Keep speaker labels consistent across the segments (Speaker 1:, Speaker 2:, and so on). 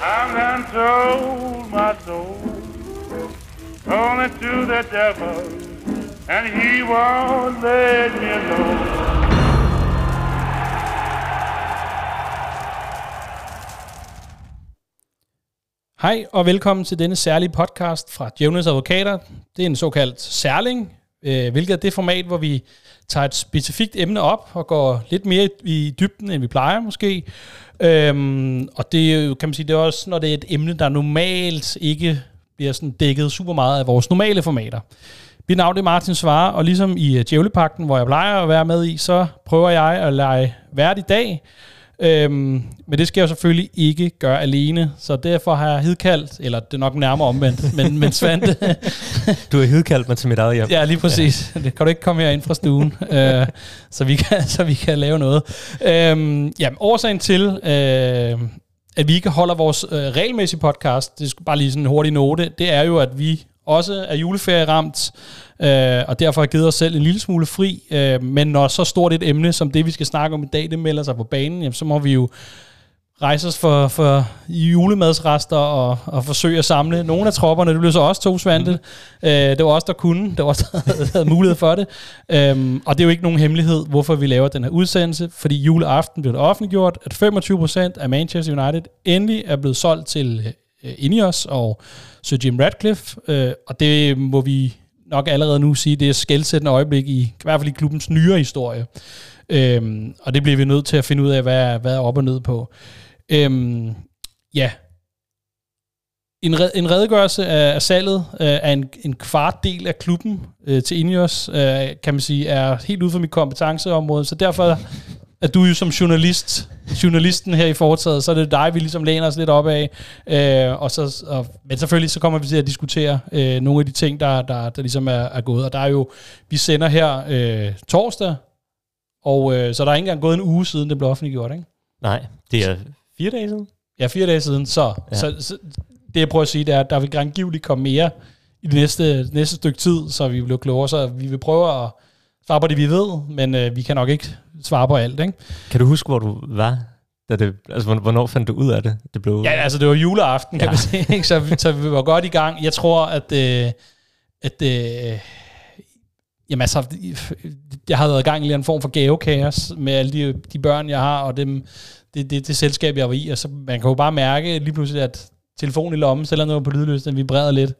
Speaker 1: I'm done sold my soul only to the devil, and he won't let me alone.
Speaker 2: Hej og velkommen til denne særlige podcast fra Djævnes Advokater. Det er en såkaldt særling, øh, hvilket er det format, hvor vi tager et specifikt emne op og går lidt mere i dybden, end vi plejer måske. Øhm, og det kan man sige, det er også, når det er et emne, der normalt ikke bliver sådan dækket super meget af vores normale formater. Mit navn er Martin Svare, og ligesom i øh, Djævlepakten, hvor jeg plejer at være med i, så prøver jeg at lege vært i dag, Øhm, men det skal jeg jo selvfølgelig ikke gøre alene, så derfor har jeg hidkaldt, eller det er nok nærmere omvendt, men, men Svante...
Speaker 3: du har hidkaldt mig til mit eget hjem.
Speaker 2: Ja, lige præcis. Ja. Det kan du ikke komme her ind fra stuen, øh, så, vi kan, så vi kan lave noget. Øhm, jamen, årsagen til, øh, at vi ikke holder vores øh, regelmæssige podcast, det skal bare lige sådan en hurtig note, det er jo, at vi også er juleferie ramt, øh, og derfor har givet os selv en lille smule fri. Øh, men når så stort et emne som det, vi skal snakke om i dag, det melder sig på banen, jamen, så må vi jo rejse os for, for julemadsrester og, og forsøge at samle nogle af tropperne. Det blev så også to svante. Mm. Øh, det var os, der kunne. Det var os, der havde mulighed for det. Øhm, og det er jo ikke nogen hemmelighed, hvorfor vi laver den her udsendelse, fordi juleaften blev det offentliggjort, at 25% af Manchester United endelig er blevet solgt til øh, Ineos og Sir Jim Radcliffe, øh, og det må vi nok allerede nu sige, det er skældsættende øjeblik i, i hvert fald i klubbens nyere historie. Øhm, og det bliver vi nødt til at finde ud af, hvad, hvad er op og ned på. Øhm, ja, en, red, en redegørelse af, af salget øh, af en, en kvart del af klubben øh, til Ineos, øh, kan man sige, er helt ude for mit kompetenceområde, så derfor at du jo som journalist, journalisten her i foretaget, så er det dig, vi ligesom læner os lidt op af. Øh, og så, og, men selvfølgelig så kommer vi til at diskutere øh, nogle af de ting, der, der, der ligesom er, er gået. Og der er jo, vi sender her øh, torsdag, og øh, så der er ikke engang gået en uge siden, det blev offentliggjort, ikke?
Speaker 3: Nej, det er fire dage siden.
Speaker 2: Ja, fire dage siden. Så, ja. så, så det jeg prøver at sige, det er, at der vil grangiveligt komme mere i det næste, næste stykke tid, så vi bliver klogere. Så vi vil prøve at på det, vi ved, men øh, vi kan nok ikke svare på alt. Ikke?
Speaker 3: Kan du huske, hvor du var? Da det, altså, hvornår fandt du ud af det? det blev...
Speaker 2: Ja, altså det var juleaften, kan ja. man sige. Ikke? Så, så vi var godt i gang. Jeg tror, at, øh, at øh, jamen, altså, jeg har været i gang i en form for gavekaos med alle de, de børn, jeg har, og dem, det, det, det selskab, jeg var i. Og så man kan jo bare mærke lige pludselig, at telefonen i lommen, selvom noget på lydløs, den vibrerede lidt.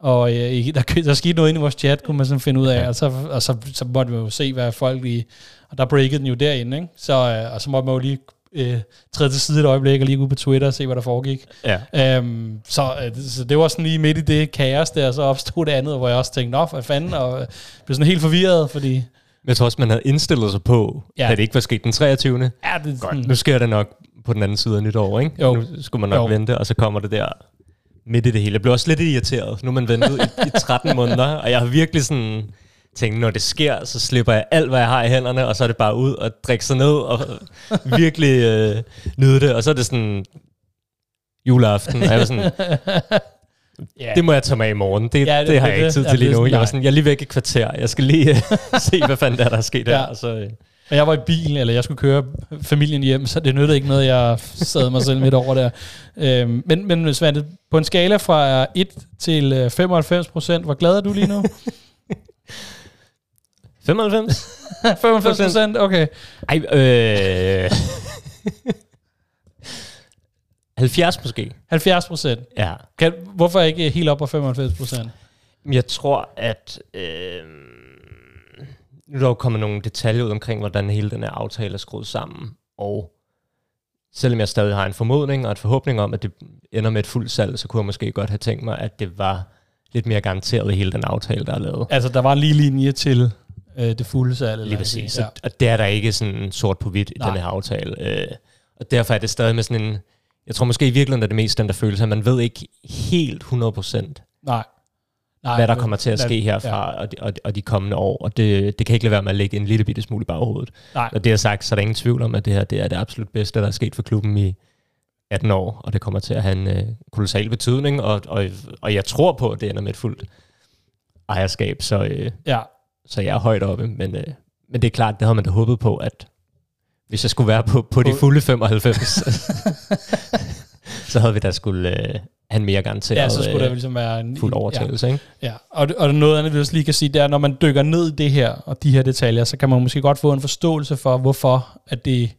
Speaker 2: Og øh, der, der skete noget inde i vores chat, kunne man sådan finde ud af, og så, og så, så måtte vi jo se, hvad folk lige... Og der breakede den jo derinde, ikke? Så, øh, og så måtte man jo lige øh, træde til side et øjeblik og lige gå på Twitter og se, hvad der foregik. Ja. Øhm, så, øh, så det var sådan lige midt i det kaos der, så opstod det andet, hvor jeg også tænkte, nå, hvad fanden, og øh, blev sådan helt forvirret, fordi...
Speaker 3: Men jeg tror også, man havde indstillet sig på, ja. at det ikke var sket den 23. Ja, det, Godt. Nu sker det nok på den anden side af nytår, ikke? Jo. Nu skulle man nok jo. vente, og så kommer det der midt i det hele. Jeg blev også lidt irriteret. Nu man ventet i, i 13 måneder, og jeg har virkelig sådan tænkt, når det sker, så slipper jeg alt, hvad jeg har i hænderne, og så er det bare ud og drikke sig ned og virkelig øh, nyde det. Og så er det sådan juleaften, og jeg var sådan, Yeah. Det må jeg tage med i morgen. Det, ja, det, det har jeg ikke tid til lige nu. Jeg var sådan, jeg er lige væk i kvarter. Jeg skal lige se, hvad fanden der er, der er sket ja. her. Og så, øh.
Speaker 2: Og jeg var i bilen, eller jeg skulle køre familien hjem, så det nyttede ikke noget, jeg sad mig selv midt over der. Øhm, men, men Svante, på en skala fra 1 til 95 øh, procent, hvor glad er du lige nu?
Speaker 3: 95?
Speaker 2: 95 procent, okay.
Speaker 3: Ej, øh... 70 måske.
Speaker 2: 70 procent?
Speaker 3: Ja.
Speaker 2: Kan, hvorfor ikke helt op på 95 procent?
Speaker 3: Jeg tror, at... Øh nu er der jo kommet nogle detaljer ud omkring, hvordan hele den her aftale er skruet sammen, og selvom jeg stadig har en formodning og en forhåbning om, at det ender med et fuldt salg, så kunne jeg måske godt have tænkt mig, at det var lidt mere garanteret i hele den aftale, der er lavet.
Speaker 2: Altså, der var lige linje til øh, det fulde salg?
Speaker 3: Lige præcis. Ja. Og det er der ikke sådan sort på hvidt i Nej. den her aftale. Øh, og derfor er det stadig med sådan en... Jeg tror måske i virkeligheden er det mest den der følelse, at man ved ikke helt 100%
Speaker 2: Nej.
Speaker 3: Nej, hvad der kommer til at ske herfra ja. og, de, og, og de kommende år. Og det, det kan ikke lade være med at lægge en lille bitte smule i baghovedet. Nej. Og det er sagt, så er der ingen tvivl om, at det her det er det absolut bedste, der er sket for klubben i 18 år. Og det kommer til at have en øh, kolossal betydning. Og, og, og jeg tror på, at det ender med et fuldt ejerskab. Så, øh, ja. så jeg er højt oppe. Men, øh, men det er klart, det havde man da håbet på, at hvis jeg skulle være på, på de fulde 95, så havde vi da skulle øh, han mere garanteret
Speaker 2: ja, så skulle der ligesom være en
Speaker 3: fuld overtagelse, ja. ikke?
Speaker 2: Ja, og, og noget andet, vi også lige kan sige, det er, når man dykker ned i det her, og de her detaljer, så kan man måske godt få en forståelse for, hvorfor at det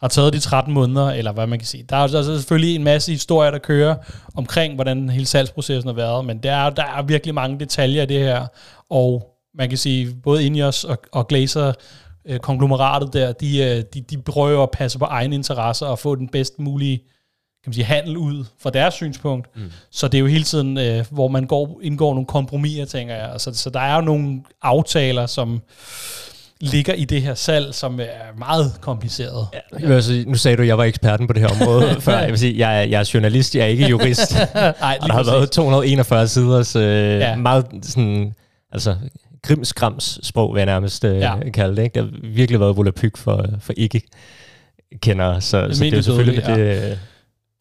Speaker 2: har taget de 13 måneder, eller hvad man kan sige. Der er, er selvfølgelig en masse historier, der kører omkring, hvordan hele salgsprocessen har været, men der er, der er virkelig mange detaljer i det her, og man kan sige, både Ineos og, og Glazer, øh, konglomeratet der, de, øh, de, de prøver at passe på egne interesser og få den bedst mulige kan man sige, handel ud fra deres synspunkt. Mm. Så det er jo hele tiden, øh, hvor man går, indgår nogle kompromiser, tænker jeg. Altså, så der er jo nogle aftaler, som ligger i det her salg, som er meget kompliceret.
Speaker 3: Ja, ja. Sige, nu sagde du, at jeg var eksperten på det her område før. Jeg vil sige, jeg er, jeg er journalist, jeg er ikke jurist. Nej, og der har været 241 sider, øh, ja. meget sådan, altså grimskrams sprog, vil jeg nærmest øh, ja. kalde det. Ikke? Det har virkelig været volapyk for, for ikke kender, så, så det er jo selvfølgelig ja. det,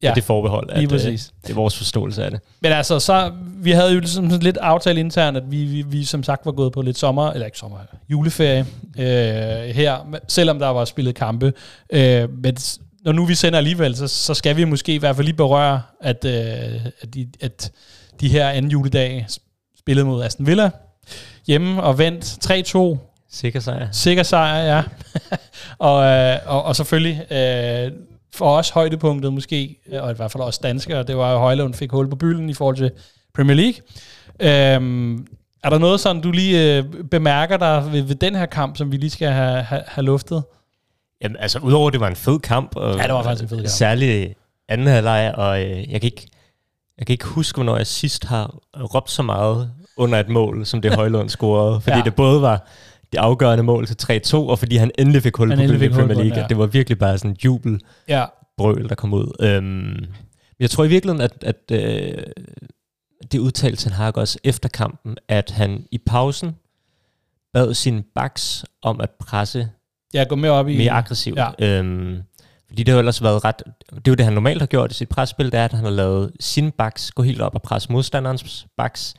Speaker 3: ja. det forbehold, at øh, det er vores forståelse af det.
Speaker 2: Men altså, så, vi havde jo ligesom lidt aftale internt, at vi, vi, vi som sagt var gået på lidt sommer, eller ikke sommer, juleferie øh, her, selvom der var spillet kampe. Øh, men når nu vi sender alligevel, så, så skal vi måske i hvert fald lige berøre, at, øh, at, de, at de her anden juledage spillede mod Aston Villa hjemme og vendt 3-2.
Speaker 3: Sikker sejr.
Speaker 2: Sikker sejr, ja. og, øh, og, og selvfølgelig øh, for os højdepunktet måske, og i hvert fald også danskere, det var jo Højlund fik hul på bylden i forhold til Premier League. Øhm, er der noget sådan, du lige øh, bemærker dig ved, ved den her kamp, som vi lige skal have, have, have luftet?
Speaker 3: Jamen altså, udover det var en fed kamp, og
Speaker 2: ja, det var faktisk en fed kamp.
Speaker 3: Særligt anden halvleg, og øh, jeg kan ikke jeg kan ikke huske, hvornår jeg sidst har råbt så meget under et mål, som det Højlund scorede. Fordi ja. det både var det afgørende mål til 3-2, og fordi han endelig fik hul han på Premier League. Ja. Det var virkelig bare sådan en jubel ja. brøl, der kom ud. Øhm, jeg tror i virkeligheden, at, at øh, det udtalte han har også efter kampen, at han i pausen bad sin backs om at presse
Speaker 2: ja, gå med op i,
Speaker 3: mere aggressivt. Ja. Øhm, fordi det har ellers været ret... Det er jo det, han normalt har gjort i sit presspil, det er, at han har lavet sin backs gå helt op og presse modstanderens backs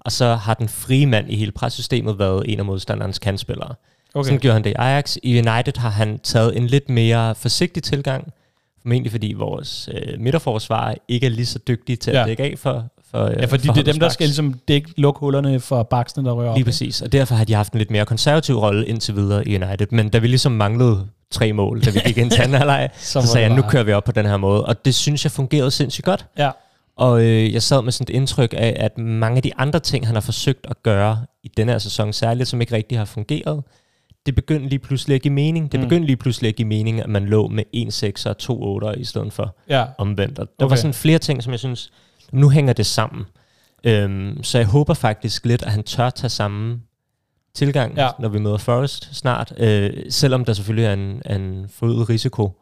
Speaker 3: og så har den frie mand i hele pressystemet været en af modstanderens kandspillere. Okay. Sådan gjorde han det i Ajax. I United har han taget en lidt mere forsigtig tilgang, formentlig fordi vores øh, midterforsvar ikke er lige så dygtige til ja. at dække af for, for
Speaker 2: Ja, fordi for det er dem, der skal ligesom dække lukke for baksene, der rører
Speaker 3: Lige op. præcis, og derfor har de haft en lidt mere konservativ rolle indtil videre i United. Men da vi ligesom manglede tre mål, da vi gik ind til anden halvleg, så, så sagde jeg, nu kører vi op på den her måde. Og det synes jeg fungerede sindssygt godt. Ja. Og øh, jeg sad med sådan et indtryk af, at mange af de andre ting, han har forsøgt at gøre i denne her sæson, særligt som ikke rigtig har fungeret, det begyndte lige pludselig at give mening. Det mm. begyndte lige pludselig at give mening, at man lå med 1-6 og 2-8 i stedet for ja. omvendt. Og der okay. var sådan flere ting, som jeg synes, nu hænger det sammen. Øhm, så jeg håber faktisk lidt, at han tør tage samme tilgang, ja. når vi møder Forest snart. Øh, selvom der selvfølgelig er en, en forøget risiko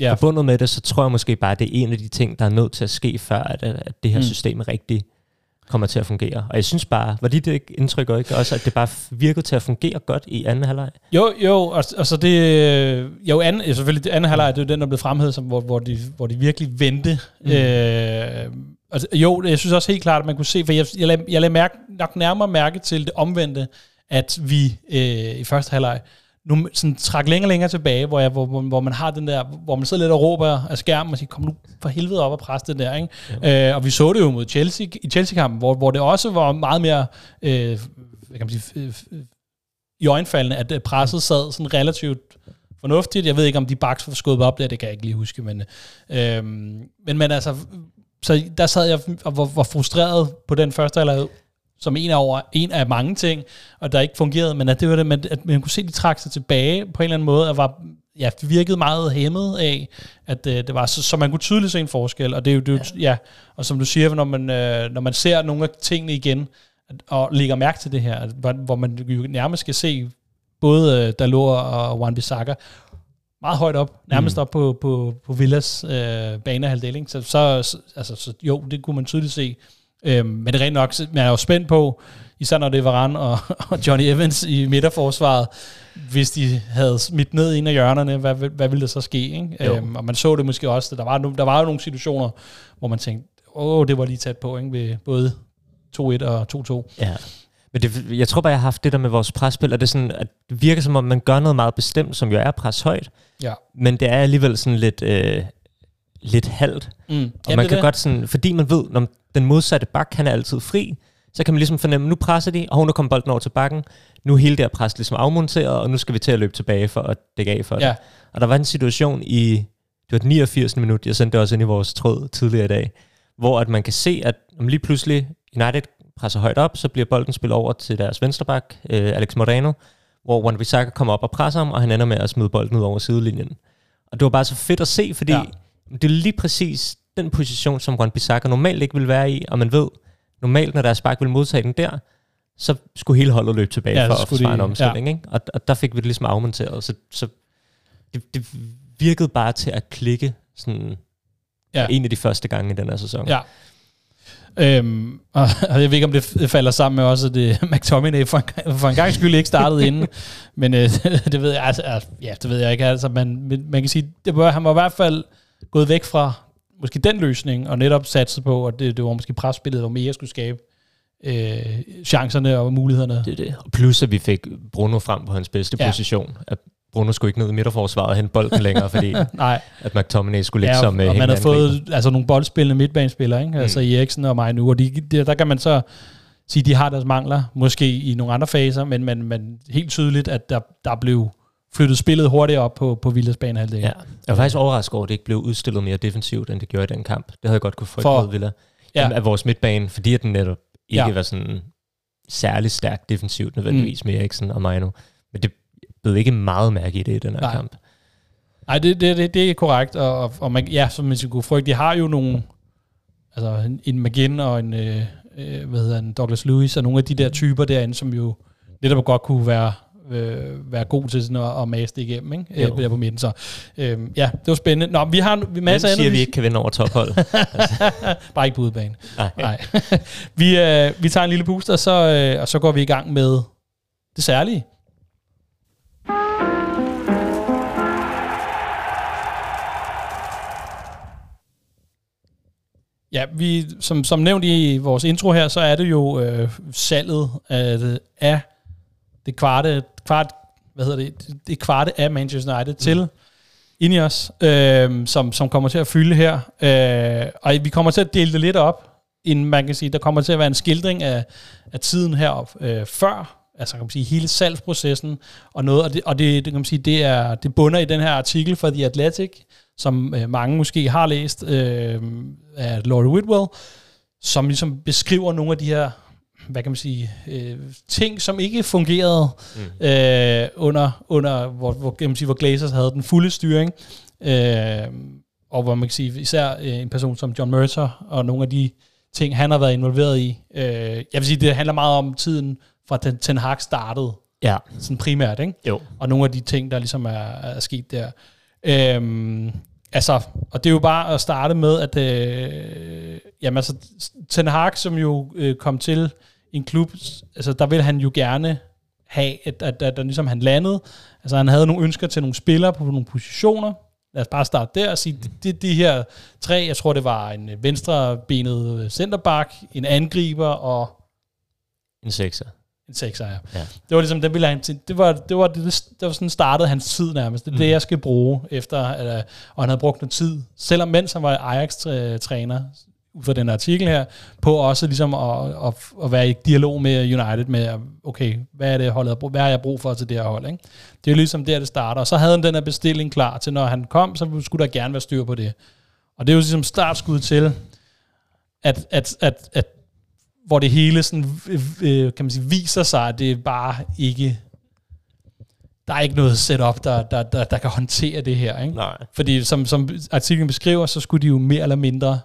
Speaker 3: ja. forbundet med det, så tror jeg måske bare, at det er en af de ting, der er nødt til at ske, før at, at det her mm. system rigtig kommer til at fungere. Og jeg synes bare, var det det indtryk ikke også, at det bare virkede til at fungere godt i anden halvleg?
Speaker 2: Jo, jo, og, altså det, jo, anden, selvfølgelig anden halvleg, det er den, der blev fremhævet, som, hvor, hvor, de, hvor de virkelig vendte. Mm. Øh, altså, jo, jeg synes også helt klart, at man kunne se, for jeg, jeg, lagde, jeg lagde mærke, nok nærmere mærke til det omvendte, at vi øh, i første halvleg nu sådan træk længere og længere tilbage, hvor, jeg, hvor, hvor, man har den der, hvor man sidder lidt og råber af skærmen og siger, kom nu for helvede op og pres det der. Ikke? Ja. Øh, og vi så det jo mod Chelsea, i Chelsea-kampen, hvor, hvor det også var meget mere, øh, hvad kan man sige, øh, i øjenfaldene, at presset sad sådan relativt fornuftigt. Jeg ved ikke, om de baks var skudt op der, det kan jeg ikke lige huske, men, øh, men, men altså, så der sad jeg og var, var frustreret på den første, eller som en af, over, en af mange ting, og der ikke fungerede, men at det var det, at, at man kunne se, at de trak sig tilbage på en eller anden måde, og var, ja, det virkede meget hæmmet af, at øh, det var, så, så man kunne tydeligt se en forskel, og det er jo, det, ja. ja, og som du siger, når man, øh, når man ser nogle af tingene igen, og lægger mærke til det her, hvor, hvor man jo nærmest skal se både øh, Dalot og Wan Bissaka meget højt op, nærmest mm. op på, på, på Villas øh, banehalvdel, så, så, altså, så jo, det kunne man tydeligt se, Øhm, men det er rent nok, man er jo spændt på, især når det er Varane og, og Johnny Evans i midterforsvaret, hvis de havde smidt ned i en af hjørnerne, hvad, hvad ville der så ske? Ikke? Øhm, og man så det måske også, der var, der var jo nogle situationer, hvor man tænkte, åh, det var lige tæt på, ikke? ved både 2-1 og 2-2.
Speaker 3: Ja. Men det, jeg tror bare, jeg har haft det der med vores presspil, og det, er sådan, at det virker som om, man gør noget meget bestemt, som jo er pres højt. Ja. Men det er alligevel sådan lidt, øh, lidt halvt. Mm. Og ja, man kan det. godt sådan, fordi man ved, når den modsatte bak, han er altid fri, så kan man ligesom fornemme, nu presser de, og nu kommer bolden over til bakken. Nu er hele det her pres ligesom afmonteret, og nu skal vi til at løbe tilbage for at dække af for ja. det. Og der var en situation i, det var den 89. minut, jeg sendte det også ind i vores tråd tidligere i dag, hvor at man kan se, at om lige pludselig United presser højt op, så bliver bolden spillet over til deres vensterbak, øh, Alex Moreno, hvor Juan Bissaka kommer op og presser ham, og han ender med at smide bolden ud over sidelinjen. Og det var bare så fedt at se, fordi ja. Det er lige præcis den position, som Juan Bissaka normalt ikke vil være i, og man ved, normalt når deres bak vil modtage den der, så skulle hele holdet løbe tilbage ja, for at forsvare en omstilling. Ja. Ikke? Og, og der fik vi det ligesom afmonteret, så, så det, det virkede bare til at klikke sådan ja. en af de første gange i den her sæson.
Speaker 2: Ja. Øhm, og jeg ved ikke, om det falder sammen med også, at det McTominay for en, for en gang skyld ikke startede inden. Men øh, det ved jeg, altså, ja, det ved jeg ikke. Altså, man, man kan sige, det var, han var i hvert fald gået væk fra måske den løsning, og netop satset på, at det, det var måske presspillet, hvor mere skulle skabe øh, chancerne og mulighederne.
Speaker 3: Det er det. Og plus, at vi fik Bruno frem på hans bedste ja. position. At Bruno skulle ikke ned i midterforsvaret og hente bolden længere, fordi Nej. at McTominay skulle ligge ja, som
Speaker 2: og man har fået altså, nogle boldspillende midtbanespillere, ikke? Altså, mm. altså Eriksen og mig nu, og de, de, der kan man så sige, de har deres mangler, måske i nogle andre faser, men, men, men helt tydeligt, at der, der blev flyttet spillet hurtigt op på, på Villas banehalvdel. Ja. Jeg
Speaker 3: var faktisk overrasket over, at det ikke blev udstillet mere defensivt, end det gjorde i den kamp. Det havde jeg godt kunne frygte For, Villa. Ja. Jamen, af vores midtbane, fordi at den netop ikke ja. var sådan særlig stærkt defensivt nødvendigvis mm. med Eriksen og Mino. Men det blev ikke meget mærke i det i den her Nej. kamp.
Speaker 2: Nej, det, det, det, det er korrekt, og, og man, ja, som man kunne frygte, de har jo nogle, altså en, en McGinn og en, øh, øh, hvad hedder en Douglas Lewis, og nogle af de der typer derinde, som jo netop godt kunne være øh, være god til sådan at, at maste igennem, ikke? Jo. der på midten. Så øh, ja, det var spændende. Nå, vi har vi masser
Speaker 3: af siger, vi ikke kan vinde over tophold?
Speaker 2: Bare ikke på udebane. Nej. Nej. vi, øh, vi tager en lille booster, og så, øh, og så går vi i gang med det særlige. Ja, vi, som, som nævnt i vores intro her, så er det jo øh, salget af, af det kvarte, kvart, hvad hedder det, det kvarte af Manchester United mm. til Ineos, øh, som, som kommer til at fylde her. Øh, og vi kommer til at dele det lidt op, inden man kan sige, der kommer til at være en skildring af, af tiden herop øh, før, altså kan man sige, hele salgsprocessen og noget, og det, og det, det kan man sige, det er det bunder i den her artikel fra The Athletic, som øh, mange måske har læst øh, af Laurie Whitwell, som ligesom beskriver nogle af de her hvad kan man sige, øh, ting, som ikke fungerede mm. øh, under, under hvor, hvor, kan man sige, hvor Glazers havde den fulde styring. Øh, og hvor man kan sige, især øh, en person som John Mercer, og nogle af de ting, han har været involveret i. Øh, jeg vil sige, det handler meget om tiden, fra den Ten Hag startede. Ja. Sådan primært, ikke? Jo. Og nogle af de ting, der ligesom er, er sket der. Øh, Altså, og det er jo bare at starte med, at øh, jamen altså, Ten Hag, som jo øh, kom til en klub, altså der vil han jo gerne have, at, at, at, at ligesom han landede. Altså han havde nogle ønsker til nogle spillere på nogle positioner. Lad os bare starte der og sige, de, de, de her tre, jeg tror det var en venstrebenet centerback, en angriber og...
Speaker 3: En sekser.
Speaker 2: En sekser, ja. ja. Det var ligesom, det ville han til, det var, det var, det, det var sådan startede hans tid nærmest. Det er mm. det, jeg skal bruge efter, eller, og han havde brugt noget tid, selvom mens han var Ajax-træner, ud fra den artikel her, på også ligesom at, at, at være i dialog med United med, okay, hvad er det holdet, hvad har jeg brug for til det her hold, ikke? Det er jo ligesom der, det starter. Og så havde han den her bestilling klar til, når han kom, så skulle der gerne være styr på det. Og det er jo ligesom startskud til, at, at, at, at hvor det hele sådan, øh, kan man sige, viser sig, at det er bare ikke der er ikke noget setup, der, der, der, der kan håndtere det her. Ikke? Nej. Fordi som, som artiklen beskriver, så skulle de jo mere eller mindre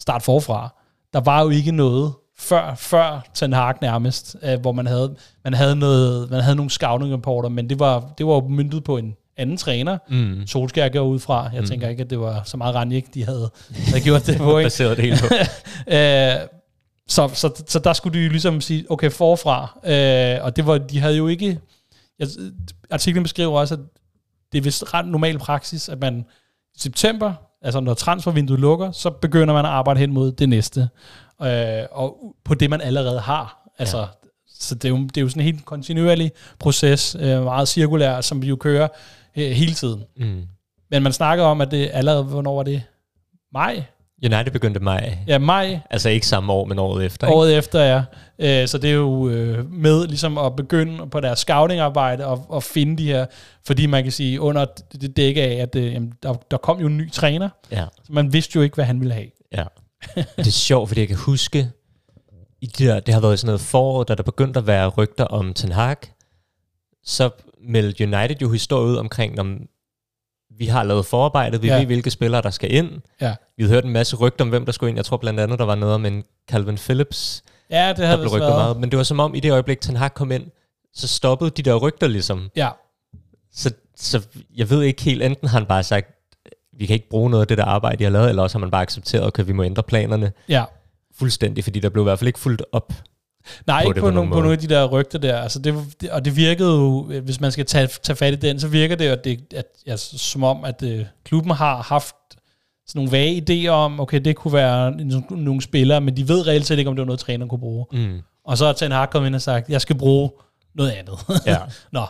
Speaker 2: starte forfra. Der var jo ikke noget før, før Ten Hag nærmest, øh, hvor man havde, man havde, noget, man havde nogle scouting reporter, men det var, det var myndet på en anden træner. Mm. Solskjaer går ud fra. Jeg mm. tænker ikke, at det var så meget Ranjik, de havde, havde gjort det på. Ikke?
Speaker 3: Baseret det hele på.
Speaker 2: øh, så, så, så der skulle de jo ligesom sige, okay, forfra. Øh, og det var, de havde jo ikke... Jeg, artiklen beskriver også, at det er vist ret normal praksis, at man i september, altså når transfervinduet lukker, så begynder man at arbejde hen mod det næste. Øh, og på det, man allerede har. Altså, ja. Så det er, jo, det er jo sådan en helt kontinuerlig proces, øh, meget cirkulær, som vi jo kører øh, hele tiden. Mm. Men man snakker om, at det allerede, hvornår var det? maj.
Speaker 3: United begyndte maj.
Speaker 2: Ja, maj.
Speaker 3: Altså ikke samme år, men året efter.
Speaker 2: Året ikke? efter, ja. Øh, så det er jo øh, med ligesom at begynde på deres scouting-arbejde og, og finde de her, fordi man kan sige, under det dække af, at øh, jamen, der, der kom jo en ny træner,
Speaker 3: ja.
Speaker 2: så man vidste jo ikke, hvad han ville have.
Speaker 3: Ja. det er sjovt, fordi jeg kan huske, i det, der, det har været sådan noget forår, da der begyndte at være rygter om Ten Hag, så meldte United jo historie ud omkring, om vi har lavet forarbejdet, vi ja. ved, hvilke spillere, der skal ind.
Speaker 2: Ja.
Speaker 3: Vi havde hørt en masse rygter om, hvem der skulle ind. Jeg tror blandt andet, der var noget om en Calvin Phillips,
Speaker 2: ja, det havde der blev rygtet meget.
Speaker 3: Men det var som om, i det øjeblik, Ten Hag kom ind, så stoppede de der rygter ligesom.
Speaker 2: Ja.
Speaker 3: Så, så jeg ved ikke helt, enten har han bare sagt, vi kan ikke bruge noget af det der arbejde, de har lavet, eller også har man bare accepteret, at vi må ændre planerne.
Speaker 2: Ja.
Speaker 3: Fuldstændig, fordi der blev i hvert fald ikke fuldt op
Speaker 2: Nej, på ikke på, på, nogle, på nogle af de der rygter der. Altså det, det, og det virkede jo, hvis man skal tage, tage fat i den, så virker det, at det at, ja, som om, at uh, klubben har haft sådan nogle vage idéer om, okay, det kunne være nogle, spillere, men de ved reelt set ikke, om det var noget, træneren kunne bruge.
Speaker 3: Mm.
Speaker 2: Og så har Ten Hag kommet ind og sagt, jeg skal bruge noget andet.
Speaker 3: Ja.
Speaker 2: Nå,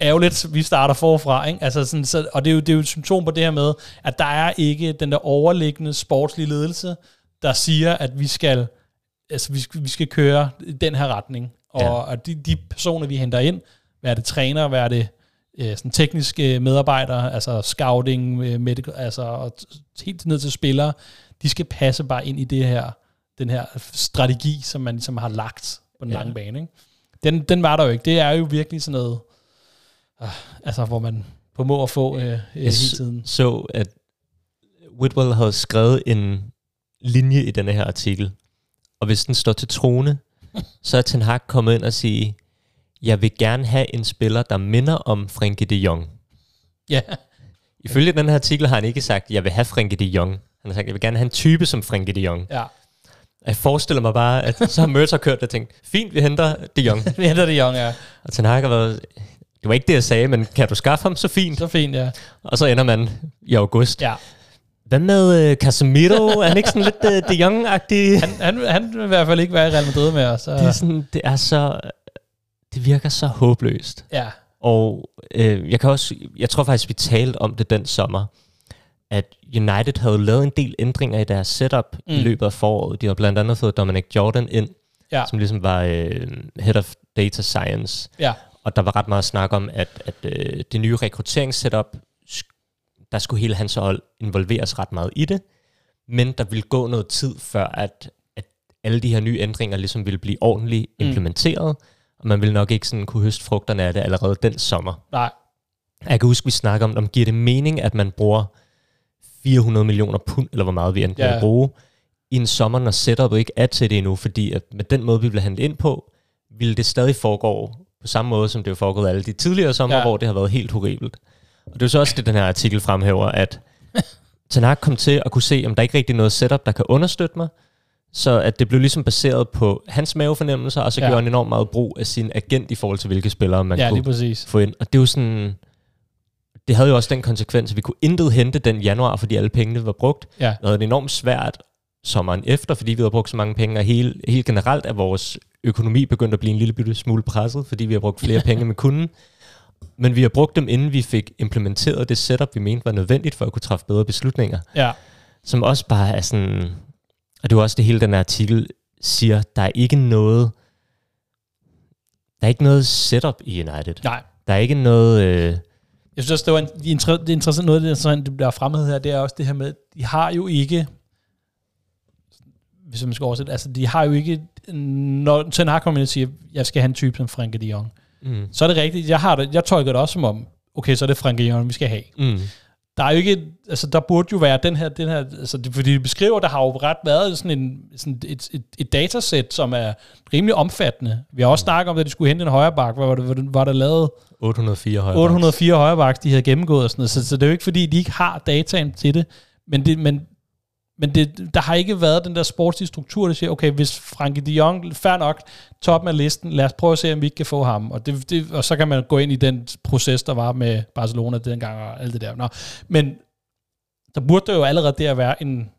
Speaker 2: ærgerligt, vi starter forfra. Ikke? Altså sådan, så, og det er, jo, det er jo et symptom på det her med, at der er ikke den der overliggende sportslige ledelse, der siger, at vi skal altså, vi, skal, vi skal køre den her retning. Og, ja. og de, de personer, vi henter ind, hvad er det træner, hvad er det øh, sådan tekniske medarbejdere, altså scouting, øh, medical, altså og helt ned til spillere, de skal passe bare ind i det her, den her strategi, som man ligesom har lagt på den ja. lange bane. Ikke? Den, den var der jo ikke. Det er jo virkelig sådan noget, øh, altså hvor man på må at få øh, øh, hele tiden.
Speaker 3: så, at Whitwell havde skrevet en linje i denne her artikel, og hvis den står til trone, så er Ten Hag kommet ind og sige, jeg vil gerne have en spiller, der minder om Frenkie de Jong.
Speaker 2: Ja.
Speaker 3: Ifølge den her artikel har han ikke sagt, jeg vil have Frenkie de Jong. Han har sagt, jeg vil gerne have en type som Frenkie de Jong.
Speaker 2: Ja.
Speaker 3: Jeg forestiller mig bare, at så har Mertz kørt og tænkt, fint, vi henter de Jong.
Speaker 2: vi henter de Jong, ja.
Speaker 3: Og Ten Hag har været, det var ikke det, jeg sagde, men kan du skaffe ham, så fint.
Speaker 2: Så fint, ja.
Speaker 3: Og så ender man i august.
Speaker 2: Ja.
Speaker 3: Hvad med uh, Casemiro? er han ikke sådan lidt uh, De Jong-agtig?
Speaker 2: Han, han, han vil i hvert fald ikke være i Real Madrid mere. Så.
Speaker 3: Det, er sådan, det er så... Det virker så håbløst.
Speaker 2: Ja.
Speaker 3: Og øh, jeg kan også... Jeg tror faktisk, vi talte om det den sommer, at United havde lavet en del ændringer i deres setup mm. i løbet af foråret. De har blandt andet fået Dominic Jordan ind,
Speaker 2: ja.
Speaker 3: som ligesom var øh, Head of Data Science.
Speaker 2: Ja.
Speaker 3: Og der var ret meget snak om, at, at øh, det nye rekrutteringssetup der skulle hele hans hold involveres ret meget i det, men der ville gå noget tid før, at, at alle de her nye ændringer ligesom ville blive ordentligt mm. implementeret, og man ville nok ikke sådan kunne høste frugterne af det allerede den sommer.
Speaker 2: Nej.
Speaker 3: Jeg kan huske, vi snakker om, om giver det mening, at man bruger 400 millioner pund, eller hvor meget vi endte ja. bruge, i en sommer, når setupet ikke er til det endnu, fordi at med den måde, vi bliver handlet ind på, ville det stadig foregå på samme måde, som det jo foregået alle de tidligere sommer, ja. hvor det har været helt horribelt. Og det er så også det, den her artikel fremhæver, at Tanak kom til at kunne se, om der ikke rigtig er noget setup, der kan understøtte mig. Så at det blev ligesom baseret på hans mavefornemmelser, og så ja. gjorde han enormt meget brug af sin agent i forhold til, hvilke spillere man
Speaker 2: ja,
Speaker 3: kunne
Speaker 2: præcis.
Speaker 3: få ind. Og det er jo sådan... Det havde jo også den konsekvens, at vi kunne intet hente den januar, fordi alle pengene var brugt.
Speaker 2: Ja.
Speaker 3: Det havde det enormt svært sommeren efter, fordi vi havde brugt så mange penge, og hele, helt generelt er vores økonomi begyndt at blive en lille smule presset, fordi vi har brugt flere penge med kunden. Men vi har brugt dem, inden vi fik implementeret det setup, vi mente var nødvendigt for at kunne træffe bedre beslutninger.
Speaker 2: Ja.
Speaker 3: Som også bare er sådan... Og det er også det hele, den artikel siger, der er ikke noget... Der er ikke noget setup i United.
Speaker 2: Nej.
Speaker 3: Der er ikke noget... Øh,
Speaker 2: jeg synes også, det var en, det interessant, noget, det, interessant, det bliver fremhed her, det er også det her med, de har jo ikke, hvis man skal oversætte, altså de har jo ikke, når Ten Hag kommer ind og siger, jeg skal have en type som Frank de Jong,
Speaker 3: Mm.
Speaker 2: Så er det rigtigt. Jeg, har det, jeg tolker det også som om, okay, så er det Frank Jørgen, vi skal have.
Speaker 3: Mm.
Speaker 2: Der er jo ikke, altså der burde jo være den her, den her altså det, fordi de beskriver, der har jo ret været sådan, en, sådan et, et, et datasæt, som er rimelig omfattende. Vi har også mm. snakket om, at de skulle hente en højre bak, hvor var, det, var der lavet
Speaker 3: 804 højre
Speaker 2: 804 højre bak, de havde gennemgået og sådan noget. Så, så det er jo ikke fordi, de ikke har dataen til det, men, det, men men det, der har ikke været den der sportslige struktur, der siger, okay, hvis Frankie de Jong, fair nok, toppen af listen, lad os prøve at se, om vi ikke kan få ham. Og, det, det, og så kan man gå ind i den proces, der var med Barcelona dengang og alt det der. Nå. Men der burde der jo allerede der være en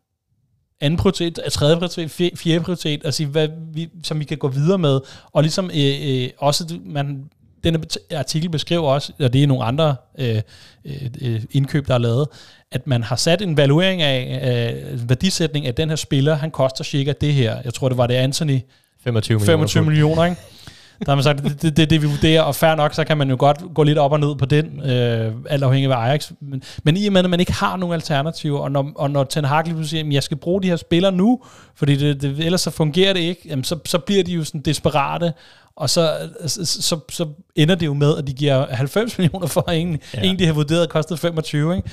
Speaker 2: anden prioritet, tredje prioritet, fjerde prioritet, altså, hvad vi, som vi kan gå videre med. Og ligesom øh, øh, også, man, denne artikel beskriver også, og det er nogle andre øh, øh, indkøb, der er lavet, at man har sat en valuering af, øh, værdisætning af den her spiller, han koster cirka det her. Jeg tror, det var det Anthony.
Speaker 3: 25 millioner.
Speaker 2: 25 millioner, ikke? Der har man sagt, det, det, det, det vi vurderer, og fair nok, så kan man jo godt gå lidt op og ned på den, øh, alt afhængig af Ajax. Men, men i og med, at man ikke har nogen alternativer, og når, og når Ten Hag lige siger, at jeg skal bruge de her spillere nu, fordi det, det, ellers så fungerer det ikke, jamen så, så bliver de jo sådan desperate, og så, så, så, så ender det jo med, at de giver 90 millioner for en, ja. en de har vurderet kostet 25, ikke?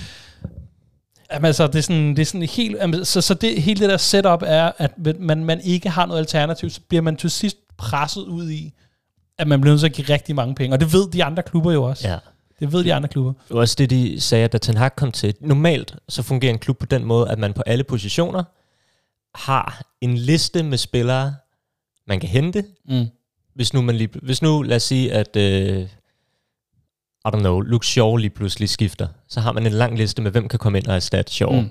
Speaker 2: Jamen, altså, det er sådan, det er sådan helt, jamen, så, så det, hele det der setup er, at man, man ikke har noget alternativ, så bliver man til sidst presset ud i, at man bliver nødt til at give rigtig mange penge. Og det ved de andre klubber jo også.
Speaker 3: Ja.
Speaker 2: Det ved de andre klubber.
Speaker 3: Det var også det, de sagde, da Ten Hag kom til. Normalt så fungerer en klub på den måde, at man på alle positioner har en liste med spillere, man kan hente. Mm. Hvis nu, man lige, hvis nu lad os sige, at uh, I don't know, Luke Shaw lige pludselig skifter, så har man en lang liste med, hvem kan komme ind og erstatte Shaw. Mm.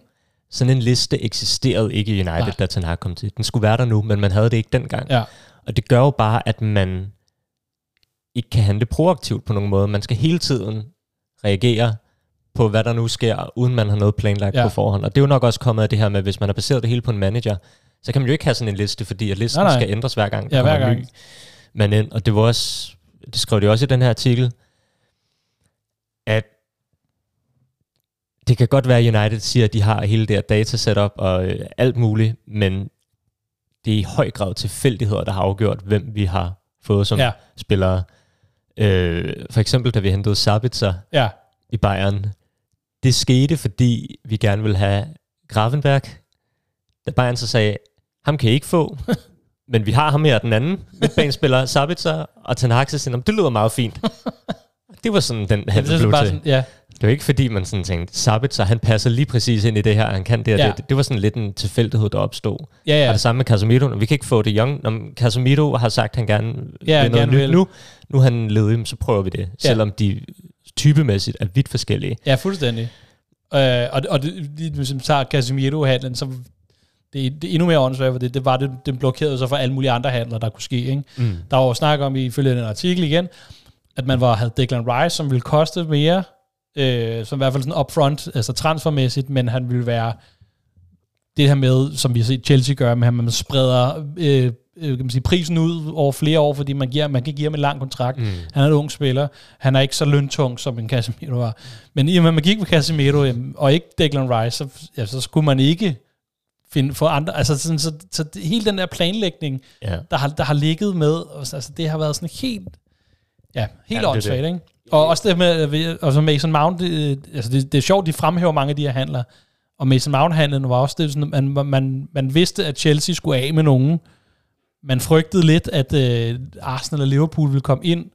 Speaker 3: Sådan en liste eksisterede ikke i United, Nej. da Ten Hag kom til. Den skulle være der nu, men man havde det ikke dengang. Ja. Og det gør jo bare, at man ikke kan handle proaktivt på nogen måde. Man skal hele tiden reagere på, hvad der nu sker, uden man har noget planlagt ja. på forhånd. Og det er jo nok også kommet af det her med, hvis man har baseret det hele på en manager, så kan man jo ikke have sådan en liste, fordi at listen nej, nej. skal ændres hver gang,
Speaker 2: ja, hver gang. ny
Speaker 3: man ind. Og det var også, det skrev de også i den her artikel, at det kan godt være, at United siger, at de har hele det her datasetup og øh, alt muligt, men det er i høj grad tilfældigheder, der har afgjort, hvem vi har fået som ja. spillere. Øh, for eksempel, da vi hentede Sabitzer ja. i Bayern. Det skete, fordi vi gerne ville have Gravenberg. Da Bayern så sagde, ham kan I ikke få, men vi har ham her, den anden midtbanespiller, Sabitzer, og Ten Hag siger, det lyder meget fint. det var sådan, den han blev til. Sådan, ja. Det var ikke fordi, man sådan tænkte, Sabitzer, han passer lige præcis ind i det her, han kan det ja. det. Det var sådan lidt en tilfældighed, der opstod. Ja, ja. Og det samme med Casemiro. Vi kan ikke få det young. Når Casemiro har sagt, at han gerne ja, vil noget nyt nu. Nu er han ledig, så prøver vi det. Ja. Selvom de typemæssigt er vidt forskellige.
Speaker 2: Ja, fuldstændig. Øh, og, og det, man tager Casemiro-handlen, så det, det er endnu mere åndssvagt, for det, det var det, den blokerede så for alle mulige andre handler, der kunne ske. Ikke? Mm. Der var jo snak om, ifølge den artikel igen, at man var, havde Declan Rice, som ville koste mere, øh, som i hvert fald sådan upfront, altså transfermæssigt, men han ville være det her med, som vi har set Chelsea gøre, med at man spreder øh, øh, kan man sige, prisen ud over flere år, fordi man, giver, man kan give ham en lang kontrakt. Mm. Han er en ung spiller. Han er ikke så løntung, som en Casemiro var. Men i og med, at man gik med Casemiro, og ikke Declan Rice, så, ja, så skulle man ikke finde, få andre, altså sådan, så, så, så hele den der planlægning, ja. der, har, der har ligget med, altså det har været sådan helt, ja, helt åndssvagt, ikke? Og også det med, altså Mason Mount, det, altså det, det er sjovt, de fremhæver mange af de her handler, og Mason Mount-handlen var også det, sådan, man, man, man vidste, at Chelsea skulle af med nogen. Man frygtede lidt, at uh, Arsenal og Liverpool ville komme ind,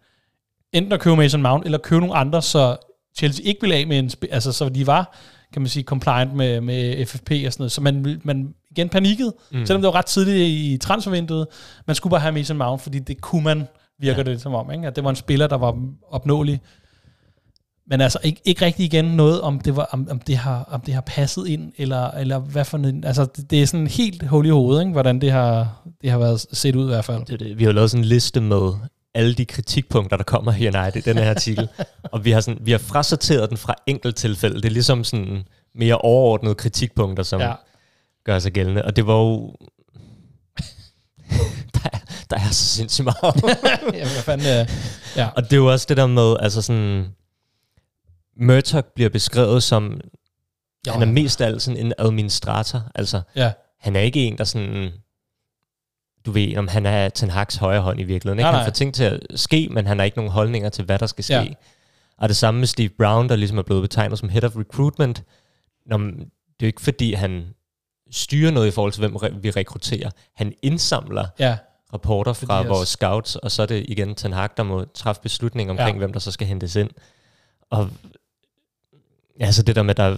Speaker 2: enten at købe Mason Mount, eller købe nogle andre, så Chelsea ikke ville af med en, altså så de var kan man sige, compliant med, med FFP og sådan noget. Så man, man igen panikkede, mm. selvom det var ret tidligt i transfervinduet. Man skulle bare have Mason Mount, fordi det kunne man, virker ja. det som om, ikke? at det var en spiller, der var opnåelig. Men altså ikke, ikke rigtig igen noget, om det, var, om, om, det har, om det har passet ind, eller, eller hvad for en, altså det, det er sådan helt hul i hovedet, ikke? hvordan det har, det har været set ud i hvert fald.
Speaker 3: Det, det. Vi har lavet sådan en liste med alle de kritikpunkter, der kommer i United i den her artikel. og vi har, sådan, vi har frasorteret den fra tilfælde. Det er ligesom sådan mere overordnede kritikpunkter, som ja. gør sig gældende. Og det var jo... der, er, der er så sindssygt meget.
Speaker 2: ja, hvad fanden,
Speaker 3: ja. Og det er jo også det der med, altså sådan... Murdoch bliver beskrevet som... Jo. Han er mest af alt sådan en administrator. Altså, ja. han er ikke en, der sådan du ved, om han er Ten Hag's højre hånd i virkeligheden. Ikke? Nej, nej. Han får ting til at ske, men han har ikke nogen holdninger til, hvad der skal ske. Ja. Og det samme med Steve Brown, der ligesom er blevet betegnet som head of recruitment. Nå, det er jo ikke fordi, han styrer noget i forhold til, hvem vi rekrutterer. Han indsamler ja. rapporter fra fordi vores scouts, og så er det igen Ten Hag, der må træffe beslutninger omkring, ja. hvem der så skal hentes ind. Og altså det der med, der,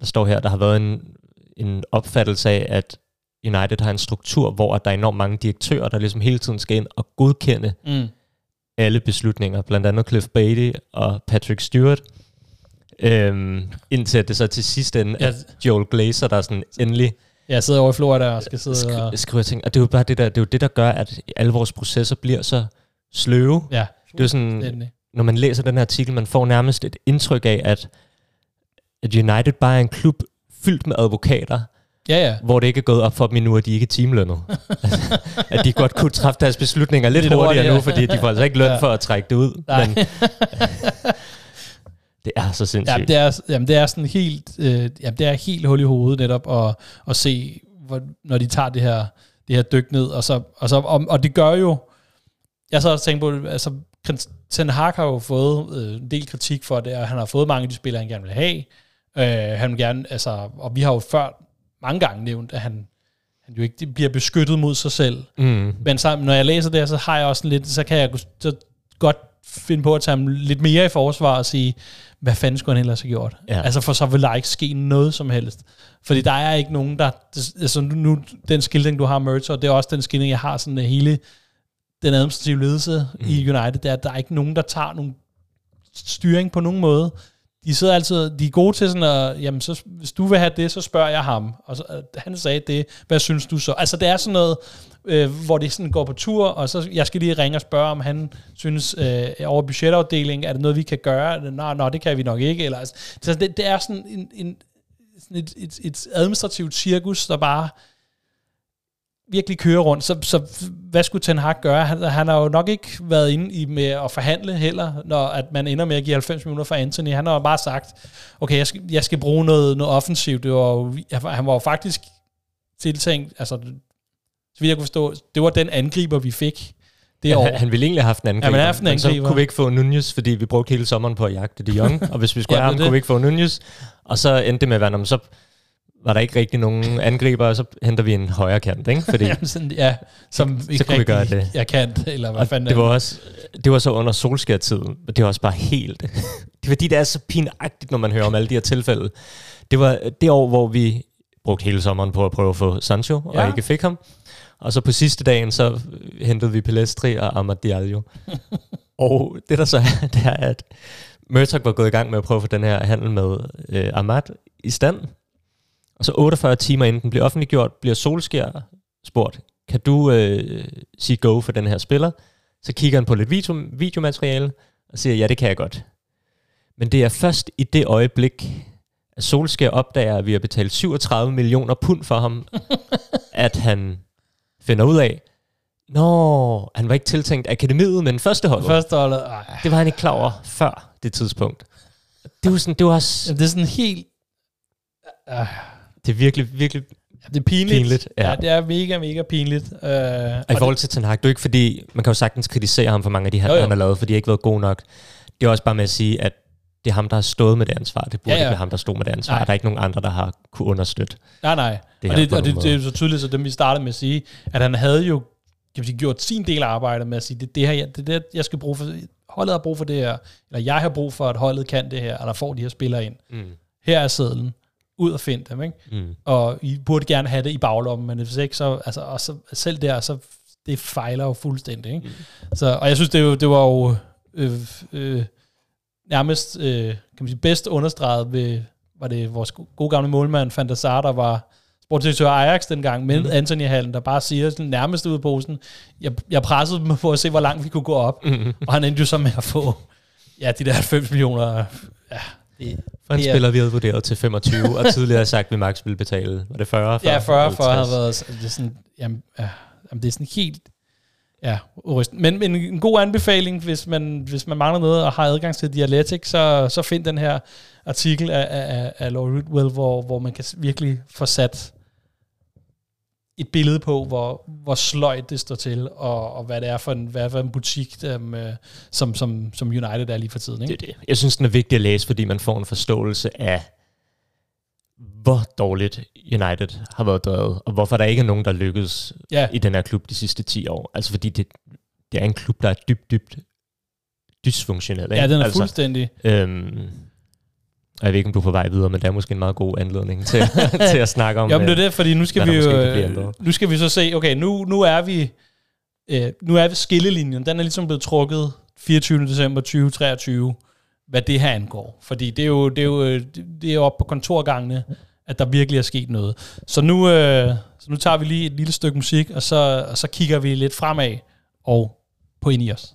Speaker 3: der står her, der har været en, en opfattelse af, at United har en struktur, hvor der er enormt mange direktører, der ligesom hele tiden skal ind og godkende mm. alle beslutninger, blandt andet Cliff Beatty og Patrick Stewart. Øhm, indtil det så til sidst ende ja. Joel Glazer, der sådan endelig...
Speaker 2: Jeg sidder over i Florida og skal sidde
Speaker 3: skri- og... Skriver ting. Og det er jo bare det der, det er jo det, der gør, at alle vores processer bliver så sløve. Ja. Det er sådan, når man læser den her artikel, man får nærmest et indtryk af, at, at United bare er en klub fyldt med advokater,
Speaker 2: Ja, ja.
Speaker 3: Hvor det ikke er gået op for dem endnu, at de ikke er teamlønnet. at de godt kunne træffe deres beslutninger lidt hurtigere hurtigt, ja. nu, fordi de får altså ikke løn ja. for at trække det ud. Nej. Men, det er så sindssygt.
Speaker 2: Ja, det er, jamen, det er sådan helt, øh, jamen, det er helt hul i hovedet netop at, at se, hvor, når de tager det her, det her dyk ned, og, så, og, så, og, og det gør jo, jeg så også tænkt på, altså Ten Hag har jo fået øh, en del kritik for det, og han har fået mange af de spillere, han gerne vil have. Øh, han vil gerne, altså, og vi har jo før mange gange nævnt, at han, han jo ikke bliver beskyttet mod sig selv. Mm. Men så, når jeg læser det så har jeg også lidt, så kan jeg så godt finde på at tage ham lidt mere i forsvar og sige, hvad fanden skulle han ellers have gjort? Ja. Altså for så vil der ikke ske noget som helst. Fordi der er ikke nogen, der... Altså nu, den skildring, du har Mertz, og det er også den skildring, jeg har sådan hele den administrative ledelse mm. i United, det er, at der er ikke nogen, der tager nogen styring på nogen måde de sidder altid, de er gode til sådan at, jamen så, hvis du vil have det, så spørger jeg ham. Og så, øh, han sagde det, hvad synes du så? Altså det er sådan noget, øh, hvor det sådan går på tur, og så jeg skal lige ringe og spørge, om han synes øh, over budgetafdelingen, er det noget, vi kan gøre? Nå, nå det kan vi nok ikke. Eller, altså, det, det er sådan en, en sådan et, et, et administrativt cirkus, der bare virkelig kører rundt. Så, så hvad skulle Ten Hag gøre? Han, han har jo nok ikke været inde i med at forhandle heller, når at man ender med at give 90 minutter for Anthony. Han har jo bare sagt, okay, jeg skal, jeg skal bruge noget, noget offensivt. Det var jo, han var jo faktisk tiltænkt, altså, så vidt jeg kunne forstå, det var den angriber, vi fik det
Speaker 3: år. Han, han ville egentlig have haft en angriber, ja, men, haft en angriber. men så kunne vi ikke få Nunez, fordi vi brugte hele sommeren på at jagte de Jong, og hvis vi skulle ja, have ham, det. kunne vi ikke få Nunez, og så endte det med at være, så var der ikke rigtig nogen angriber, og så henter vi en højre kant, ikke? Fordi,
Speaker 2: Jamen sådan, ja, som så,
Speaker 3: så kunne vi gøre det.
Speaker 2: Jeg kan, eller hvad fanden
Speaker 3: det var, også, det var så under solskærtiden, og det var også bare helt... det er fordi, det er så pinagtigt, når man hører om alle de her tilfælde. Det var det år, hvor vi brugte hele sommeren på at prøve at få Sancho, ja. og ikke fik ham. Og så på sidste dagen, så hentede vi Pelestri og Amad Diallo. og det der så er, det er, at Murdoch var gået i gang med at prøve at få den her handel med øh, Ahmad i stand. Og så 48 timer inden den bliver offentliggjort, bliver Solskjær spurgt, kan du øh, sige go for den her spiller? Så kigger han på lidt video, videomateriale og siger, ja, det kan jeg godt. Men det er først i det øjeblik, at Solskjær opdager, at vi har betalt 37 millioner pund for ham, at han finder ud af, Nå, han var ikke tiltænkt akademiet, men første hold.
Speaker 2: Første hold.
Speaker 3: Det var han ikke klar over før det tidspunkt. Det var sådan, det var også...
Speaker 2: det er sådan helt...
Speaker 3: det er virkelig, virkelig
Speaker 2: det er pinligt. pinligt ja. ja, det er mega, mega pinligt. Uh,
Speaker 3: I forhold til Ten Hag, det er ikke fordi, man kan jo sagtens kritisere ham for mange af de her, han har lavet, for de har ikke været gode nok. Det er også bare med at sige, at det er ham, der har stået med det ansvar. Det burde ja, ja. ikke være ham, der stod med det ansvar. Nej. Der er ikke nogen andre, der har kunne understøtte
Speaker 2: Nej, nej. Det og, det, og det, det, er så tydeligt, så dem vi startede med at sige, at han havde jo kan sige, gjort sin del af arbejdet med at sige, det, det her, det, det jeg skal bruge for, holdet har brug for det her, eller jeg har brug for, at holdet kan det her, eller får de her spillere ind. Mm. Her er sædlen ud og finde dem, ikke? Mm. Og I burde gerne have det i baglommen, men hvis ikke, så, altså, og så selv der, så det fejler jo fuldstændig, ikke? Mm. Så, og jeg synes, det, jo, det var jo øh, øh, nærmest, øh, kan man sige, bedst understreget ved, var det vores gode gamle målmand, Fantasar, der var sportsdirektør Ajax dengang, med mm. Anthony Hallen, der bare siger sådan, nærmest ud af posen, jeg, jeg pressede dem på at se, hvor langt vi kunne gå op, mm. og han endte jo så med at få ja, de der 90 millioner ja,
Speaker 3: det, For en spiller, vi havde vurderet til 25, og tidligere sagt, at vi max ville betale. Var det 40?
Speaker 2: 40 ja, 40, 40 havde været... Det er sådan, jamen, ja, jamen, det er sådan helt... Ja. Men, men en god anbefaling, hvis man, hvis man mangler noget og har adgang til Dialectic, så, så find den her artikel af, af, af Laurie Ridwell, hvor, hvor man kan virkelig få sat et billede på, hvor, hvor sløjt det står til, og, og hvad det er for en, hvad er for en butik, øh, som, som, som United er lige for tiden. Ikke?
Speaker 3: Det er det. Jeg synes, den er vigtig at læse, fordi man får en forståelse af, hvor dårligt United har været drevet, og hvorfor der ikke er nogen, der lykkedes ja. i den her klub de sidste 10 år. Altså fordi det, det er en klub, der er dybt, dybt dysfunktionel. Ikke?
Speaker 2: Ja, den er
Speaker 3: altså,
Speaker 2: fuldstændig.
Speaker 3: Øhm, jeg ved ikke, om du er på vej videre, men det er måske en meget god anledning til, til at snakke om
Speaker 2: Jamen det er det, fordi nu skal vi jo, nu skal vi så se, okay, nu, nu er vi, øh, nu er vi skillelinjen, den er ligesom blevet trukket 24. december 2023, hvad det her angår. Fordi det er jo, det er jo, det er jo op på kontorgangene, at der virkelig er sket noget. Så nu, øh, så nu tager vi lige et lille stykke musik, og så, og så kigger vi lidt fremad og på ind i os.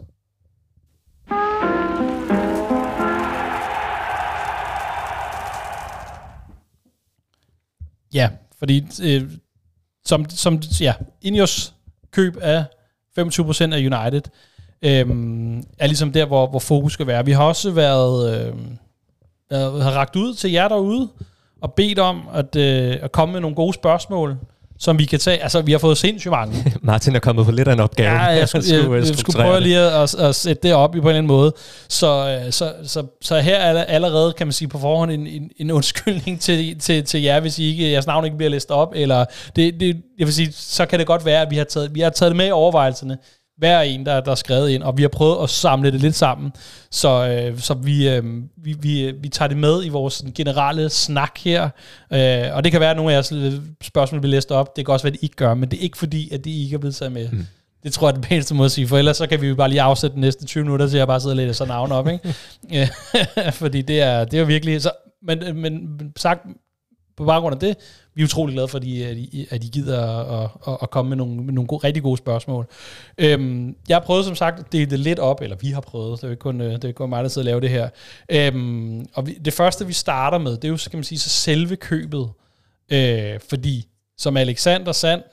Speaker 2: Ja, fordi øh, som, som ja, Ineos køb af 25% af United øh, er ligesom der, hvor, hvor fokus skal være. Vi har også været, øh, været har ragt ud til jer derude og bedt om at, øh, at komme med nogle gode spørgsmål som vi kan tage. Altså, vi har fået sindssygt mange.
Speaker 3: Martin er kommet på lidt af en opgave.
Speaker 2: Ja, jeg skulle, jeg, jeg, jeg skulle prøve lige at, at, sætte det op på en eller anden måde. Så, øh, så, så, så her er der allerede, kan man sige, på forhånd en, en, en undskyldning til, til, til jer, hvis I ikke, jeres navn ikke bliver læst op. Eller det, det, jeg vil sige, så kan det godt være, at vi har taget, vi har taget det med i overvejelserne hver en, der, der er skrevet ind, og vi har prøvet at samle det lidt sammen, så, øh, så vi, øh, vi, vi, vi tager det med i vores generelle snak her, øh, og det kan være, at nogle af jeres spørgsmål bliver læst op, det kan også være, at de ikke gør, men det er ikke fordi, at de ikke er blevet taget med. Mm. Det tror jeg er det bedste måde at sige, for ellers så kan vi jo bare lige afsætte de næste 20 minutter til at bare sidde og læse sådan navn op, ikke? fordi det er, det er virkelig, så, men, men sagt på baggrund af det, vi er utrolig glade for, at I, at I, at gider at, at, at komme med nogle, med nogle gode, rigtig gode spørgsmål. Øhm, jeg har prøvet, som sagt, at dele det lidt op, eller vi har prøvet, det er jo ikke kun, øh, det er kun mig, der sidder og laver det her. Øhm, og vi, det første, vi starter med, det er jo, skal man sige, så selve købet. Øh, fordi, som Alexander Sand,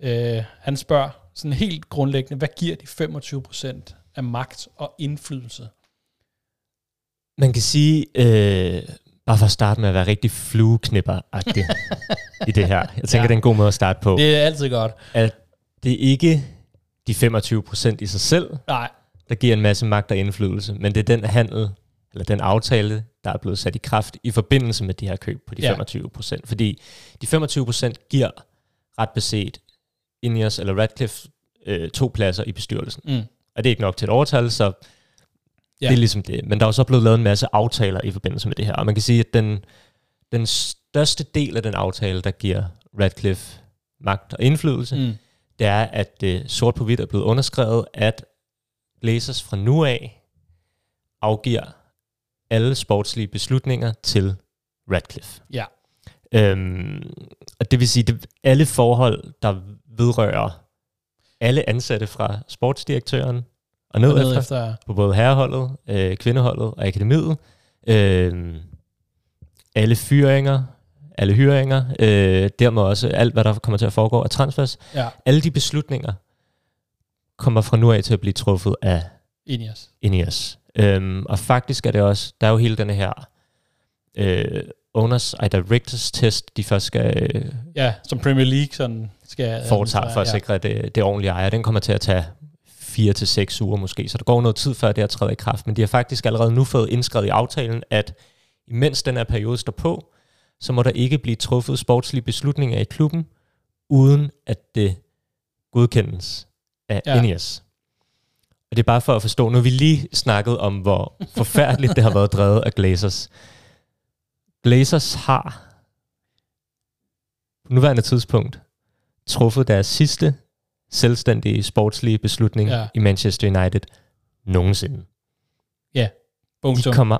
Speaker 2: øh, han spørger sådan helt grundlæggende, hvad giver de 25% af magt og indflydelse?
Speaker 3: Man kan sige, øh, Bare for at starte med at være rigtig flueknipper i det her. Jeg tænker, ja. det er en god måde at starte på.
Speaker 2: Det er altid godt.
Speaker 3: At det ikke de 25 procent i sig selv,
Speaker 2: Nej.
Speaker 3: der giver en masse magt og indflydelse, men det er den handel, eller den aftale, der er blevet sat i kraft i forbindelse med de her køb på de ja. 25 procent. Fordi de 25 procent giver ret beset Ineos eller Radcliffe øh, to pladser i bestyrelsen. Mm. Og det er ikke nok til et overtal, så Ja. Det er ligesom det. Men der er jo så blevet lavet en masse aftaler i forbindelse med det her. Og man kan sige, at den, den største del af den aftale, der giver Radcliffe magt og indflydelse, mm. det er, at det sort på hvidt er blevet underskrevet, at Blazers fra nu af afgiver alle sportslige beslutninger til Radcliffe.
Speaker 2: Ja.
Speaker 3: Øhm, og det vil sige, at alle forhold, der vedrører alle ansatte fra sportsdirektøren og ned, og ned efter, efter, på både herreholdet, øh, kvindeholdet og akademiet. Øh, alle fyringer, alle hyringer, øh, dermed også alt, hvad der kommer til at foregå af transfers.
Speaker 2: Ja.
Speaker 3: Alle de beslutninger kommer fra nu af til at blive truffet af
Speaker 2: Ineos.
Speaker 3: Ineos. Øhm, og faktisk er det også, der er jo hele den her øh, owners i directors test, de først skal... Øh,
Speaker 2: ja, som Premier League sådan skal...
Speaker 3: Foretage for at ja. sikre, det, det ordentlige ejer. Den kommer til at tage fire til seks uger måske, så der går noget tid før det her træder i kraft, men de har faktisk allerede nu fået indskrevet i aftalen, at imens den her periode står på, så må der ikke blive truffet sportslige beslutninger i klubben, uden at det godkendes af ja. Ineos. Og det er bare for at forstå, nu har vi lige snakket om, hvor forfærdeligt det har været drevet af Glazers. Glazers har på nuværende tidspunkt truffet deres sidste selvstændige sportslige beslutning ja. i Manchester United nogensinde.
Speaker 2: Ja, punktum.
Speaker 3: De kommer,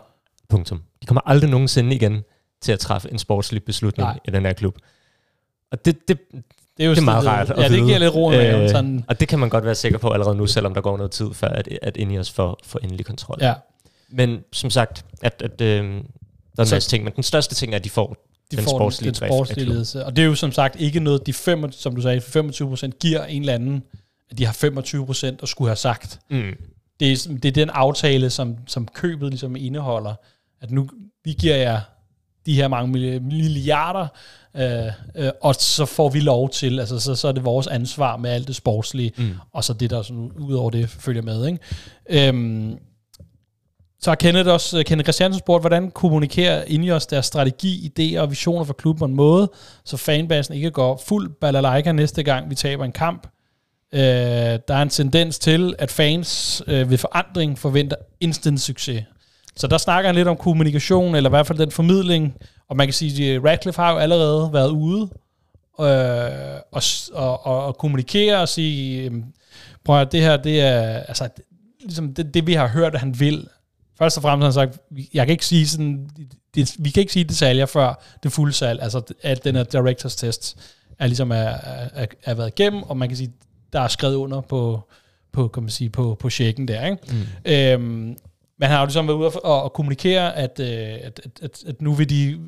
Speaker 3: punktum. De kommer aldrig nogensinde igen til at træffe en sportslig beslutning Nej. i den her klub. Og det, det, det er jo det er meget rart at
Speaker 2: Ja,
Speaker 3: vide.
Speaker 2: det giver lidt ro øh, sådan.
Speaker 3: Og det kan man godt være sikker på allerede nu, selvom der går noget tid, før at, at Ineos får, får endelig kontrol.
Speaker 2: Ja.
Speaker 3: Men som sagt, at, at øh, der er en masse ting, men den største ting er, at de får
Speaker 2: de den får sportslige, den, den sportslige ledelse. Og det er jo som sagt ikke noget, de fem, som du sagde, 25% giver en eller anden, at de har 25% at skulle have sagt.
Speaker 3: Mm.
Speaker 2: Det, er, det er den aftale, som, som købet ligesom indeholder, at nu vi giver jer de her mange milliarder, øh, øh, og så får vi lov til, altså så, så er det vores ansvar med alt det sportslige, mm. og så det, der sådan, ud over det følger med. Ikke? Øhm, så har Kenneth også, øh, Kenneth Christiansen spurgt, hvordan kommunikerer Ineos deres strategi, idéer og visioner for klubben på en måde, så fanbasen ikke går fuld balalaika næste gang, vi taber en kamp. Øh, der er en tendens til, at fans øh, ved forandring forventer instant succes. Så der snakker han lidt om kommunikation, eller i hvert fald den formidling, og man kan sige, at øh, Radcliffe har jo allerede været ude øh, og, og, og, og kommunikere og sige, øh, prøv at det her, det er, altså, ligesom det, det vi har hørt, at han vil, Først og fremmest har han sagt, jeg kan ikke sige sådan, det, vi kan ikke sige detaljer før det fulde salg, altså at den her directors test er ligesom er, er, er været igennem, og man kan sige, der er skrevet under på, på, kan man sige, på, på checken der. Ikke? Mm. Øhm, men han har jo ligesom været ude og, og kommunikere, at, øh, at, at, at, at nu vil de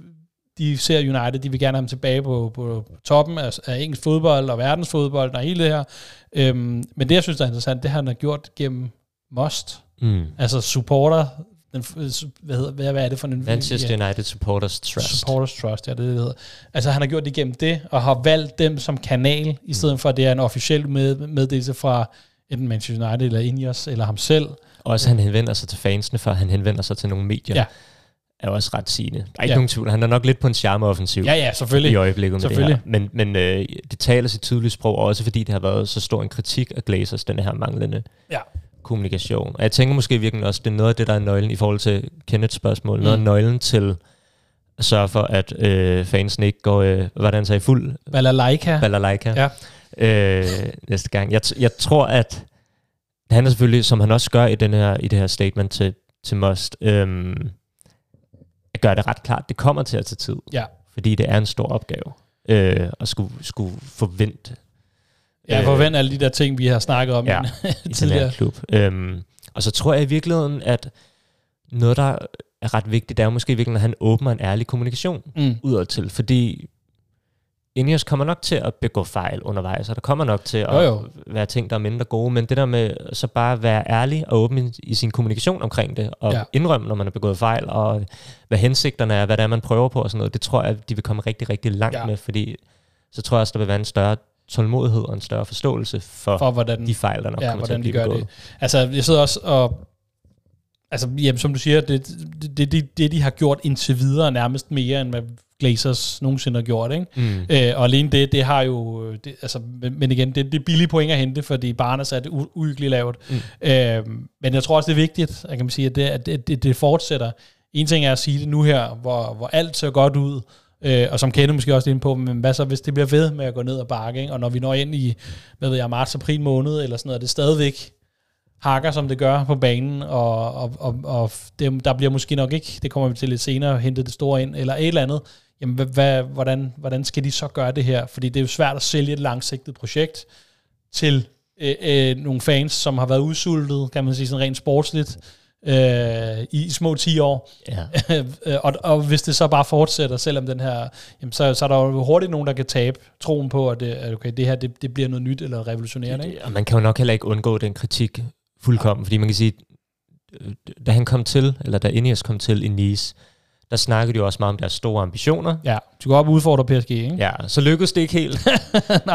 Speaker 2: de ser United, de vil gerne have ham tilbage på, på toppen af, af engelsk fodbold og verdensfodbold og hele det her. Øhm, men det, jeg synes, der er interessant, det har han har gjort gennem Most. Mm. Altså supporter, den, hvad, hedder, hvad, hvad er det for en...
Speaker 3: Manchester ja, United Supporters Trust.
Speaker 2: Supporters Trust, ja, det, det hedder. Altså han har gjort det gennem det, og har valgt dem som kanal, i mm. stedet for at det er en officiel med, meddelelse fra enten Manchester United eller Ineos, eller ham selv.
Speaker 3: Også han henvender sig til fansene, før han henvender sig til nogle medier. Ja er også ret sigende. Der er ikke ja. nogen tvivl. Han er nok lidt på en charmeoffensiv
Speaker 2: ja, ja, selvfølgelig.
Speaker 3: i øjeblikket med det her. Men, men øh, det taler sit tydelige sprog, også fordi det har været så stor en kritik af Glazers, den her manglende ja. Kommunikation. Og jeg tænker måske virkelig også, det er noget af det, der er nøglen i forhold til Kenneths spørgsmål. Mm. Noget af mm. nøglen til at sørge for, at øh, fansen ikke går, øh, hvordan sagde, fuld...
Speaker 2: Balalaika.
Speaker 3: Balalaika. Ja. Øh, næste gang. Jeg, jeg tror, at han er selvfølgelig, som han også gør i, den her, i det her statement til, til Must, øh, at gøre det ret klart, det kommer til at tage tid. Ja. Fordi det er en stor opgave øh, at skulle, skulle forvente.
Speaker 2: Ja, øh, forvente alle de der ting, vi har snakket om
Speaker 3: ja, i den her klub. Øhm, og så tror jeg i virkeligheden, at noget, der er ret vigtigt, det er måske virkelig, at han åbner en ærlig kommunikation mm. udadtil. Fordi Ineos kommer nok til at begå fejl undervejs, og der kommer nok til at jo, jo. være ting, der er mindre gode, men det der med så bare være ærlig og åben i sin kommunikation omkring det, og ja. indrømme, når man har begået fejl, og hvad hensigterne er, hvad det er, man prøver på og sådan noget, det tror jeg, de vil komme rigtig, rigtig langt ja. med, fordi så tror jeg også, der vil være en større tålmodighed og en større forståelse for, for hvordan, de fejl, der nok ja, kommer til at blive de gør begået. Det.
Speaker 2: Altså, jeg sidder også og Altså, jamen, som du siger, det, det, det, det, de har gjort indtil videre, nærmest mere, end hvad Glazers nogensinde har gjort. Ikke? Mm. Øh, og alene det, det har jo... Det, altså, men igen, det, det er billige point at hente, fordi Barnes er det uhyggeligt lavt. Mm. Øh, men jeg tror også, det er vigtigt, at, kan man sige, at, det, at det, det, det fortsætter. En ting er at sige det nu her, hvor, hvor alt ser godt ud, øh, og som kender måske også ind på, men hvad så, hvis det bliver ved med at gå ned og bakke, ikke? og når vi når ind i, hvad ved jeg, marts-april måned, eller sådan noget, det er stadigvæk hakker, som det gør på banen, og, og, og, og det, der bliver måske nok ikke, det kommer vi til lidt senere, hentet det store ind, eller et eller andet, jamen hvad, hvad, hvordan, hvordan skal de så gøre det her? Fordi det er jo svært at sælge et langsigtet projekt til øh, øh, nogle fans, som har været udsultet, kan man sige sådan rent sportsligt, øh, i, små 10 år. Ja. og, og hvis det så bare fortsætter, selvom den her, jamen så, så er der jo hurtigt nogen, der kan tabe troen på, at det, at okay, det her det, det bliver noget nyt eller revolutionerende. Ikke?
Speaker 3: Ja, man kan jo nok heller ikke undgå den kritik fuldkommen, fordi man kan sige, da han kom til, eller da Ineos kom til i Nice, der snakkede de jo også meget om deres store ambitioner.
Speaker 2: Ja, du går op og udfordre PSG, ikke?
Speaker 3: Ja, så lykkedes det ikke helt.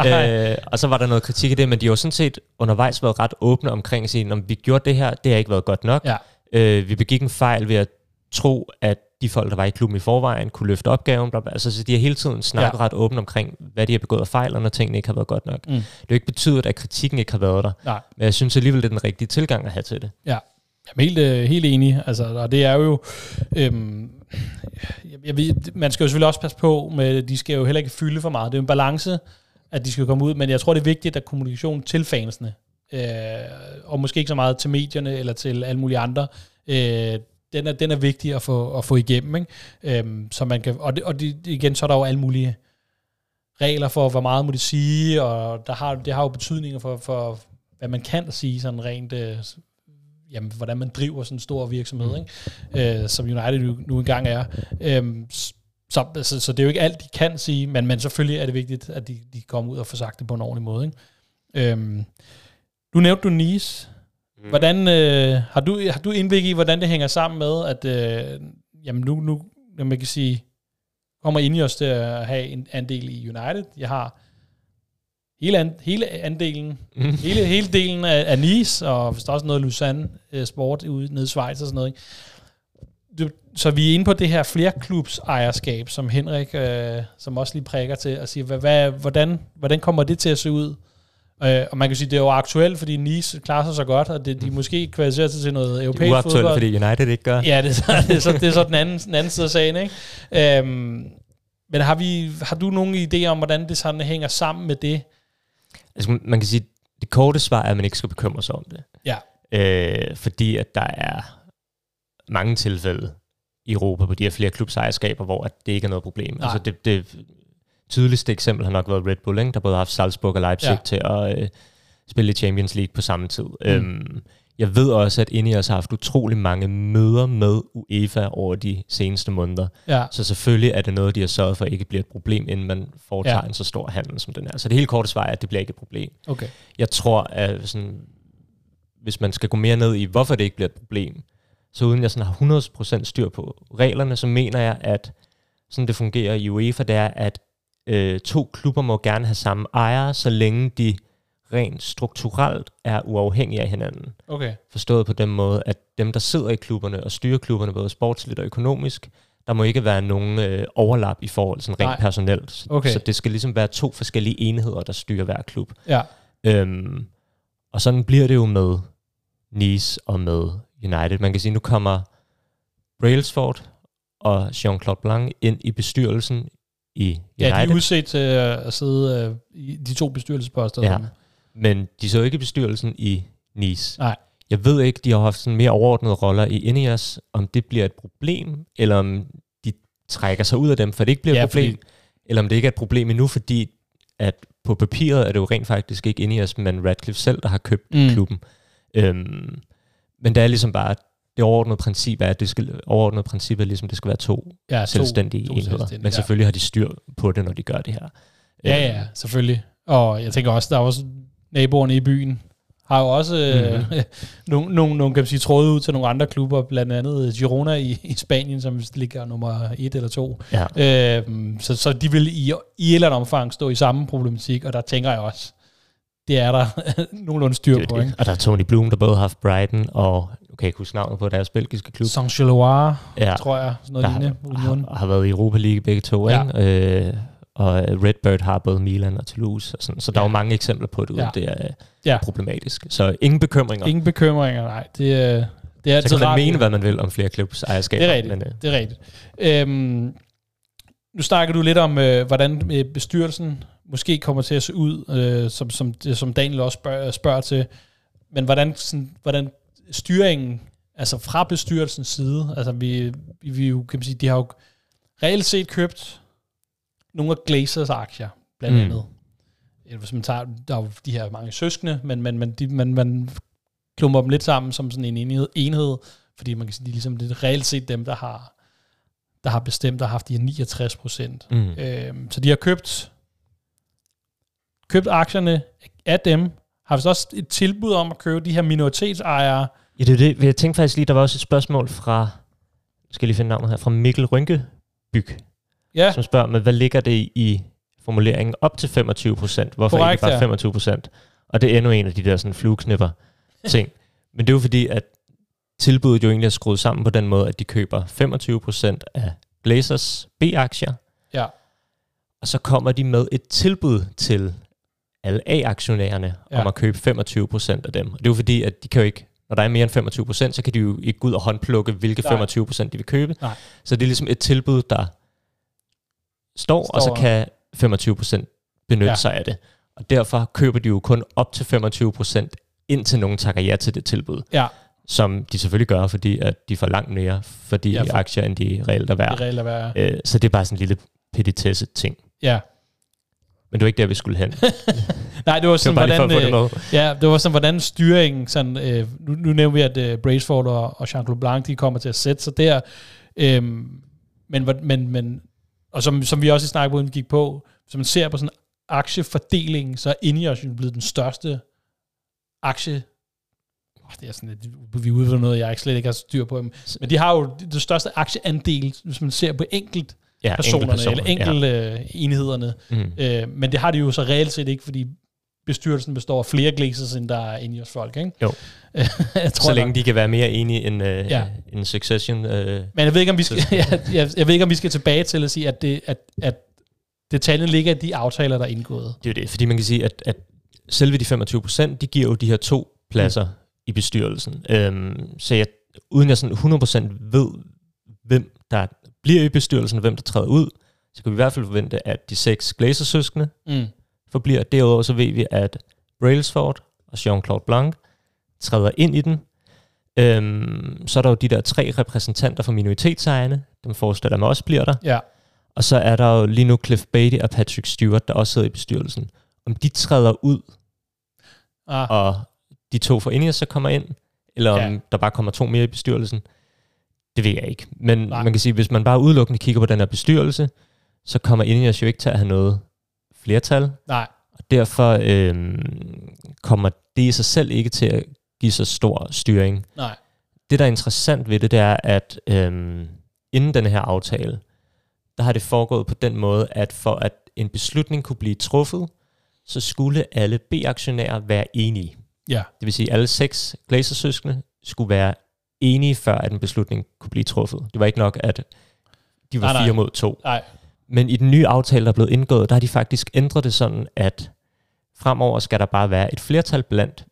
Speaker 3: øh, og så var der noget kritik i det, men de har jo sådan set undervejs været ret åbne omkring at sige, om vi gjorde det her, det har ikke været godt nok. Ja. Øh, vi begik en fejl ved at tro, at de folk, der var i klubben i forvejen, kunne løfte opgaven. Bla bla. Altså, så de har hele tiden snakket ja. ret åbent omkring, hvad de har begået af fejl, og når tingene ikke har været godt nok. Mm. Det er jo ikke betydet, at kritikken ikke har været der. Nej. Men jeg synes alligevel, det er den rigtige tilgang at have til det.
Speaker 2: Ja, jeg er helt, øh, helt enig. Altså, og det er jo... Øhm, jeg ved, man skal jo selvfølgelig også passe på med, de skal jo heller ikke fylde for meget. Det er jo en balance, at de skal komme ud, men jeg tror, det er vigtigt, at kommunikation til fansene, øh, og måske ikke så meget til medierne eller til alle mulige andre, øh, den, er, den er vigtig at få, at få igennem. Ikke? Øh, så man kan, og det, og det, igen, så er der jo alle mulige regler for, hvor meget må de sige, og der har, det har jo betydninger for, for hvad man kan sige sådan rent øh, jamen, hvordan man driver sådan en stor virksomhed, mm. ikke? Øh, som United nu, nu engang er. Øh, så, altså, så det er jo ikke alt, de kan sige, men, men selvfølgelig er det vigtigt, at de, de kommer ud og får sagt det på en ordentlig måde. Ikke? Øhm, du nævnte du Nice. Mm. Hvordan, øh, har, du, har du indblik i, hvordan det hænger sammen med, at øh, jamen nu, nu, man kan sige, kommer Ineos til at have en andel i United. Jeg har hele, an, hele andelen, mm. hele, hele delen af, af Nice, og hvis der er også noget Lausanne uh, Sport ude nede i Schweiz og sådan noget. Ikke? Du, så vi er inde på det her flerklubs ejerskab, som Henrik, uh, som også lige prikker til, og siger, hvad, hvad, hvordan, hvordan kommer det til at se ud? Uh, og man kan sige, det er jo aktuelt, fordi Nice klarer sig så godt, og det, de måske kvalificerer sig til noget europæisk
Speaker 3: fodbold. Det er fordi United ikke gør.
Speaker 2: Ja, det er så, det er så, det er så den, anden, den anden side af sagen. Ikke? Um, men har, vi, har du nogle idéer om, hvordan det sådan hænger sammen med det?
Speaker 3: Altså, man kan sige, det korte svar er, at man ikke skal bekymre sig om det.
Speaker 2: Ja.
Speaker 3: Øh, fordi at der er mange tilfælde i Europa på de her flere klubsejerskaber, hvor at det ikke er noget problem. Nej. Altså det, det tydeligste eksempel har nok været Red Bull, ikke? der både har haft Salzburg og Leipzig ja. til at øh, spille i Champions League på samme tid. Mm. Øhm, Jeg ved også, at Ineos har haft utrolig mange møder med UEFA over de seneste måneder.
Speaker 2: Ja.
Speaker 3: Så selvfølgelig er det noget, de har sørget for ikke bliver et problem, inden man foretager ja. en så stor handel som den er. Så det helt korte svar er, at det bliver ikke et problem.
Speaker 2: Okay.
Speaker 3: Jeg tror, at sådan, hvis man skal gå mere ned i, hvorfor det ikke bliver et problem, så uden jeg sådan har 100% styr på reglerne, så mener jeg, at sådan det fungerer i UEFA, det er, at øh, to klubber må gerne have samme ejere, så længe de rent strukturelt er uafhængige af hinanden.
Speaker 2: Okay.
Speaker 3: Forstået på den måde, at dem, der sidder i klubberne og styrer klubberne, både sportsligt og økonomisk, der må ikke være nogen øh, overlap i forhold sådan rent Nej. personelt. Så,
Speaker 2: okay.
Speaker 3: så det skal ligesom være to forskellige enheder, der styrer hver klub.
Speaker 2: Ja.
Speaker 3: Øhm, og sådan bliver det jo med Nice og med United. Man kan sige, nu kommer Brailsford og Jean-Claude Blanc ind i bestyrelsen i United.
Speaker 2: Ja, de er udset til at sidde øh, i de to bestyrelsesposter.
Speaker 3: Ja, men de så ikke bestyrelsen i Nice.
Speaker 2: Nej.
Speaker 3: Jeg ved ikke, de har haft sådan mere overordnede roller i Ineos, om det bliver et problem, eller om de trækker sig ud af dem, for det ikke bliver ja, et problem, fordi... eller om det ikke er et problem endnu, fordi at på papiret er det jo rent faktisk ikke Ineos, men Radcliffe selv, der har købt mm. klubben. Øhm, men det er ligesom bare, det overordnede princip er, at det skal, overordnede princip er ligesom, det skal være to ja, selvstændige to, to enheder. Selvstændige, men selvfølgelig ja. har de styr på det, når de gør det her.
Speaker 2: Ja, ja, selvfølgelig. Og jeg tænker også, der er også naboerne i byen, har jo også mm-hmm. øh, nogle, nogle, nogle, kan man sige, tråde ud til nogle andre klubber, blandt andet Girona i, i Spanien, som ligger nummer et eller to.
Speaker 3: Ja.
Speaker 2: Øh, så, så de vil i, i et eller andet omfang stå i samme problematik, og der tænker jeg også, det er der nogenlunde styr det på. Ikke?
Speaker 3: Og der er Tony Bloom, der både har haft Brighton og kan ikke huske navnet på deres belgiske klub.
Speaker 2: Saint-Gelois, ja, tror jeg. Sådan noget
Speaker 3: der lignende. Har, har, været i Europa League begge to, ja. ikke? Øh, og Redbird har både Milan og Toulouse. Og sådan. Så der ja. er jo mange eksempler på det, ja. det er ja. problematisk. Så ingen bekymringer.
Speaker 2: Ingen bekymringer, nej. Det, er, det er
Speaker 3: så kan man mene, hvad man vil om flere klubs ejerskaber.
Speaker 2: Det er rigtigt. Men, uh... det er rigtigt. Øhm, nu snakker du lidt om, øh, hvordan øh, bestyrelsen måske kommer til at se ud, øh, som, som, som Daniel også spørger, spørger til. Men hvordan, sådan, hvordan styringen, altså fra bestyrelsens side, altså vi, vi, jo, kan man sige, de har jo reelt set købt nogle af Glazers aktier, blandt mm. andet. Hvis man tager, der er jo de her mange søskende, men, men, men de, man, man klumper dem lidt sammen som sådan en enhed, enhed fordi man kan sige, de er ligesom det er reelt set dem, der har, der har bestemt og haft de her 69 procent. Mm. Øhm, så de har købt, købt aktierne af dem, har vi så også et tilbud om at købe de her minoritetsejere.
Speaker 3: Ja, det er det. Jeg tænkte faktisk lige, der var også et spørgsmål fra, skal lige finde navnet her, fra Mikkel Rynkebyg,
Speaker 2: ja.
Speaker 3: som spørger, men hvad ligger det i formuleringen op til 25 procent? Hvorfor Korrekt, ikke bare ja. 25 procent? Og det er endnu en af de der sådan flueknipper ting. men det er jo fordi, at tilbuddet jo egentlig er skruet sammen på den måde, at de køber 25 procent af Blazers B-aktier.
Speaker 2: Ja.
Speaker 3: Og så kommer de med et tilbud til alle A-aktionærerne ja. om at købe 25 procent af dem. Og det er jo fordi, at de kan jo ikke når der er mere end 25 procent, så kan de jo ikke gå ud og håndplukke, hvilke Nej. 25 procent de vil købe.
Speaker 2: Nej.
Speaker 3: Så det er ligesom et tilbud, der står, står og så kan 25 procent benytte ja. sig af det. Og derfor køber de jo kun op til 25 procent, indtil nogen takker ja til det tilbud.
Speaker 2: Ja.
Speaker 3: Som de selvfølgelig gør, fordi at de får langt mere for de ja, for aktier, end de reelt er værd.
Speaker 2: De reelt er værd.
Speaker 3: Øh, så det er bare sådan en lille petitesse ting.
Speaker 2: Ja.
Speaker 3: Men det var ikke der, vi skulle hen.
Speaker 2: Nej, det var sådan, det var hvordan, øh, ja, det var sådan, hvordan styringen, sådan, øh, nu, nu nævner vi, at øh, Braceford og, og Jean-Claude Blanc, de kommer til at sætte sig der. Øh, men, men, men, og som, som vi også i snakke på, gik på, hvis man ser på sådan aktiefordelingen, så er Ineos blevet den største aktie det er sådan, at vi er noget, jeg ikke slet ikke har styr på. Men de har jo det største aktieandel, hvis man ser på enkelt ja, personerne, personer, eller enkelte ja. Øh, enhederne. Mm. Øh, men det har de jo så reelt set ikke, fordi bestyrelsen består af flere Glazers, end der er Ineos folk, ikke?
Speaker 3: Jo. jeg tror, så længe de kan være mere enige end, uh, ja. en Succession. Uh,
Speaker 2: Men jeg ved, ikke, om vi skal, jeg, jeg, jeg ved ikke, om vi skal tilbage til at sige, at, det, at, at detaljen ligger i de aftaler, der er indgået.
Speaker 3: Det er det, fordi man kan sige, at, at selve de 25 procent, de giver jo de her to pladser mm. i bestyrelsen. Um, så jeg, uden jeg sådan 100% ved, hvem der bliver i bestyrelsen, og hvem der træder ud, så kan vi i hvert fald forvente, at de seks Glazer-søskende
Speaker 2: mm.
Speaker 3: forbliver. Derudover så ved vi, at Brailsford og Jean-Claude Blanc træder ind i den. Øhm, så er der jo de der tre repræsentanter for minoritetsejerne, dem forestiller mig også bliver der.
Speaker 2: Ja.
Speaker 3: Og så er der jo lige nu Cliff Beatty og Patrick Stewart, der også sidder i bestyrelsen. Om de træder ud,
Speaker 2: ah.
Speaker 3: og de to for så kommer ind, eller om ja. der bare kommer to mere i bestyrelsen, det ved jeg ikke. Men Nej. man kan sige, hvis man bare udelukkende kigger på den her bestyrelse, så kommer Ineos jo ikke til at have noget flertal.
Speaker 2: Nej.
Speaker 3: Og derfor øh, kommer det i sig selv ikke til at give så stor styring.
Speaker 2: Nej.
Speaker 3: Det, der er interessant ved det, det er, at øh, inden den her aftale, der har det foregået på den måde, at for at en beslutning kunne blive truffet, så skulle alle B-aktionærer være enige.
Speaker 2: Ja.
Speaker 3: Det vil sige, at alle seks Glazer-søskende skulle være enige, før at en beslutning kunne blive truffet. Det var ikke nok, at de var nej, fire nej. mod to.
Speaker 2: Nej.
Speaker 3: Men i den nye aftale, der er blevet indgået, der har de faktisk ændret det sådan, at fremover skal der bare være et flertal blandt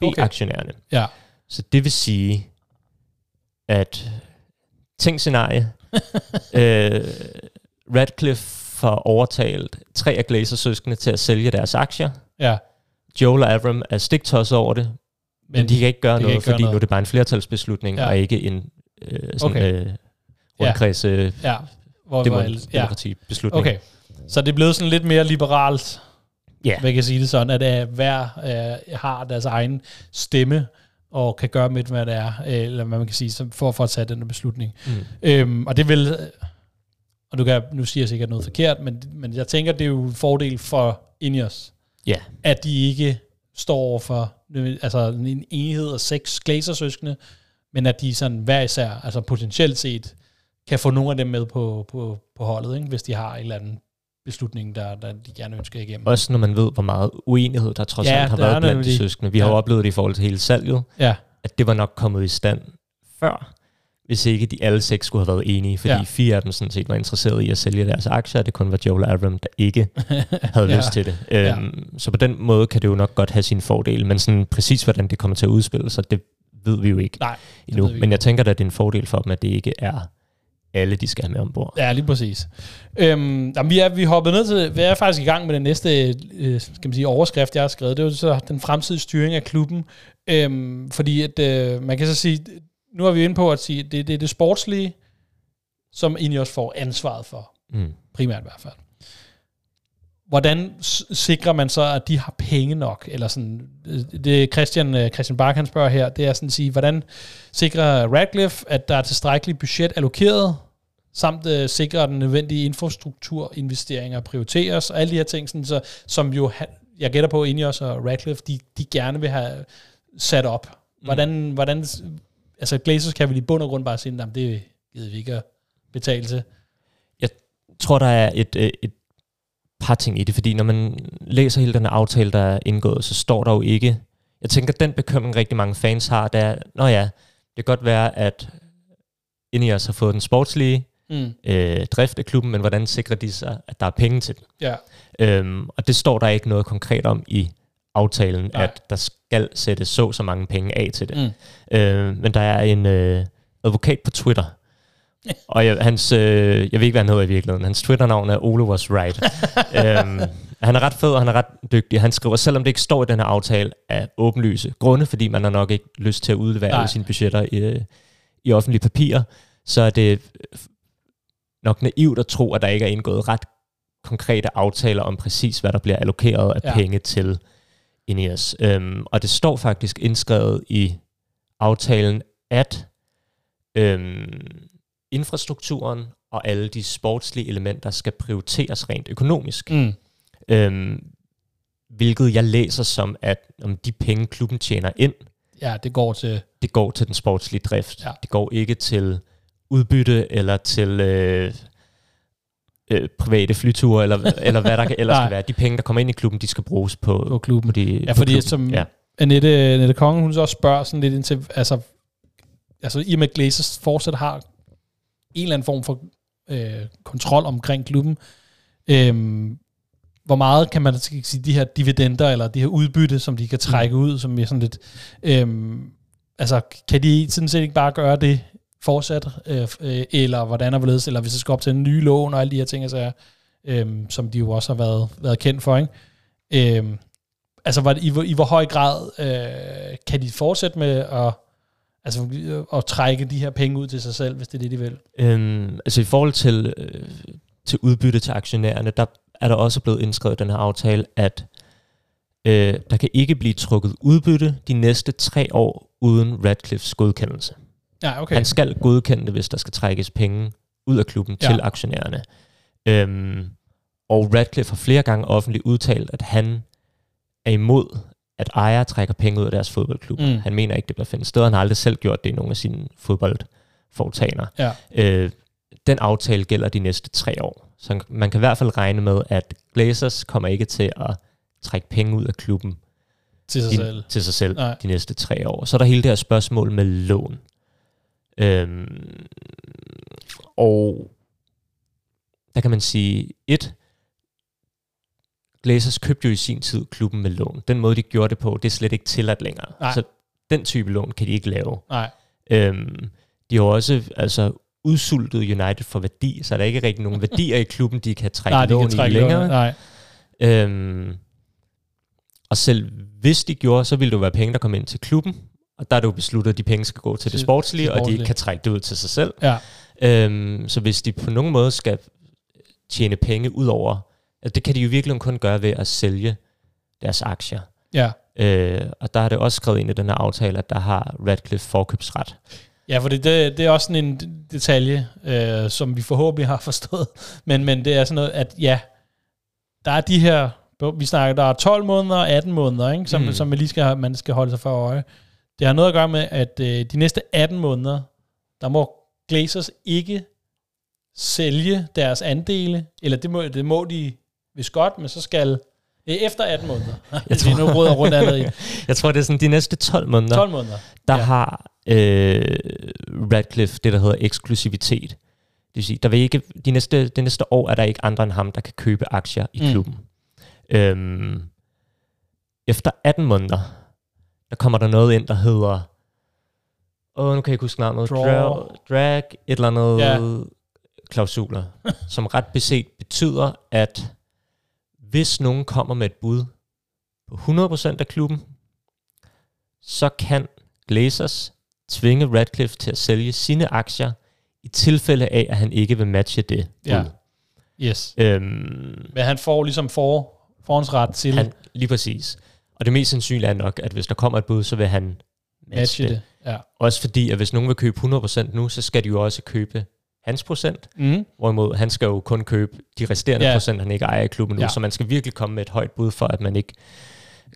Speaker 3: B-aktionærerne.
Speaker 2: Okay. Ja.
Speaker 3: Så det vil sige, at tænk scenarie, øh, Radcliffe får overtalt tre af Glazer-søskende til at sælge deres aktier.
Speaker 2: Ja.
Speaker 3: Joel og Avram er stiktosset over det, men, men de kan ikke gøre noget, ikke gøre fordi noget. nu er det bare en flertalsbeslutning, ja. og ikke en øh, sådan, okay. øh, rundkreds øh,
Speaker 2: ja. Hvor
Speaker 3: demo- ja. demokrati-beslutning.
Speaker 2: Okay, så det er blevet sådan lidt mere liberalt,
Speaker 3: ja.
Speaker 2: hvad kan jeg sige det sådan, at uh, hver uh, har deres egen stemme, og kan gøre med, hvad det er, eller hvad man kan sige, for, for at tage den beslutning. Mm. Øhm, og det vil, og du kan, nu siger jeg sikkert noget forkert, men, men jeg tænker, det er jo en fordel for Ineos,
Speaker 3: ja.
Speaker 2: at de ikke står over for altså en enhed af seks glazersøskende, men at de sådan hver især, altså potentielt set, kan få nogle af dem med på, på, på holdet, ikke? hvis de har en eller anden beslutning, der, der de gerne ønsker igennem.
Speaker 3: Også når man ved, hvor meget uenighed der trods ja, alt har været blandt de søskende. Vi ja. har jo oplevet det i forhold til hele salget,
Speaker 2: ja.
Speaker 3: at det var nok kommet i stand før, hvis ikke de alle seks skulle have været enige, fordi ja. fire af dem sådan set var interesseret i at sælge deres aktier, og det kun var Joel Avram, der ikke havde ja. lyst til det. Ja. Øhm, så på den måde kan det jo nok godt have sin fordel, men sådan præcis hvordan det kommer til at udspille sig, det ved vi jo ikke
Speaker 2: Nej,
Speaker 3: endnu. Men jeg tænker, at det er en fordel for dem, at det ikke er alle, de skal have med ombord.
Speaker 2: Ja, lige præcis. Øhm, jamen, vi, er, vi hoppet ned til, vi er faktisk i gang med den næste øh, skal man sige, overskrift, jeg har skrevet. Det er jo så den fremtidige styring af klubben. Øhm, fordi at, øh, man kan så sige, nu er vi inde på at sige, det, det er det sportslige, som Ineos får ansvaret for.
Speaker 3: Mm.
Speaker 2: Primært i hvert fald. Hvordan sikrer man så, at de har penge nok? Eller sådan, det Christian, øh, Christian Bark, han spørger her, det er sådan at sige, hvordan sikrer Radcliffe, at der er tilstrækkeligt budget allokeret, samt uh, sikrer, at den nødvendige infrastrukturinvesteringer prioriteres, og alle de her ting, sådan, så, som jo, jeg gætter på, Ineos og Radcliffe, de, de gerne vil have sat op. Hvordan, mm. hvordan altså Glazers kan vel i bund og grund bare sige, at det gider vi ikke at betale til.
Speaker 3: Jeg tror, der er et, øh, et par ting i det, fordi når man læser hele den aftale, der er indgået, så står der jo ikke, jeg tænker, den bekymring rigtig mange fans har, det er, nå ja, det kan godt være, at Ineos har fået den sportslige mm. øh, drift af klubben, men hvordan sikrer de sig, at der er penge til den?
Speaker 2: Ja.
Speaker 3: Øhm, og det står der ikke noget konkret om i aftalen, Nej. at der skal sættes så så mange penge af til det. Mm. Øh, men der er en øh, advokat på Twitter, og jeg, hans, øh, jeg ved ikke, hvad han hedder i virkeligheden. Hans Twitter-navn er Ole was right. øhm, han er ret fed, og han er ret dygtig. Han skriver, selvom det ikke står i den her aftale, af åbenlyse grunde, fordi man har nok ikke lyst til at udlevere alle sine budgetter i, i offentlige papirer, så er det nok naivt at tro, at der ikke er indgået ret konkrete aftaler om præcis, hvad der bliver allokeret af ja. penge til Ineos. Øhm, og det står faktisk indskrevet i aftalen, at øhm, infrastrukturen og alle de sportslige elementer skal prioriteres rent økonomisk.
Speaker 2: Mm.
Speaker 3: Øhm, hvilket jeg læser som, at om de penge, klubben tjener ind,
Speaker 2: ja, det går til
Speaker 3: det går til den sportslige drift.
Speaker 2: Ja.
Speaker 3: Det går ikke til udbytte eller til øh, øh, private flyture, eller, eller hvad der ellers skal være. De penge, der kommer ind i klubben, de skal bruges på,
Speaker 2: på klubben.
Speaker 3: På de,
Speaker 2: ja, fordi som ja. Annette, Annette Kongen, hun så også spørger sådan lidt ind til, altså, altså i og med Glazers fortsat har en eller anden form for øh, kontrol omkring klubben, øh, hvor meget kan man sige, de her dividender, eller de her udbytte, som de kan trække mm. ud, som er sådan lidt, øh, altså kan de sådan set ikke bare gøre det fortsat, øh, øh, eller hvordan og hvorledes, eller hvis det skal op til en ny lån og alle de her ting, altså, øh, som de jo også har været, været kendt for, ikke? Øh, altså, hvor, i, i hvor høj grad øh, kan de fortsætte med at, altså, øh, at trække de her penge ud til sig selv, hvis det er det, de vil?
Speaker 3: Øhm, altså i forhold til, øh, til udbytte til aktionærerne, der er der også blevet indskrevet i den her aftale, at Øh, der kan ikke blive trukket udbytte de næste tre år uden Radcliffes godkendelse.
Speaker 2: Ja, okay.
Speaker 3: Han skal godkende det, hvis der skal trækkes penge ud af klubben ja. til aktionærerne. Øhm, og Radcliffe har flere gange offentligt udtalt, at han er imod, at ejere trækker penge ud af deres fodboldklub. Mm. Han mener ikke, det bør finde sted. Han har aldrig selv gjort det i nogle af sine fodboldforetagender.
Speaker 2: Ja.
Speaker 3: Øh, den aftale gælder de næste tre år. Så man kan i hvert fald regne med, at Glazers kommer ikke til at trække penge ud af klubben
Speaker 2: til sig
Speaker 3: de,
Speaker 2: selv,
Speaker 3: til sig selv de næste tre år. Så er der hele det her spørgsmål med lån. Øhm, og der kan man sige, et, Glazers købte jo i sin tid klubben med lån. Den måde, de gjorde det på, det er slet ikke tilladt længere.
Speaker 2: Nej.
Speaker 3: Så den type lån kan de ikke lave.
Speaker 2: Nej.
Speaker 3: Øhm, de har også altså, udsultet United for værdi, så der er ikke rigtig nogen værdier i klubben, de kan trække
Speaker 2: Nej,
Speaker 3: lån
Speaker 2: kan trække
Speaker 3: i længere.
Speaker 2: Nej.
Speaker 3: Øhm, og selv hvis de gjorde, så ville det jo være penge, der kom ind til klubben, og der er det jo besluttet, at de penge skal gå til, det sportslige, og de ikke kan trække det ud til sig selv.
Speaker 2: Ja.
Speaker 3: Øhm, så hvis de på nogen måde skal tjene penge ud over, altså det kan de jo virkelig kun gøre ved at sælge deres aktier.
Speaker 2: Ja.
Speaker 3: Øh, og der er det også skrevet ind i den her aftale, at der har Radcliffe forkøbsret.
Speaker 2: Ja, for det, det, det er også sådan en detalje, øh, som vi forhåbentlig har forstået. Men, men det er sådan noget, at ja, der er de her, vi snakker, der er 12 måneder og 18 måneder, ikke, som, mm. som man lige skal, man skal holde sig for øje. Det har noget at gøre med, at øh, de næste 18 måneder, der må Glazers ikke sælge deres andele, eller det må, det må de hvis godt, men så skal efter 18 måneder. Jeg tror, nu råder rundt allerede.
Speaker 3: jeg tror, det er sådan de næste 12 måneder.
Speaker 2: 12 måneder.
Speaker 3: Der ja. har øh, Radcliffe det, der hedder eksklusivitet. Det vil sige, der vil ikke, de næste, det næste år er der ikke andre end ham, der kan købe aktier i mm. klubben. Mm. Øhm, efter 18 måneder, der kommer der noget ind, der hedder, åh, oh, nu kan jeg ikke huske navnet,
Speaker 2: Draw.
Speaker 3: drag, drag et eller andet ja. klausuler, som ret beset betyder, at hvis nogen kommer med et bud på 100% af klubben, så kan Glazers tvinge Radcliffe til at sælge sine aktier i tilfælde af, at han ikke vil matche det bud. Ja.
Speaker 2: Yes.
Speaker 3: Øhm,
Speaker 2: Men han får ligesom for, forhåndsret til...
Speaker 3: Han, lige præcis. Og det mest sandsynlige er nok, at hvis der kommer et bud, så vil han matche, det. det.
Speaker 2: Ja.
Speaker 3: Også fordi, at hvis nogen vil købe 100% nu, så skal de jo også købe hans procent,
Speaker 2: mm.
Speaker 3: hvorimod han skal jo kun købe de resterende ja. procent, han ikke ejer i klubben nu, ja. så man skal virkelig komme med et højt bud for, at man ikke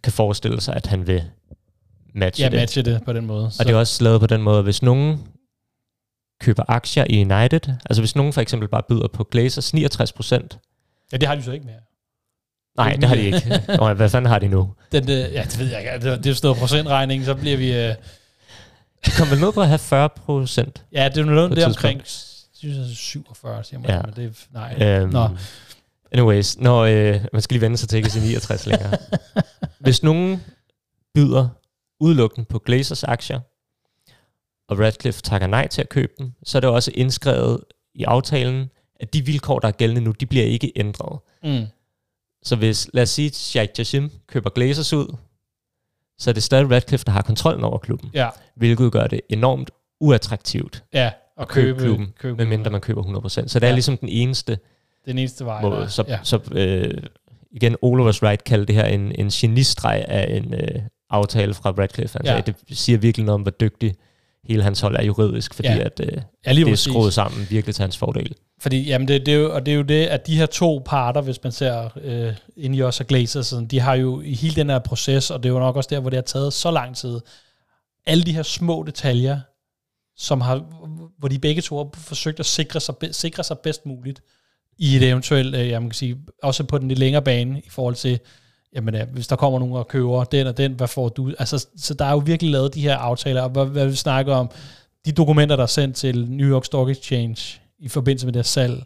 Speaker 3: kan forestille sig, at han vil matche
Speaker 2: ja,
Speaker 3: det.
Speaker 2: matche det på den måde.
Speaker 3: Og så. det er også lavet på den måde, hvis nogen køber aktier i United, altså hvis nogen for eksempel bare byder på Glazers 69 procent.
Speaker 2: Ja, det har de så ikke mere.
Speaker 3: Nej, det, har de ikke. Nå, hvad fanden har de nu?
Speaker 2: Den, det, ja, det ved jeg ikke. Det, det er stået procentregning, så bliver vi... Uh...
Speaker 3: De kommer ned på at have 40 procent.
Speaker 2: Ja, det er noget det omkring synes, 47, siger man. Ja. Men det nej.
Speaker 3: Øhm, Nå. Anyways, når, øh, man skal lige vende sig til ikke sige 69 længere. Hvis nogen byder udelukkende på Glazers aktier, og Radcliffe takker nej til at købe dem, så er det også indskrevet i aftalen, at de vilkår, der er gældende nu, de bliver ikke ændret.
Speaker 2: Mm.
Speaker 3: Så hvis, lad os sige, Sheikh Jassim køber Glazers ud, så er det stadig Radcliffe, der har kontrollen over klubben.
Speaker 2: Ja.
Speaker 3: Hvilket gør det enormt uattraktivt
Speaker 2: ja
Speaker 3: at købe, købe klubben, købe medmindre man køber 100%. Så det ja. er ligesom den eneste
Speaker 2: den eneste vej.
Speaker 3: Måde. Så, ja. så øh, igen, Oliver's Right kaldte det her en, en genistreg af en øh, aftale fra Radcliffe. Altså, ja. Det siger virkelig noget om, hvor dygtig hele hans hold er juridisk, fordi ja. at, øh, ja, det er skruet sammen virkelig til hans fordel.
Speaker 2: Fordi, jamen det, det, er jo, og det er jo det, at de her to parter, hvis man ser øh, ind i os og Glazers, de har jo i hele den her proces, og det er jo nok også der, hvor det har taget så lang tid, alle de her små detaljer, som har, hvor de begge to har forsøgt at sikre sig, sikre sig bedst muligt i et eventuelt, øh, jeg kan sige, også på den lidt længere bane i forhold til, jamen ja, hvis der kommer nogen og køber den og den, hvad får du? Altså, så der er jo virkelig lavet de her aftaler, og hvad, hvad vi snakker om, de dokumenter, der er sendt til New York Stock Exchange i forbindelse med det salg,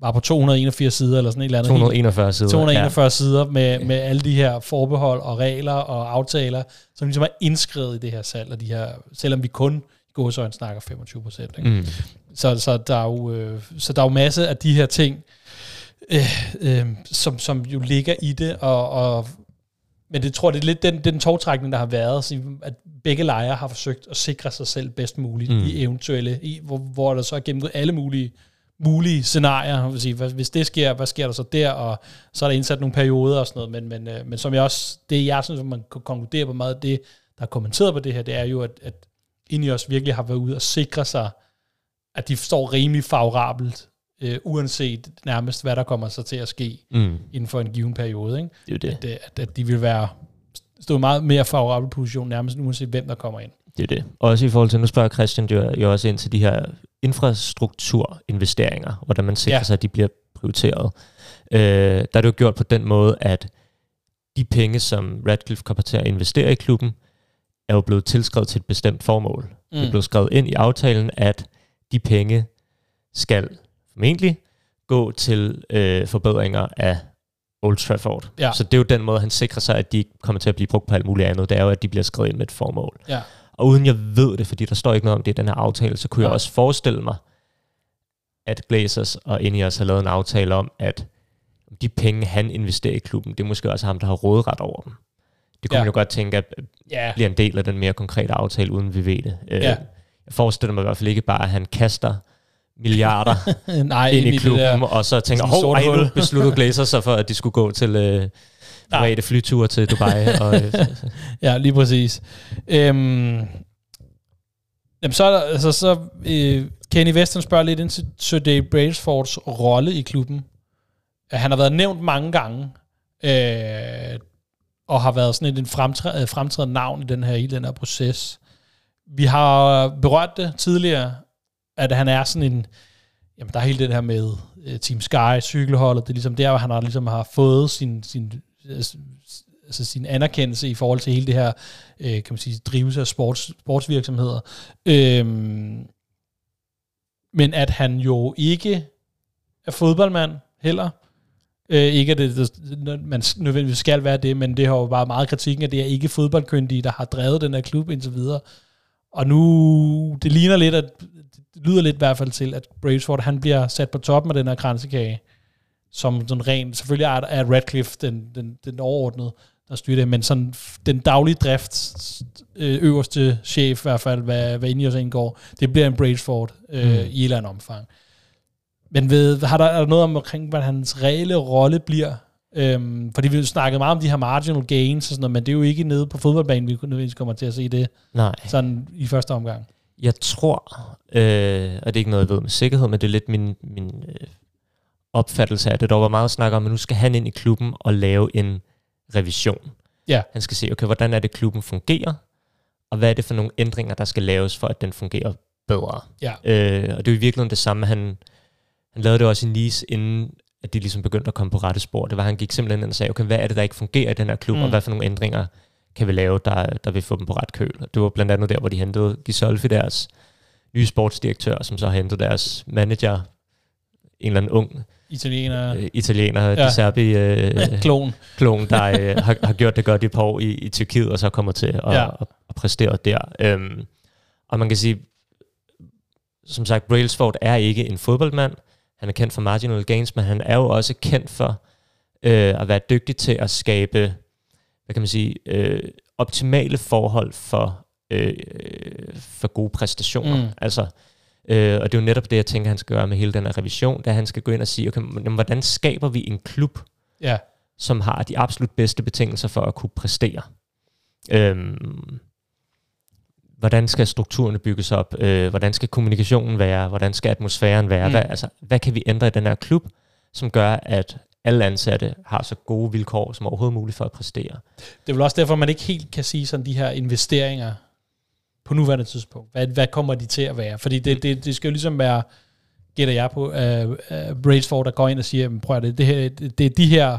Speaker 2: var på 281 sider eller sådan et eller andet.
Speaker 3: 241 sider.
Speaker 2: 241 ja. sider med, med alle de her forbehold og regler og aftaler, som ligesom er indskrevet i det her salg, og de her, selvom vi kun gåsøjne snakker 25 procent. Mm. Så, så, der er jo, øh, så der er jo masse af de her ting, øh, øh, som, som jo ligger i det, og, og men det tror jeg, det er lidt den, den togtrækning, der har været, at begge lejre har forsøgt at sikre sig selv bedst muligt mm. i eventuelle, i, hvor, hvor der så er gennemgået alle mulige mulige scenarier. Vil sige, hvis det sker, hvad sker der så der? Og så er der indsat nogle perioder og sådan noget. Men, men, øh, men som jeg også, det jeg synes, man kan konkludere på meget af det, der er kommenteret på det her, det er jo, at, at Ineos virkelig har været ude og sikre sig, at de står rimelig favorabelt, øh, uanset nærmest, hvad der kommer så til at ske mm. inden for en given periode. Ikke?
Speaker 3: Det er det.
Speaker 2: At, øh, at, at de vil være stå meget mere favorabel position, nærmest uanset hvem der kommer ind.
Speaker 3: Det er det. Også i forhold til, nu spørger Christian jo, jo også ind til de her infrastrukturinvesteringer, hvordan man sikrer ja. sig, at de bliver prioriteret. Øh, der er det jo gjort på den måde, at de penge, som Radcliffe kommer til at investere i klubben, er jo blevet tilskrevet til et bestemt formål. Mm. Det er mm. blevet skrevet ind i aftalen, at de penge skal formentlig gå til øh, forbedringer af Old Trafford. Ja. Så det er jo den måde, han sikrer sig, at de ikke kommer til at blive brugt på alt muligt andet. Det er jo, at de bliver skrevet ind med et formål. Ja. Og uden jeg ved det, fordi der står ikke noget om det i den her aftale, så kunne ja. jeg også forestille mig, at Glazers og Ineos har lavet en aftale om, at de penge, han investerer i klubben, det er måske også ham, der har rådret over dem. Det kunne ja. man jo godt tænke, at ja. bliver en del af den mere konkrete aftale, uden vi ved det. Øh, ja. Jeg forestiller mig i hvert fald ikke bare, at han kaster milliarder Nej, ind, ind i klubben, der, og så tænker, hov, ej, nu besluttede Glazers sig for, at de skulle gå til øh, private flyture til Dubai. og, øh,
Speaker 2: ja, lige præcis. Øhm, jamen så, altså, så øh, Kenny Western spørger lidt ind til Sir Dave Brailsfords rolle i klubben. Han har været nævnt mange gange, øh, og har været sådan et, en øh, fremtrædende navn i den her, i den her proces. Vi har berørt det tidligere, at han er sådan en, jamen der er hele det her med uh, Team Sky, cykelholdet, det er ligesom der, hvor han har, ligesom har fået sin, sin, altså, altså sin anerkendelse i forhold til hele det her, uh, kan man sige, drivelse af sports, sportsvirksomheder. Øhm, men at han jo ikke er fodboldmand heller. Øh, ikke at det, det, man nødvendigvis skal være det, men det har jo bare meget kritikken, at det er ikke fodboldkyndige, der har drevet den her klub indtil videre. Og nu, det ligner lidt, at det lyder lidt i hvert fald til, at Brailsford, han bliver sat på toppen af den her kransekage, som sådan ren, selvfølgelig er, er Radcliffe den, den, den overordnede, der styrer det, men sådan den daglige drift, øh, øverste chef i hvert fald, hvad, hvad Ineos indgår, det bliver en Brailsford øh, mm. i et eller andet omfang. Men ved, har der, er der noget om, omkring, hvad hans reelle rolle bliver? Øhm, fordi vi snakket meget om de her marginal gains og sådan noget, men det er jo ikke nede på fodboldbanen, vi nødvendigvis kommer til at se det
Speaker 3: Nej.
Speaker 2: sådan i første omgang.
Speaker 3: Jeg tror, øh, og det er ikke noget, jeg ved med sikkerhed, men det er lidt min, min øh, opfattelse af det. Der var meget snak om, at nu skal han ind i klubben og lave en revision. Ja. Han skal se, okay, hvordan er det, klubben fungerer, og hvad er det for nogle ændringer, der skal laves, for at den fungerer bedre. Ja. Øh, og det er jo i virkeligheden det samme, han, han lavede det også i Nice, inden at de ligesom begyndte at komme på rette spor. Det var, han gik simpelthen ind og sagde, okay, hvad er det, der ikke fungerer i den her klub, mm. og hvad for nogle ændringer kan vi lave, der, der vil få dem på ret køl. Det var blandt andet der, hvor de hentede Gisolfi, deres nye sportsdirektør, som så hentede deres manager, en eller anden ung
Speaker 2: Italiener.
Speaker 3: Øh, italiener, ja. de serbi øh,
Speaker 2: klon.
Speaker 3: klon, der øh, har, har gjort det godt i par år i, i Tyrkiet, og så kommer til at, ja. at, at præstere der. Øhm, og man kan sige, som sagt, Brailsford er ikke en fodboldmand. Han er kendt for marginal gains, men han er jo også kendt for øh, at være dygtig til at skabe hvad kan man sige, øh, optimale forhold for, øh, for gode præstationer. Mm. Altså, øh, og det er jo netop det, jeg tænker, han skal gøre med hele den her revision, da han skal gå ind og sige, okay, men, hvordan skaber vi en klub, ja. som har de absolut bedste betingelser for at kunne præstere? Øhm, hvordan skal strukturerne bygges op? Øh, hvordan skal kommunikationen være? Hvordan skal atmosfæren være? Mm. Hvad, altså, hvad kan vi ændre i den her klub, som gør, at alle ansatte har så gode vilkår som overhovedet muligt for at præstere.
Speaker 2: Det er vel også derfor, man ikke helt kan sige sådan de her investeringer på nuværende tidspunkt. Hvad, hvad kommer de til at være? Fordi det, det, det skal jo ligesom være, gætter jeg på, uh, uh, Braceforth, der går ind og siger, prøv at det, det, her, det, er de her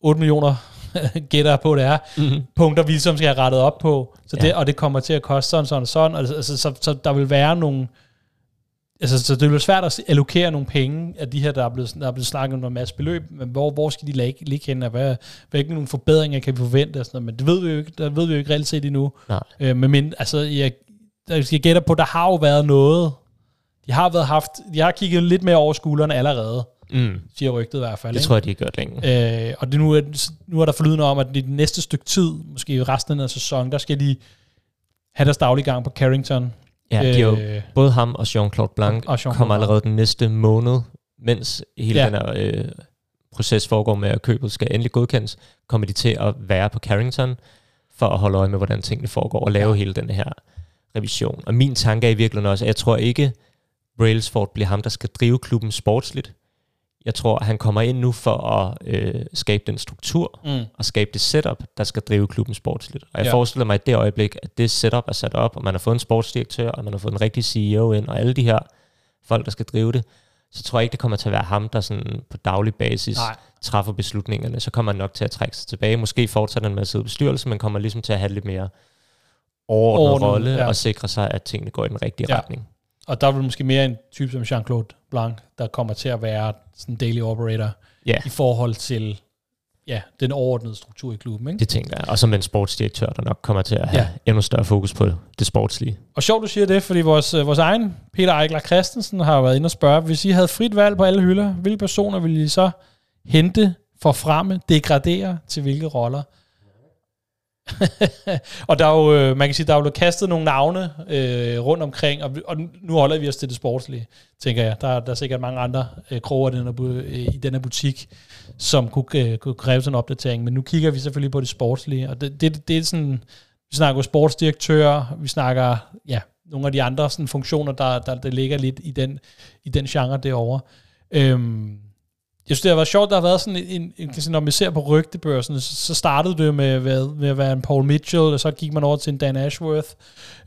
Speaker 2: 8 millioner gætter på, det er, mm-hmm. punkter, vi ligesom skal have rettet op på, så det, ja. og det kommer til at koste sådan, sådan og sådan, og altså, så, så der vil være nogle, altså, så det bliver svært at allokere nogle penge af de her, der er blevet, der er blevet snakket om en masse beløb, men hvor, hvor skal de ligge, ligge hen, og hvad, hvilke nogle forbedringer kan vi forvente, og sådan noget, men det ved vi jo ikke, der ved vi jo ikke reelt set endnu. Nej. Øh, men, men altså, jeg, jeg gætter på, der har jo været noget, de har været haft, de har kigget lidt mere over skuldrene allerede, mm. siger rygtet i hvert fald.
Speaker 3: Det ikke? tror jeg, de har gjort længe.
Speaker 2: Øh, og det nu, er, nu er der forlydende om, at i det næste stykke tid, måske resten af sæsonen, der skal de have deres daglige gang på Carrington,
Speaker 3: Ja, de jo, øh, både ham og Jean-Claude Blanc og Jean kommer allerede den næste måned, mens hele ja. den her øh, proces foregår med, at købet skal endelig godkendes, kommer de til at være på Carrington for at holde øje med, hvordan tingene foregår, og lave ja. hele den her revision. Og min tanke er i virkeligheden også, at jeg tror ikke, Brailsford bliver ham, der skal drive klubben sportsligt. Jeg tror, han kommer ind nu for at øh, skabe den struktur mm. og skabe det setup, der skal drive klubben sportsligt. Og jeg ja. forestiller mig i det øjeblik, at det setup er sat op, og man har fået en sportsdirektør, og man har fået en rigtig CEO ind, og alle de her folk, der skal drive det, så tror jeg ikke, det kommer til at være ham, der sådan på daglig basis Nej. træffer beslutningerne. Så kommer han nok til at trække sig tilbage. Måske fortsætter han med at sidde i bestyrelsen, men kommer ligesom til at have lidt mere overordnet rolle ja. og sikre sig, at tingene går i den rigtige ja. retning.
Speaker 2: Og der vil måske mere en type som Jean-Claude Blanc, der kommer til at være sådan daily operator ja. i forhold til ja, den overordnede struktur i klubben. Ikke?
Speaker 3: Det tænker jeg. Og som en sportsdirektør, der nok kommer til at have ja. endnu større fokus på det sportslige.
Speaker 2: Og sjovt, du siger det, fordi vores, øh, vores egen Peter Eichler Christensen har været inde og spørge, hvis I havde frit valg på alle hylder, hvilke personer ville I så hente, forfremme, degradere til hvilke roller? og der er jo, øh, man kan sige, der er jo kastet nogle navne øh, rundt omkring, og, og nu holder vi os til det sportslige, tænker jeg. Der, der er sikkert mange andre øh, kroger i denne, øh, i denne butik, som kunne, øh, kunne kræve sådan en opdatering, men nu kigger vi selvfølgelig på det sportslige, og det, det, det er sådan, vi snakker sportsdirektør, vi snakker, ja, nogle af de andre sådan, funktioner, der, der, der ligger lidt i den, i den genre derovre. Øhm, jeg synes, det har været sjovt, der har været sådan en, en, en når man ser på rygtebørsen, så, så startede det med, med, med at være en Paul Mitchell, og så gik man over til en Dan Ashworth,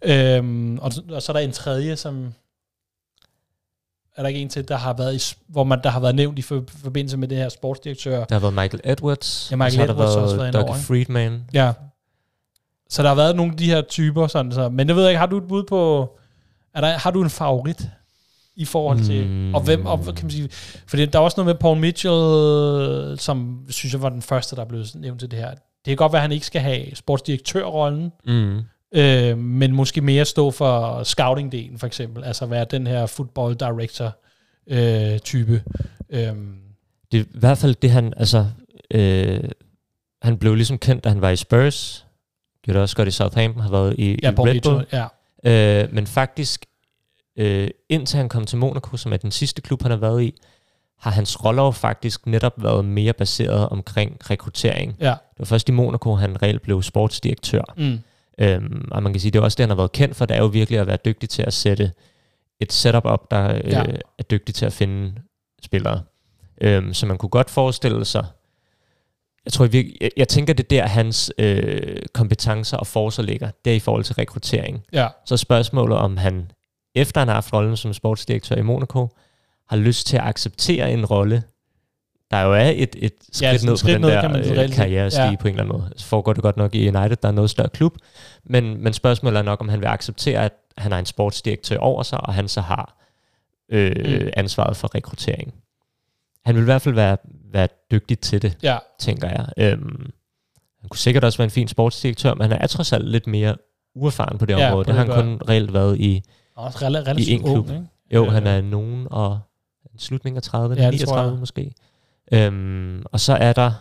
Speaker 2: øhm, og, og, så er der en tredje, som, er der ikke en til, der har været i, hvor man, der har været nævnt i forbindelse med det her sportsdirektør?
Speaker 3: Der har været Michael Edwards,
Speaker 2: ja, Michael
Speaker 3: og
Speaker 2: så Edwards
Speaker 3: har der været, været Doug Friedman.
Speaker 2: Ja, så der har været nogle af de her typer, sådan så. men jeg ved ikke, har du et bud på, er der, har du en favorit? I forhold til, mm. og hvem, og, kan man sige, for der er også noget med Paul Mitchell, som synes jeg var den første, der blev nævnt til det her. Det kan godt være, at han ikke skal have sportsdirektørrollen, mm. øh, men måske mere stå for scouting-delen, for eksempel, altså være den her football director øh, type. Øh.
Speaker 3: Det er i hvert fald det, han, altså, øh, han blev ligesom kendt, da han var i Spurs, gjorde det også godt i Southampton, har været i, ja, i Red Bull. Ja. Øh, men faktisk øh, indtil han kom til Monaco, som er den sidste klub, han har været i, har hans roller faktisk netop været mere baseret omkring rekruttering. Ja. Det var først i Monaco, han reelt blev sportsdirektør. Mm. Øhm, og man kan sige, det er også det, han har været kendt for, det er jo virkelig at være dygtig til at sætte et setup op, der øh, ja. er dygtig til at finde spillere. Øhm, så man kunne godt forestille sig, jeg tror, jeg, jeg, jeg tænker, det er der, hans øh, kompetencer og forser ligger, det er i forhold til rekruttering. Ja. Så spørgsmålet, om han efter han har haft rollen som sportsdirektør i Monaco, har lyst til at acceptere en rolle, der jo er et, et skridt ja, ned skridt på den ned, der øh, karrierestige ja. på en eller anden måde. Så foregår det godt nok i United, der er noget større klub, men, men spørgsmålet er nok, om han vil acceptere, at han har en sportsdirektør over sig, og han så har øh, mm. ansvaret for rekruttering. Han vil i hvert fald være, være dygtig til det, ja. tænker jeg. Øhm, han kunne sikkert også være en fin sportsdirektør, men han er trods alt lidt mere uerfaren på det ja, område. På det, det har han kun reelt været i
Speaker 2: også relativt i en klub. Ung, ikke?
Speaker 3: Jo, øh, han er nogen og slutningen af 30, ja, 39 måske. Øhm, og så er der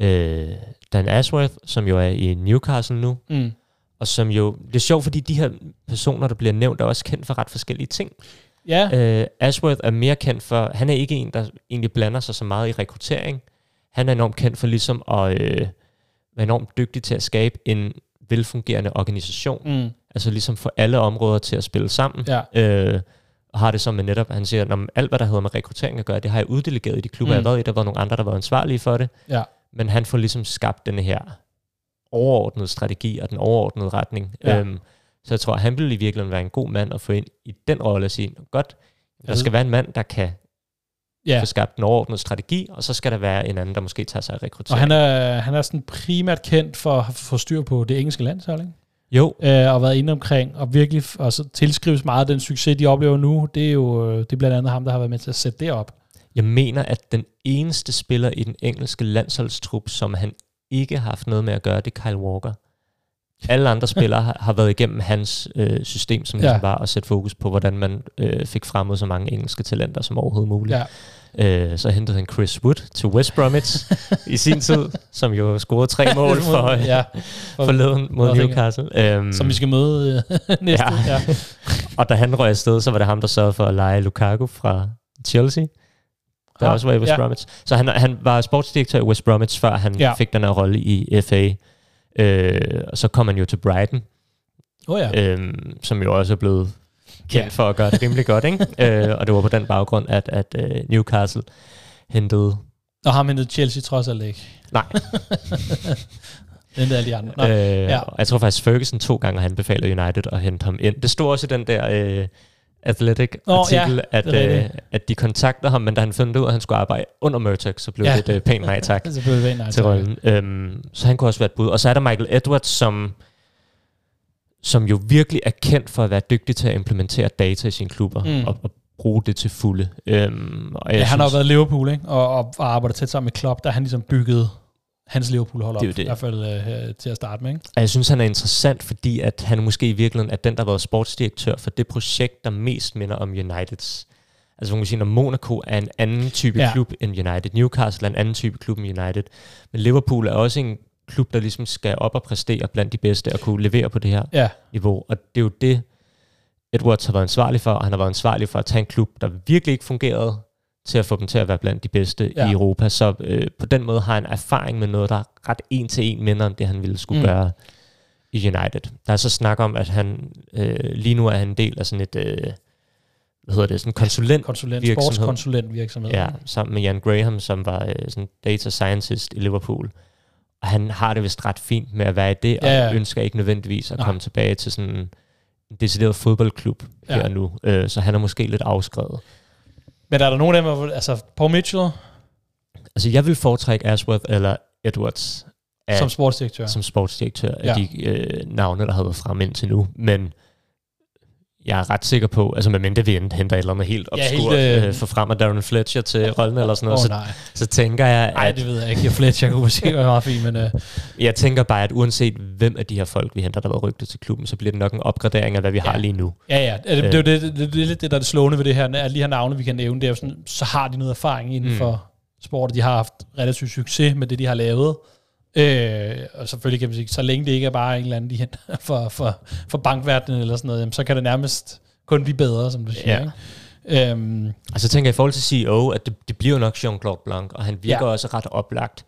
Speaker 3: øh, Dan Ashworth, som jo er i Newcastle nu, mm. og som jo, det er sjovt, fordi de her personer, der bliver nævnt, er også kendt for ret forskellige ting. Ja. Øh, Ashworth er mere kendt for, han er ikke en, der egentlig blander sig så meget i rekruttering. Han er enormt kendt for ligesom at øh, være enormt dygtig til at skabe en velfungerende organisation. Mm. Altså ligesom få alle områder til at spille sammen. Ja. Øh, og har det som med netop, han siger, at alt hvad der hedder med rekruttering at gøre, det har jeg uddelegeret i de klubber, mm. jeg har været i. Der var nogle andre, der var ansvarlige for det. Ja. Men han får ligesom skabt den her overordnede strategi og den overordnede retning. Ja. Øhm, så jeg tror, at han ville i virkeligheden være en god mand at få ind i den rolle og sige, godt, der skal være en mand, der kan ja. få skabt en overordnet strategi, og så skal der være en anden, der måske tager sig af rekruttering.
Speaker 2: Og han er, han er sådan primært kendt for at få styr på det engelske landshold, ikke?
Speaker 3: Jo.
Speaker 2: Øh, og været inde omkring, og virkelig og så tilskrives meget af den succes, de oplever nu. Det er jo det er blandt andet ham, der har været med til at sætte det op.
Speaker 3: Jeg mener, at den eneste spiller i den engelske landsholdstrup, som han ikke har haft noget med at gøre, det er Kyle Walker. alle andre spillere har, har været igennem hans øh, system, som ligesom ja. var at sætte fokus på, hvordan man øh, fik fremmet så mange engelske talenter som overhovedet muligt. Ja. Øh, så hentede han Chris Wood til West Bromwich i sin tid, som jo scorede tre mål for, ja, for forleden mod Newcastle.
Speaker 2: Um, som vi skal møde øh, næste. Ja. ja.
Speaker 3: og da han røg afsted, så var det ham, der sørgede for at lege Lukaku fra Chelsea der ja, også var i West ja. Bromwich. Så han, han var sportsdirektør i West Bromwich, før han ja. fik den her rolle i FA. Øh, og så kom han jo til Brighton,
Speaker 2: oh ja. øh,
Speaker 3: som jo også er blevet kendt ja. for at gøre det rimelig godt. Ikke? øh, og det var på den baggrund, at, at uh, Newcastle hentede...
Speaker 2: Og ham hentede Chelsea trods alt ikke.
Speaker 3: Nej.
Speaker 2: Den alle de andre. Nå,
Speaker 3: øh, ja. Jeg tror faktisk, Ferguson to gange har anbefalet United at hente ham ind. Det stod også i den der... Øh, Athletic-artikel, oh, ja, at, øh, at de kontakter ham, men da han fandt ud af, at han skulle arbejde under Murdoch, så blev ja. det et øh, pænt nej tak
Speaker 2: så blev det nej
Speaker 3: til rollen. Øhm, så han kunne også være et bud. Og så er der Michael Edwards, som, som jo virkelig er kendt for at være dygtig til at implementere data i sine klubber, mm. og, og bruge det til fulde. Øhm,
Speaker 2: og ja, han har været Liverpool, ikke? Og, og, og arbejdet tæt sammen med Klopp, der han ligesom bygget hans Liverpool holder op, det. i hvert fald øh, til at starte med. Ikke?
Speaker 3: Jeg synes, han er interessant, fordi at han måske i virkeligheden er den, der har været sportsdirektør for det projekt, der mest minder om Uniteds. Altså man kan sige, at Monaco er en anden type ja. klub end United. Newcastle er en anden type klub end United. Men Liverpool er også en klub, der ligesom skal op og præstere blandt de bedste og kunne levere på det her ja. niveau. Og det er jo det, Edwards har været ansvarlig for, og han har været ansvarlig for at tage en klub, der virkelig ikke fungerede, til at få dem til at være blandt de bedste ja. i Europa. Så øh, på den måde har han erfaring med noget, der er ret en til en minder om det, han ville skulle mm. gøre i United. Der er så snak om, at han øh, lige nu er han en del af sådan et... Øh, hvad hedder det, sådan konsulent,
Speaker 2: konsulent sportskonsulent virksomhed.
Speaker 3: Ja, sammen med Jan Graham, som var øh, sådan data scientist i Liverpool. Og han har det vist ret fint med at være i det, ja, ja. og ønsker ikke nødvendigvis at Nej. komme tilbage til sådan en decideret fodboldklub ja. her nu. Øh, så han er måske lidt afskrevet.
Speaker 2: Men er der nogen af dem, altså Paul Mitchell?
Speaker 3: Altså jeg vil foretrække Ashworth eller Edwards.
Speaker 2: Af, som sportsdirektør?
Speaker 3: Som sportsdirektør ja. af de øh, navne, der har været frem indtil nu. Men jeg er ret sikker på, altså med mindre vi henter et eller andet helt obskurt, ja, helt, øh, øh, for frem af Darren Fletcher til rollen eller sådan noget, oh, så, nej. så tænker jeg,
Speaker 2: Nej, det ved jeg ikke. Jeg Fletcher kunne måske være meget fint, men... Øh.
Speaker 3: Jeg tænker bare, at uanset hvem af de her folk, vi henter, der været rygtet til klubben, så bliver det nok en opgradering af, hvad vi ja. har lige nu.
Speaker 2: Ja, ja. Det, det, det, det, det, det, det er lidt det, der er det slående ved det her, at lige her navne, vi kan nævne, det er jo sådan, så har de noget erfaring inden mm. for sport, de har haft relativt succes med det, de har lavet. Øh, og selvfølgelig kan man sige, så længe det ikke er bare en eller anden, de henter for, for, for bankverdenen eller sådan noget, jamen, så kan det nærmest kun blive bedre, som du siger. Ja. Ikke?
Speaker 3: Øhm, altså tænker jeg i forhold til CEO, at det, det bliver nok Jean-Claude Blanc, og han virker ja. også ret oplagt,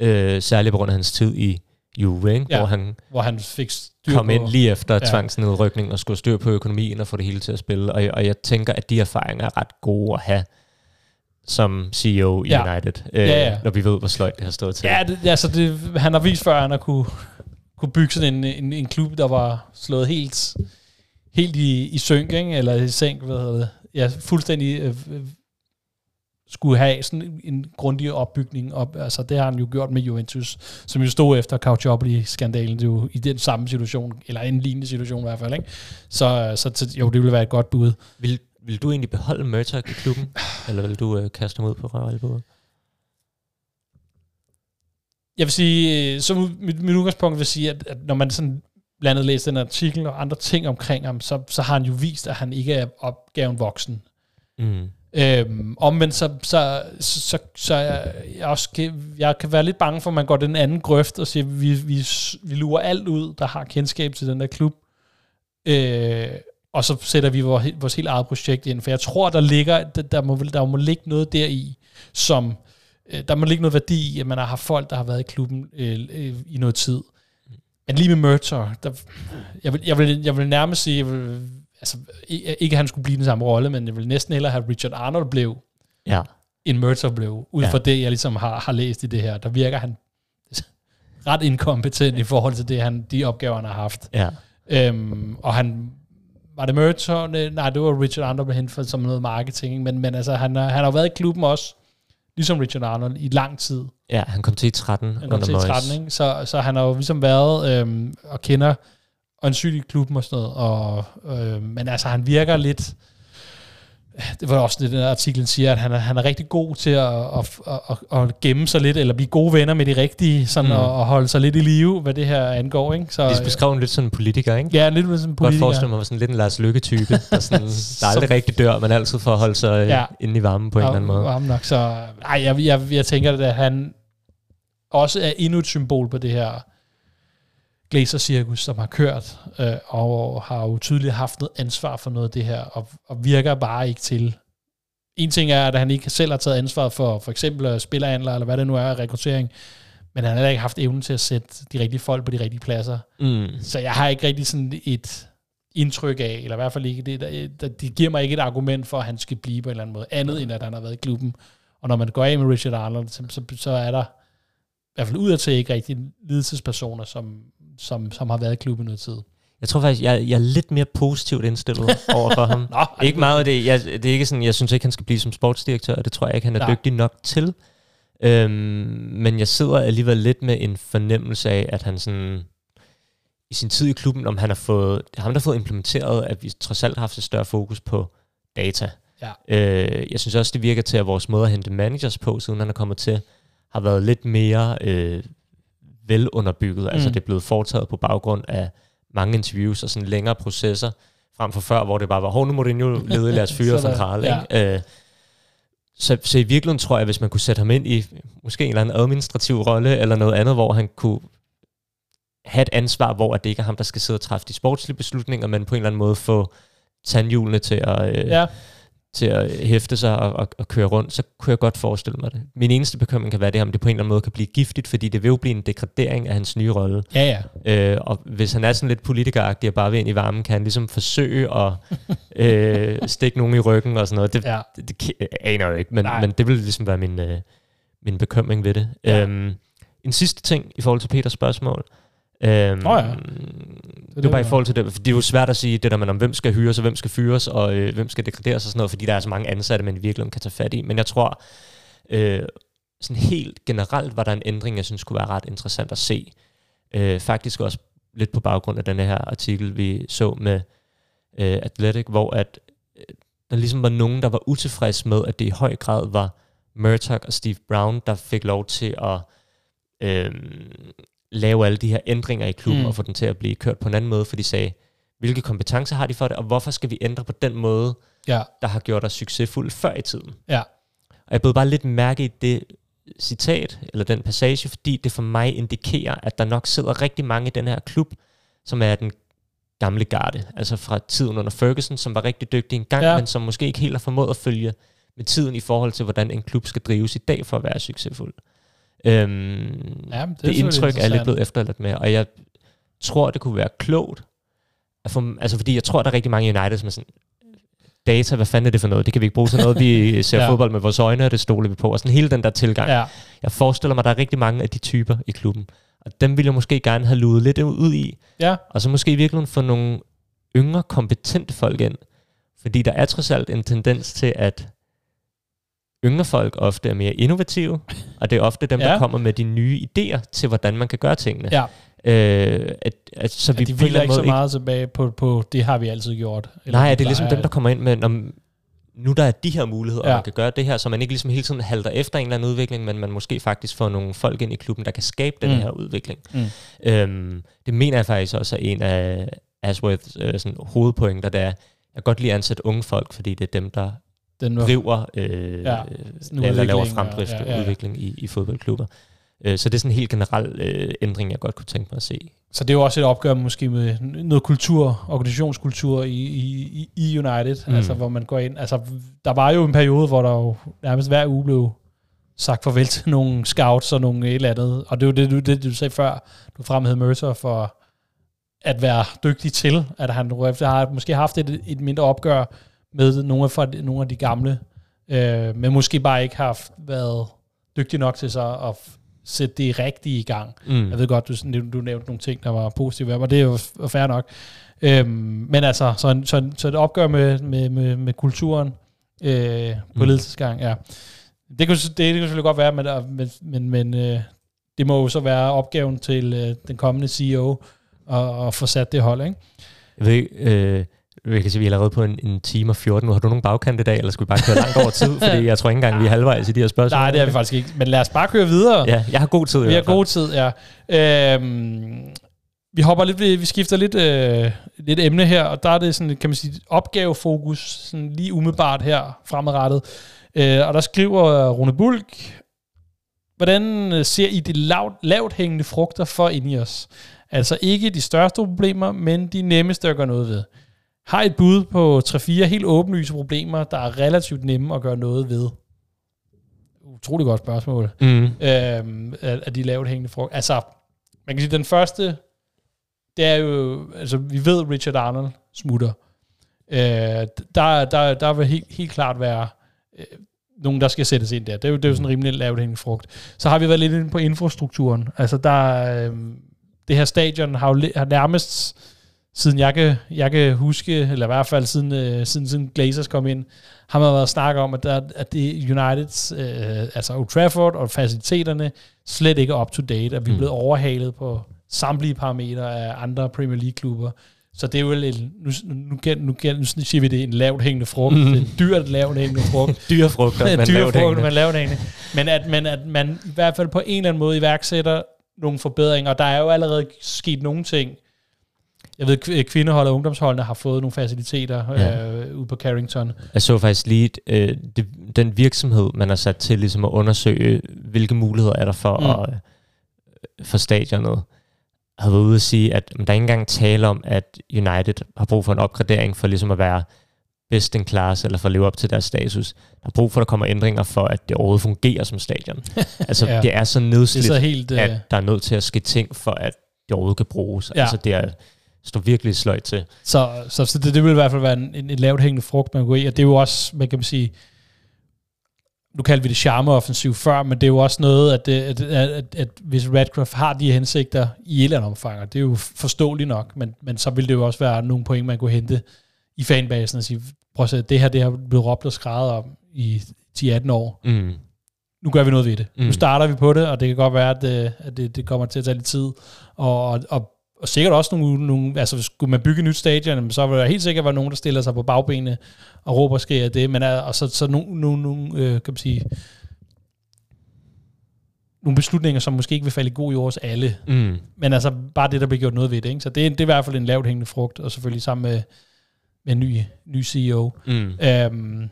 Speaker 3: øh, særligt på grund af hans tid i Juve, ikke?
Speaker 2: Ja,
Speaker 3: hvor, han
Speaker 2: hvor han fik styr
Speaker 3: kom på, ind lige efter ja. tvangsnedrykning og skulle styr på økonomien og få det hele til at spille. Og, og jeg tænker, at de erfaringer er ret gode at have som CEO i ja. United, øh, ja, ja. når vi ved, hvor sløjt det har stået til.
Speaker 2: Ja, det, altså det, han har vist før, at han har kunne, kunne bygge sådan en, en, en klub, der var slået helt helt i, i synk, ikke? eller i sænk, hvad hedder det? Ja, fuldstændig øh, øh, skulle have sådan en grundig opbygning op. Altså, det har han jo gjort med Juventus, som jo stod efter Couchopoli-skandalen jo, i den samme situation, eller en lignende situation i hvert fald. Ikke? Så, så jo, det ville være et godt bud.
Speaker 3: Vil, vil du egentlig beholde Murdoch i klubben, eller vil du øh, kaste ham ud på røvalbuet?
Speaker 2: Jeg vil sige, øh, som mit, mit udgangspunkt vil sige, at, at når man sådan blandt andet læst den artikel og andre ting omkring ham, så, så har han jo vist, at han ikke er opgaven voksen. Mm. Øhm, omvendt så, så, så, så, så jeg, jeg, også kan, jeg kan være lidt bange for, at man går den anden grøft og siger, at vi, vi, vi lurer alt ud, der har kendskab til den der klub. Øh, og så sætter vi vores, vores helt eget projekt ind. For jeg tror, der ligger, der, der, må, der må ligge noget deri, som, øh, der må ligge noget værdi i, at man har haft folk, der har været i klubben øh, øh, i noget tid. Men lige med der, jeg, vil, jeg, vil, jeg vil nærmest sige, jeg vil, altså, ikke at han skulle blive den samme rolle, men jeg vil næsten hellere have Richard Arnold blev,
Speaker 3: ja.
Speaker 2: end Murtaugh blev, ud ja. fra det, jeg ligesom har, har læst i det her. Der virker han ret inkompetent i forhold til det, han, de opgaver, han har haft.
Speaker 3: Ja.
Speaker 2: Øhm, og han, var det Murtaugh? Nej, det var Richard Arnold, blev hentet som noget marketing, men, men altså, han, han har været i klubben også, ligesom Richard Arnold, i lang tid.
Speaker 3: Ja, han kom til i 13
Speaker 2: Han kom til i 13, ikke? Så, så han har jo ligesom været øhm, og kender øjensynligt klubben og sådan noget. Og, øh, men altså, han virker lidt... det var også det, den artiklen siger, at han er, han er rigtig god til at, at, at, at, gemme sig lidt, eller blive gode venner med de rigtige, sådan mm. at, at holde sig lidt i live, hvad det her angår. Ikke?
Speaker 3: Så, det beskrev en lidt sådan en politiker, ikke?
Speaker 2: Ja, lidt sådan en politiker.
Speaker 3: Godt forestille mig, sådan lidt en Lars Lykke-type, der, sådan, der aldrig rigtig dør, men altid får holde sig ja. inde i varmen på en ja, eller anden måde.
Speaker 2: Varme nok, så ej, jeg, jeg, jeg tænker, at han også er endnu et symbol på det her Glazer-cirkus, som har kørt, øh, og har jo tydeligt haft noget ansvar for noget af det her, og, og virker bare ikke til. En ting er, at han ikke selv har taget ansvar for for eksempel spillerhandler, eller hvad det nu er, rekruttering, men han har heller ikke haft evnen til at sætte de rigtige folk på de rigtige pladser. Mm. Så jeg har ikke rigtig sådan et indtryk af, eller i hvert fald ikke, det, der, det giver mig ikke et argument for, at han skal blive på en eller anden måde, andet end at han har været i klubben. Og når man går af med Richard Arnold, så, så, så er der i hvert fald udadtil ikke rigtig ledelsespersoner, som, som, som har været i klubben noget tid.
Speaker 3: Jeg tror faktisk, jeg, jeg er lidt mere positivt indstillet over for ham. Nå, ikke meget af det. Jeg, det er ikke sådan, jeg synes ikke, han skal blive som sportsdirektør, og det tror jeg ikke, han er Nej. dygtig nok til. Øhm, men jeg sidder alligevel lidt med en fornemmelse af, at han sådan i sin tid i klubben, om han har fået, ham der har fået implementeret, at vi trods alt har haft et større fokus på data. Ja. Øh, jeg synes også, det virker til, at vores måde at hente managers på, siden han er kommet til, har været lidt mere øh, velunderbygget. Altså, mm. Altså det er blevet foretaget på baggrund af mange interviews og sådan længere processer, frem for før, hvor det bare var, hov, nu må det jo lede lade os fyre fra Karl. Ja. Øh, så, så i virkeligheden tror jeg, hvis man kunne sætte ham ind i måske en eller anden administrativ rolle, eller noget andet, hvor han kunne have et ansvar, hvor det ikke er ham, der skal sidde og træffe de sportslige beslutninger, men på en eller anden måde få tandhjulene til at, øh, ja til at hæfte sig og, og, og køre rundt, så kunne jeg godt forestille mig det. Min eneste bekymring kan være det, om det på en eller anden måde kan blive giftigt, fordi det vil jo blive en degradering af hans nye rolle.
Speaker 2: Ja,
Speaker 3: ja. Øh, og hvis han er sådan lidt politikeragtig og bare vil ind i varmen, kan han ligesom forsøge at øh, stikke nogen i ryggen og sådan noget. Det, ja. det, det, det aner jeg ikke, men, men det vil ligesom være min, øh, min bekymring ved det. Ja. Øhm, en sidste ting i forhold til Peters spørgsmål.
Speaker 2: Øhm, oh ja.
Speaker 3: Det, er bare i forhold til det, for det er jo svært at sige det der med, om hvem skal hyres og hvem skal fyres, og øh, hvem skal degraderes og sådan noget, fordi der er så mange ansatte, man i virkeligheden kan tage fat i. Men jeg tror, øh, sådan helt generelt var der en ændring, jeg synes kunne være ret interessant at se. Øh, faktisk også lidt på baggrund af den her artikel, vi så med øh, Athletic, hvor at øh, der ligesom var nogen, der var utilfredse med, at det i høj grad var Murdoch og Steve Brown, der fik lov til at øh, lave alle de her ændringer i klubben mm. og få den til at blive kørt på en anden måde, for de sagde, hvilke kompetencer har de for det, og hvorfor skal vi ændre på den måde, ja. der har gjort os succesfulde før i tiden.
Speaker 2: Ja.
Speaker 3: Og jeg blev bare lidt mærke i det citat, eller den passage, fordi det for mig indikerer, at der nok sidder rigtig mange i den her klub, som er den gamle garde, altså fra tiden under Ferguson, som var rigtig dygtig engang, ja. men som måske ikke helt har formået at følge med tiden i forhold til, hvordan en klub skal drives i dag for at være succesfuld. Øhm, ja, det, det indtryk er lidt blevet efterladt med, og jeg tror, det kunne være klogt, at få, altså fordi jeg tror, der er rigtig mange United, som er sådan, data, hvad fanden er det for noget? Det kan vi ikke bruge til noget. Vi ser ja. fodbold med vores øjne, og det stoler vi på. Og sådan hele den der tilgang. Ja. Jeg forestiller mig, der er rigtig mange af de typer i klubben. Og dem vil jeg måske gerne have luet lidt ud i. Ja. Og så måske i virkeligheden få nogle yngre, kompetente folk ind. Fordi der er trods alt en tendens til, at yngre folk ofte er mere innovative, og det er ofte dem, ja. der kommer med de nye idéer til, hvordan man kan gøre tingene. Ja. Øh, at, at, så
Speaker 2: ja, vi de vil ikke så meget ikke, tilbage på, på, det har vi altid gjort.
Speaker 3: Eller nej, det er ligesom dem, der kommer ind med, når, nu der er de her muligheder, ja. og man kan gøre det her, så man ikke ligesom hele tiden halter efter en eller anden udvikling, men man måske faktisk får nogle folk ind i klubben, der kan skabe den mm. her udvikling. Mm. Øhm, det mener jeg faktisk også er en af Ashworths øh, sådan, hovedpointer, der er, jeg godt lide at ansætte unge folk, fordi det er dem, der den var, driver, øh, ja, eller laver fremdrift og ja, ja, ja. udvikling i, i fodboldklubber. Øh, så det er sådan en helt generel øh, ændring, jeg godt kunne tænke mig at se.
Speaker 2: Så det er jo også et opgør måske med noget kultur, organisationskultur i, i, i United, mm. altså hvor man går ind. Altså, der var jo en periode, hvor der jo nærmest hver uge blev sagt farvel til nogle scouts og nogle et eller andet. Og det er jo det, du, det, du sagde før. Du fremhævede Mercer for at være dygtig til, at han har måske haft et, et mindre opgør med nogle af, for, nogle af de gamle, øh, men måske bare ikke har været dygtig nok til sig at sætte det rigtige i gang. Mm. Jeg ved godt, du, du nævnte nogle ting, der var positive, og det er jo fair nok. Øhm, men altså, så, så, så et opgør med, med, med, med kulturen øh, på mm. ledelsesgang, ja. Det kan, det, det kan selvfølgelig godt være, men, men, men, men øh, det må jo så være opgaven til øh, den kommende CEO at, at få sat det hold, ikke?
Speaker 3: Jeg ved øh, vi kan sige, vi er allerede på en, en time og 14 nu. Har du nogen bagkant i dag, eller skal vi bare køre langt over tid? Fordi jeg tror ikke engang, vi er halvvejs i de her spørgsmål.
Speaker 2: Nej, det er vi faktisk ikke. Men lad os bare køre videre.
Speaker 3: Ja, jeg har god tid
Speaker 2: Vi har god tid, ja. Øhm, vi hopper lidt, vi, vi skifter lidt, øh, lidt emne her, og der er det sådan, kan man sige, opgavefokus, sådan lige umiddelbart her fremadrettet. Øh, og der skriver Rune Bulk, hvordan ser I de lavt, lavt hængende frugter for ind i os? Altså ikke de største problemer, men de nemmeste at gøre noget ved. Har et bud på 3-4 helt åbenlyse problemer, der er relativt nemme at gøre noget ved? Utrolig godt spørgsmål. Mm. Øhm, af, de lavt hængende frugter. Altså, man kan sige, den første, det er jo, altså vi ved, Richard Arnold smutter. Øh, der, der, der vil helt, helt klart være øh, nogen, der skal sættes ind der. Det er jo, det er jo sådan rimelig lavt hængende frugt. Så har vi været lidt inde på infrastrukturen. Altså der, øh, det her stadion har jo har nærmest, siden jeg kan, jeg kan huske, eller i hvert fald siden, øh, siden, siden Glazers kom ind, har man været snakket om, at, der, at det Uniteds, øh, altså Old Trafford og faciliteterne, slet ikke er up to date, at vi er mm. blevet overhalet på samtlige parametre af andre Premier League-klubber. Så det er jo en, nu, nu, nu, nu, nu siger vi det, en lavt hængende frugt. Mm. Det er en dyrt lavt hængende frugt.
Speaker 3: dyre frugter, men dyre lavt
Speaker 2: frugt, men lavt hængende. Men at, men at man i hvert fald på en eller anden måde iværksætter nogle forbedringer, og der er jo allerede sket nogle ting. Jeg ved, kvindehold og ungdomsholdene har fået nogle faciliteter ja. øh, ude på Carrington.
Speaker 3: Jeg så faktisk lige øh, det, den virksomhed, man har sat til ligesom at undersøge, hvilke muligheder er der for, mm. at, øh, for stadionet har været ude at sige, at der er ikke engang tale om, at United har brug for en opgradering for ligesom at være best in class, eller for at leve op til deres status. Der er brug for, at der kommer ændringer for, at det overhovedet fungerer som stadion. altså, ja. det er så nedslidt, det er så helt, at øh, der er nødt til at ske ting, for at det overhovedet kan bruges. Ja. Altså, det er står virkelig sløjt til.
Speaker 2: Så, så, så det, det vil i hvert fald være en, en, en lavt hængende frugt, man kan gå i, og det er jo også, man kan sige, nu kaldte vi det charmeoffensiv før, men det er jo også noget, at, det, at, at, at, at hvis Radcliffe har de hensigter i et eller andet omfang, det er jo forståeligt nok, men, men så vil det jo også være nogle point, man kunne hente i fanbasen og sige, prøv at se, det her det har blevet råbt og skrevet om i 10-18 år. Mm. Nu gør vi noget ved det. Mm. Nu starter vi på det, og det kan godt være, at, det, øh, at det, det kommer til at tage lidt tid, og, og, og og sikkert også nogle, nogle, altså skulle man bygge et nyt stadion, så vil der helt sikkert være nogen, der stiller sig på bagbenene og råber sker af det, men er, og så, så nogle, nogle, nogle øh, kan man sige, nogle beslutninger, som måske ikke vil falde i god jord hos alle. Mm. Men altså bare det, der bliver gjort noget ved det. Ikke? Så det, det er i hvert fald en lavt hængende frugt, og selvfølgelig sammen med, med en ny, ny CEO. Mm. Øhm,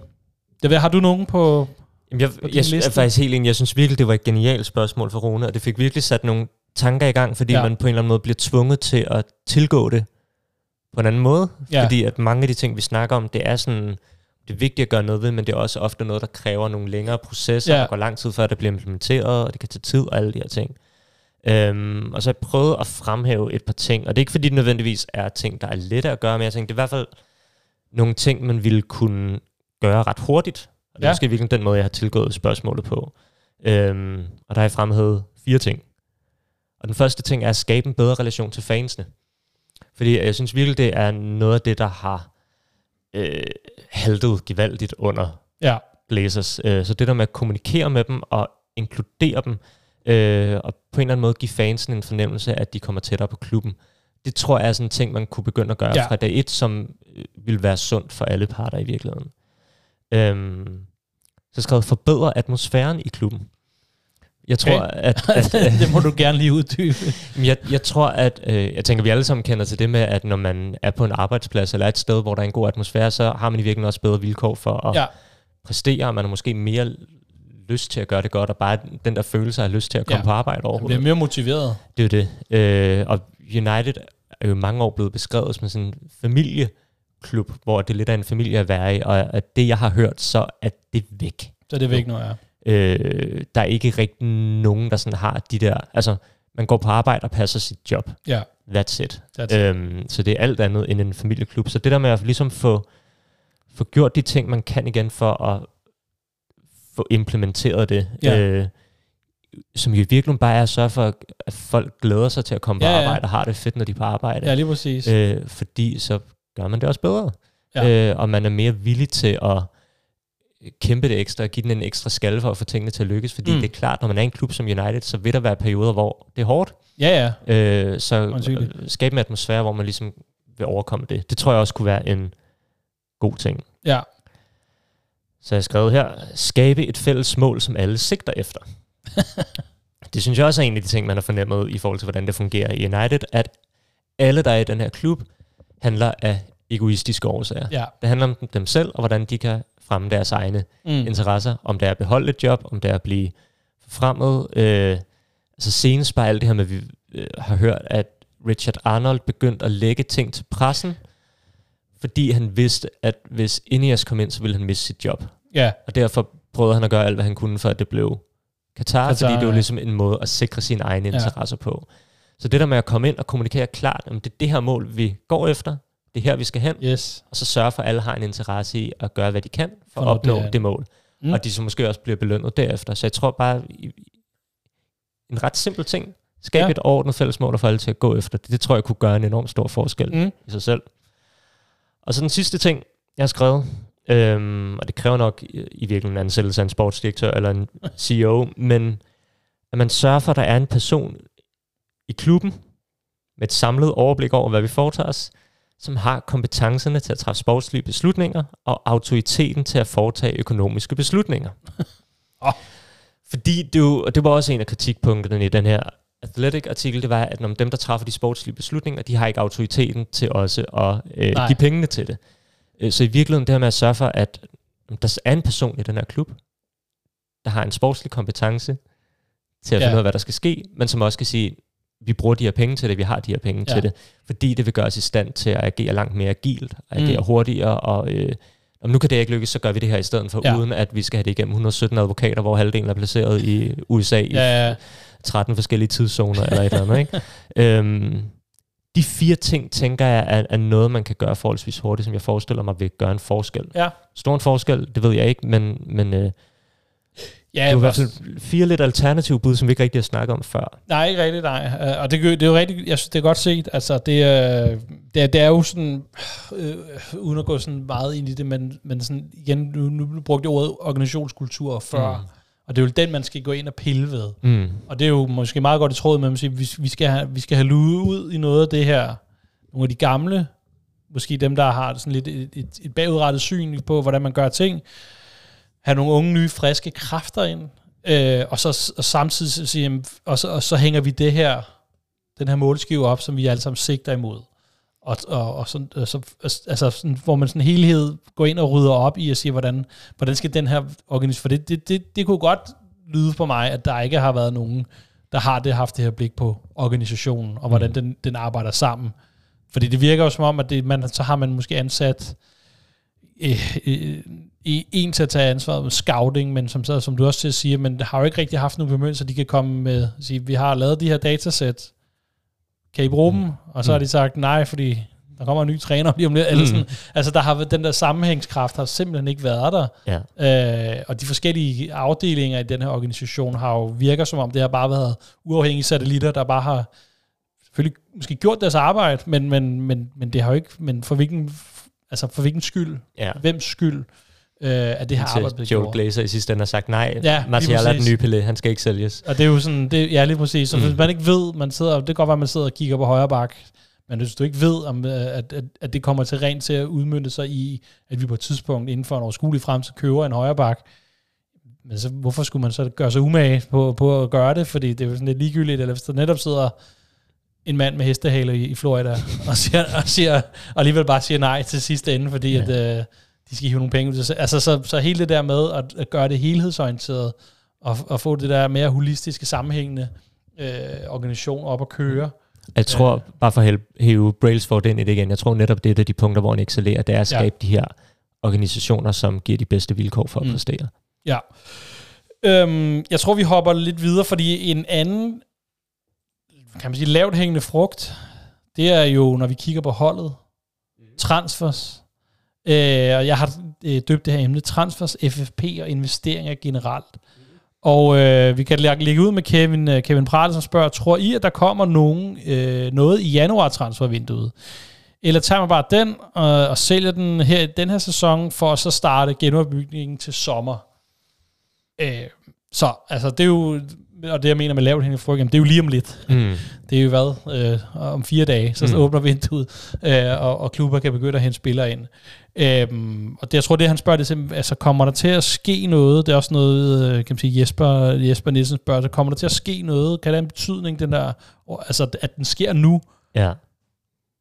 Speaker 2: det ved, har du nogen på,
Speaker 3: Jamen jeg, jeg, jeg er faktisk helt enig. Jeg synes virkelig, det var et genialt spørgsmål for Rune, og det fik virkelig sat nogle tanker i gang, fordi ja. man på en eller anden måde bliver tvunget til at tilgå det på en anden måde. Ja. Fordi at mange af de ting, vi snakker om, det er sådan, det er vigtigt at gøre noget ved, men det er også ofte noget, der kræver nogle længere processer, ja. og går lang tid før det bliver implementeret, og det kan tage tid og alle de her ting. Øhm, og så har jeg prøvet at fremhæve et par ting, og det er ikke fordi det nødvendigvis er ting, der er lette at gøre, men jeg tænkte, det er i hvert fald nogle ting, man ville kunne gøre ret hurtigt. Og det er ja. måske virkelig den måde, jeg har tilgået spørgsmålet på. Øhm, og der har jeg fremhævet fire ting. Og den første ting er at skabe en bedre relation til fansene. Fordi jeg synes virkelig, det er noget af det, der har øh, haltet gevaldigt under ja. Blazers. Øh, så det der med at kommunikere med dem og inkludere dem, øh, og på en eller anden måde give fansen en fornemmelse af, at de kommer tættere på klubben. Det tror jeg er sådan en ting, man kunne begynde at gøre ja. fra dag et, som øh, vil være sundt for alle parter i virkeligheden. Øhm, så skrevet forbedre atmosfæren i klubben. Jeg tror, okay. at,
Speaker 2: at det må du gerne lige uddybe.
Speaker 3: jeg, jeg tror, at øh, jeg tænker, vi alle sammen kender til det med, at når man er på en arbejdsplads eller et sted, hvor der er en god atmosfære, så har man i virkeligheden også bedre vilkår for at ja. præstere, og man har måske mere lyst til at gøre det godt, og bare den der følelse af lyst til at komme ja. på arbejde overhovedet.
Speaker 2: Det bliver mere motiveret.
Speaker 3: Det er jo det. Øh, og United er jo mange år blevet beskrevet som sådan en familieklub, hvor det er lidt af en familie at være i, og at det, jeg har hørt, så er det væk.
Speaker 2: Så er det væk nu, ja.
Speaker 3: Øh, der er ikke rigtig nogen, der sådan har de der... Altså, man går på arbejde og passer sit job. Ja. That's it. That's øhm, it. Så det er alt andet end en familieklub. Så det der med at ligesom få, få gjort de ting, man kan igen for at få implementeret det, ja. øh, som jo virkelig bare er at sørge for, at folk glæder sig til at komme ja, på arbejde, ja. og har det fedt, når de er på arbejde.
Speaker 2: Ja, lige præcis.
Speaker 3: Øh, fordi så gør man det også bedre. Ja. Øh, og man er mere villig til at kæmpe det ekstra, og give den en ekstra skal for at få tingene til at lykkes, fordi mm. det er klart, når man er en klub som United, så vil der være perioder, hvor det er hårdt.
Speaker 2: Ja,
Speaker 3: ja. Øh, så skabe en atmosfære, hvor man ligesom vil overkomme det. Det tror jeg også kunne være en god ting.
Speaker 2: Ja.
Speaker 3: Så jeg har skrevet her, skabe et fælles mål, som alle sigter efter. det synes jeg også er en af de ting, man har fornemmet i forhold til, hvordan det fungerer i United, at alle, der er i den her klub, handler af egoistiske årsager.
Speaker 2: Ja.
Speaker 3: Det handler om dem selv, og hvordan de kan fremme deres egne mm. interesser. Om det er at beholde et job, om det er at blive fremmed. Øh, altså senest bare alt det her med, at vi øh, har hørt, at Richard Arnold begyndte at lægge ting til pressen, fordi han vidste, at hvis Ineos kom ind, så ville han miste sit job.
Speaker 2: Ja.
Speaker 3: Og derfor prøvede han at gøre alt, hvad han kunne, for at det blev Qatar, Qatar fordi det var ligesom en måde at sikre sine egne interesser ja. på. Så det der med at komme ind og kommunikere klart, at det er det her mål, vi går efter, det er her, vi skal hen,
Speaker 2: yes.
Speaker 3: og så sørge for, at alle har en interesse i at gøre, hvad de kan for, for at opnå det, det mål. Mm. Og de så måske også bliver belønnet derefter. Så jeg tror bare, en ret simpel ting, skabe ja. et ordnet fælles mål for alle til at gå efter. Det, det tror jeg kunne gøre en enorm stor forskel mm. i sig selv. Og så den sidste ting, jeg har skrevet, øhm, og det kræver nok i, i virkeligheden en ansættelse af en sportsdirektør eller en CEO, men at man sørger for, at der er en person i klubben med et samlet overblik over, hvad vi foretager os, som har kompetencerne til at træffe sportslige beslutninger og autoriteten til at foretage økonomiske beslutninger. oh. Fordi det, jo, og det var også en af kritikpunkterne i den her Athletic-artikel, det var, at når dem, der træffer de sportslige beslutninger, de har ikke autoriteten til også at øh, give pengene til det. Øh, så i virkeligheden det her med at sørge for, at der er en person i den her klub, der har en sportslig kompetence til at ja. finde ud af, hvad der skal ske, men som også kan sige, vi bruger de her penge til det, vi har de her penge ja. til det, fordi det vil gøre os i stand til at agere langt mere agilt, at agere mm. hurtigere, og øh, om nu kan det ikke lykkes, så gør vi det her i stedet for, ja. uden at vi skal have det igennem 117 advokater, hvor halvdelen er placeret i USA ja, ja. i 13 forskellige tidszoner eller et eller andet. Ikke? øhm, de fire ting, tænker jeg, er, er noget, man kan gøre forholdsvis hurtigt, som jeg forestiller mig vil gøre en forskel.
Speaker 2: Ja.
Speaker 3: Stor en forskel, det ved jeg ikke, men, men øh, Ja, det er i hvert fald fire lidt alternative bud, som vi ikke rigtig har snakket om før.
Speaker 2: Nej, ikke rigtigt, nej. Uh, og det, det er jo rigtigt, jeg synes, det er godt set. Altså, det, er, det, er, det er jo sådan, øh, uden at gå sådan meget ind i det, men, men sådan, igen, nu, nu brugte jeg ordet organisationskultur før, mm. og det er jo den, man skal gå ind og pille ved. Mm. Og det er jo måske meget godt i tråd med, at sige, vi, vi, skal have, vi skal have luet ud i noget af det her, nogle af de gamle, måske dem, der har sådan lidt et, et, et bagudrettet syn på, hvordan man gør ting, have nogle unge, nye, friske kræfter ind, øh, og så og samtidig sige, og så, og så hænger vi det her, den her målskive op, som vi alle sammen sigter imod. Og, og, og sådan, og så, altså sådan, hvor man sådan helhed går ind og rydder op i at sige, hvordan, hvordan skal den her organisation, for det, det, det, det kunne godt lyde på mig, at der ikke har været nogen, der har det haft det her blik på organisationen, og hvordan mm. den, den arbejder sammen. Fordi det virker jo som om, at det, man, så har man måske ansat øh, øh, en til at tage ansvaret med scouting, men som, som du også til at sige, men har jo ikke rigtig haft nogen bemyndigelse, så de kan komme med, sige, vi har lavet de her datasæt, kan I bruge mm. dem? Og så mm. har de sagt nej, fordi der kommer en ny træner lige om lidt. Mm. sådan. Altså der har den der sammenhængskraft har simpelthen ikke været der. Ja. Øh, og de forskellige afdelinger i den her organisation har jo virker som om, det har bare været uafhængige satellitter, der bare har selvfølgelig måske gjort deres arbejde, men, men, men, men det har jo ikke, men for hvilken, altså for hvilken skyld? Ja. Hvems skyld? Øh, at det her arbejde
Speaker 3: Joe Glazer i sidste ende har sagt, nej, ja, Martial er den nye Pelé, han skal ikke sælges.
Speaker 2: Og det er jo sådan, det, ja lige præcis, så mm. hvis man ikke ved, man sidder, det kan godt være, at man sidder og kigger på højre bak, men hvis du ikke ved, om, øh, at, at, at det kommer til rent til at udmynde sig i, at vi på et tidspunkt inden for en overskuelig fremtid køber en højre bak, men så, hvorfor skulle man så gøre sig umage på, på at gøre det? Fordi det er jo sådan lidt ligegyldigt, eller hvis der netop sidder en mand med hestehale i, i Florida, og, siger, og, siger, og alligevel bare siger nej til sidste ende, fordi ja. at, øh, de skal hive nogle penge ud. Altså, så, så hele det der med at, at gøre det helhedsorienteret, og, og få det der mere holistiske, sammenhængende øh, organisation op at køre.
Speaker 3: Jeg tror, øh, bare for at hæve Brailsford ind i det igen, jeg tror netop, det er de punkter, hvor han excellerer, det er at skabe ja. de her organisationer, som giver de bedste vilkår for at mm. præstere.
Speaker 2: Ja. Øhm, jeg tror, vi hopper lidt videre, fordi en anden, kan man sige, lavt hængende frugt, det er jo, når vi kigger på holdet, mm. transfers, Øh, og jeg har øh, døbt det her emne transfers, FFP og investeringer generelt. Og øh, vi kan lægge ud med Kevin, øh, Kevin Prale, som spørger, tror I, at der kommer nogen, øh, noget i januar transfervinduet? Eller tager man bare den øh, og sælger den her i den her sæson, for at så starte genopbygningen til sommer? Øh, så altså, det er jo og det jeg mener med lavt hængende frugt, det er jo lige om lidt. Mm. Det er jo hvad, øh, om fire dage, så, mm. åbner vinduet, øh, og, og klubber kan begynde at hente spillere ind. Øhm, og det, jeg tror, det han spørger, det er altså kommer der til at ske noget? Det er også noget, øh, kan man sige, Jesper, Jesper Nielsen spørger, så kommer der til at ske noget? Kan det have en betydning, den der, altså at den sker nu?
Speaker 3: Ja.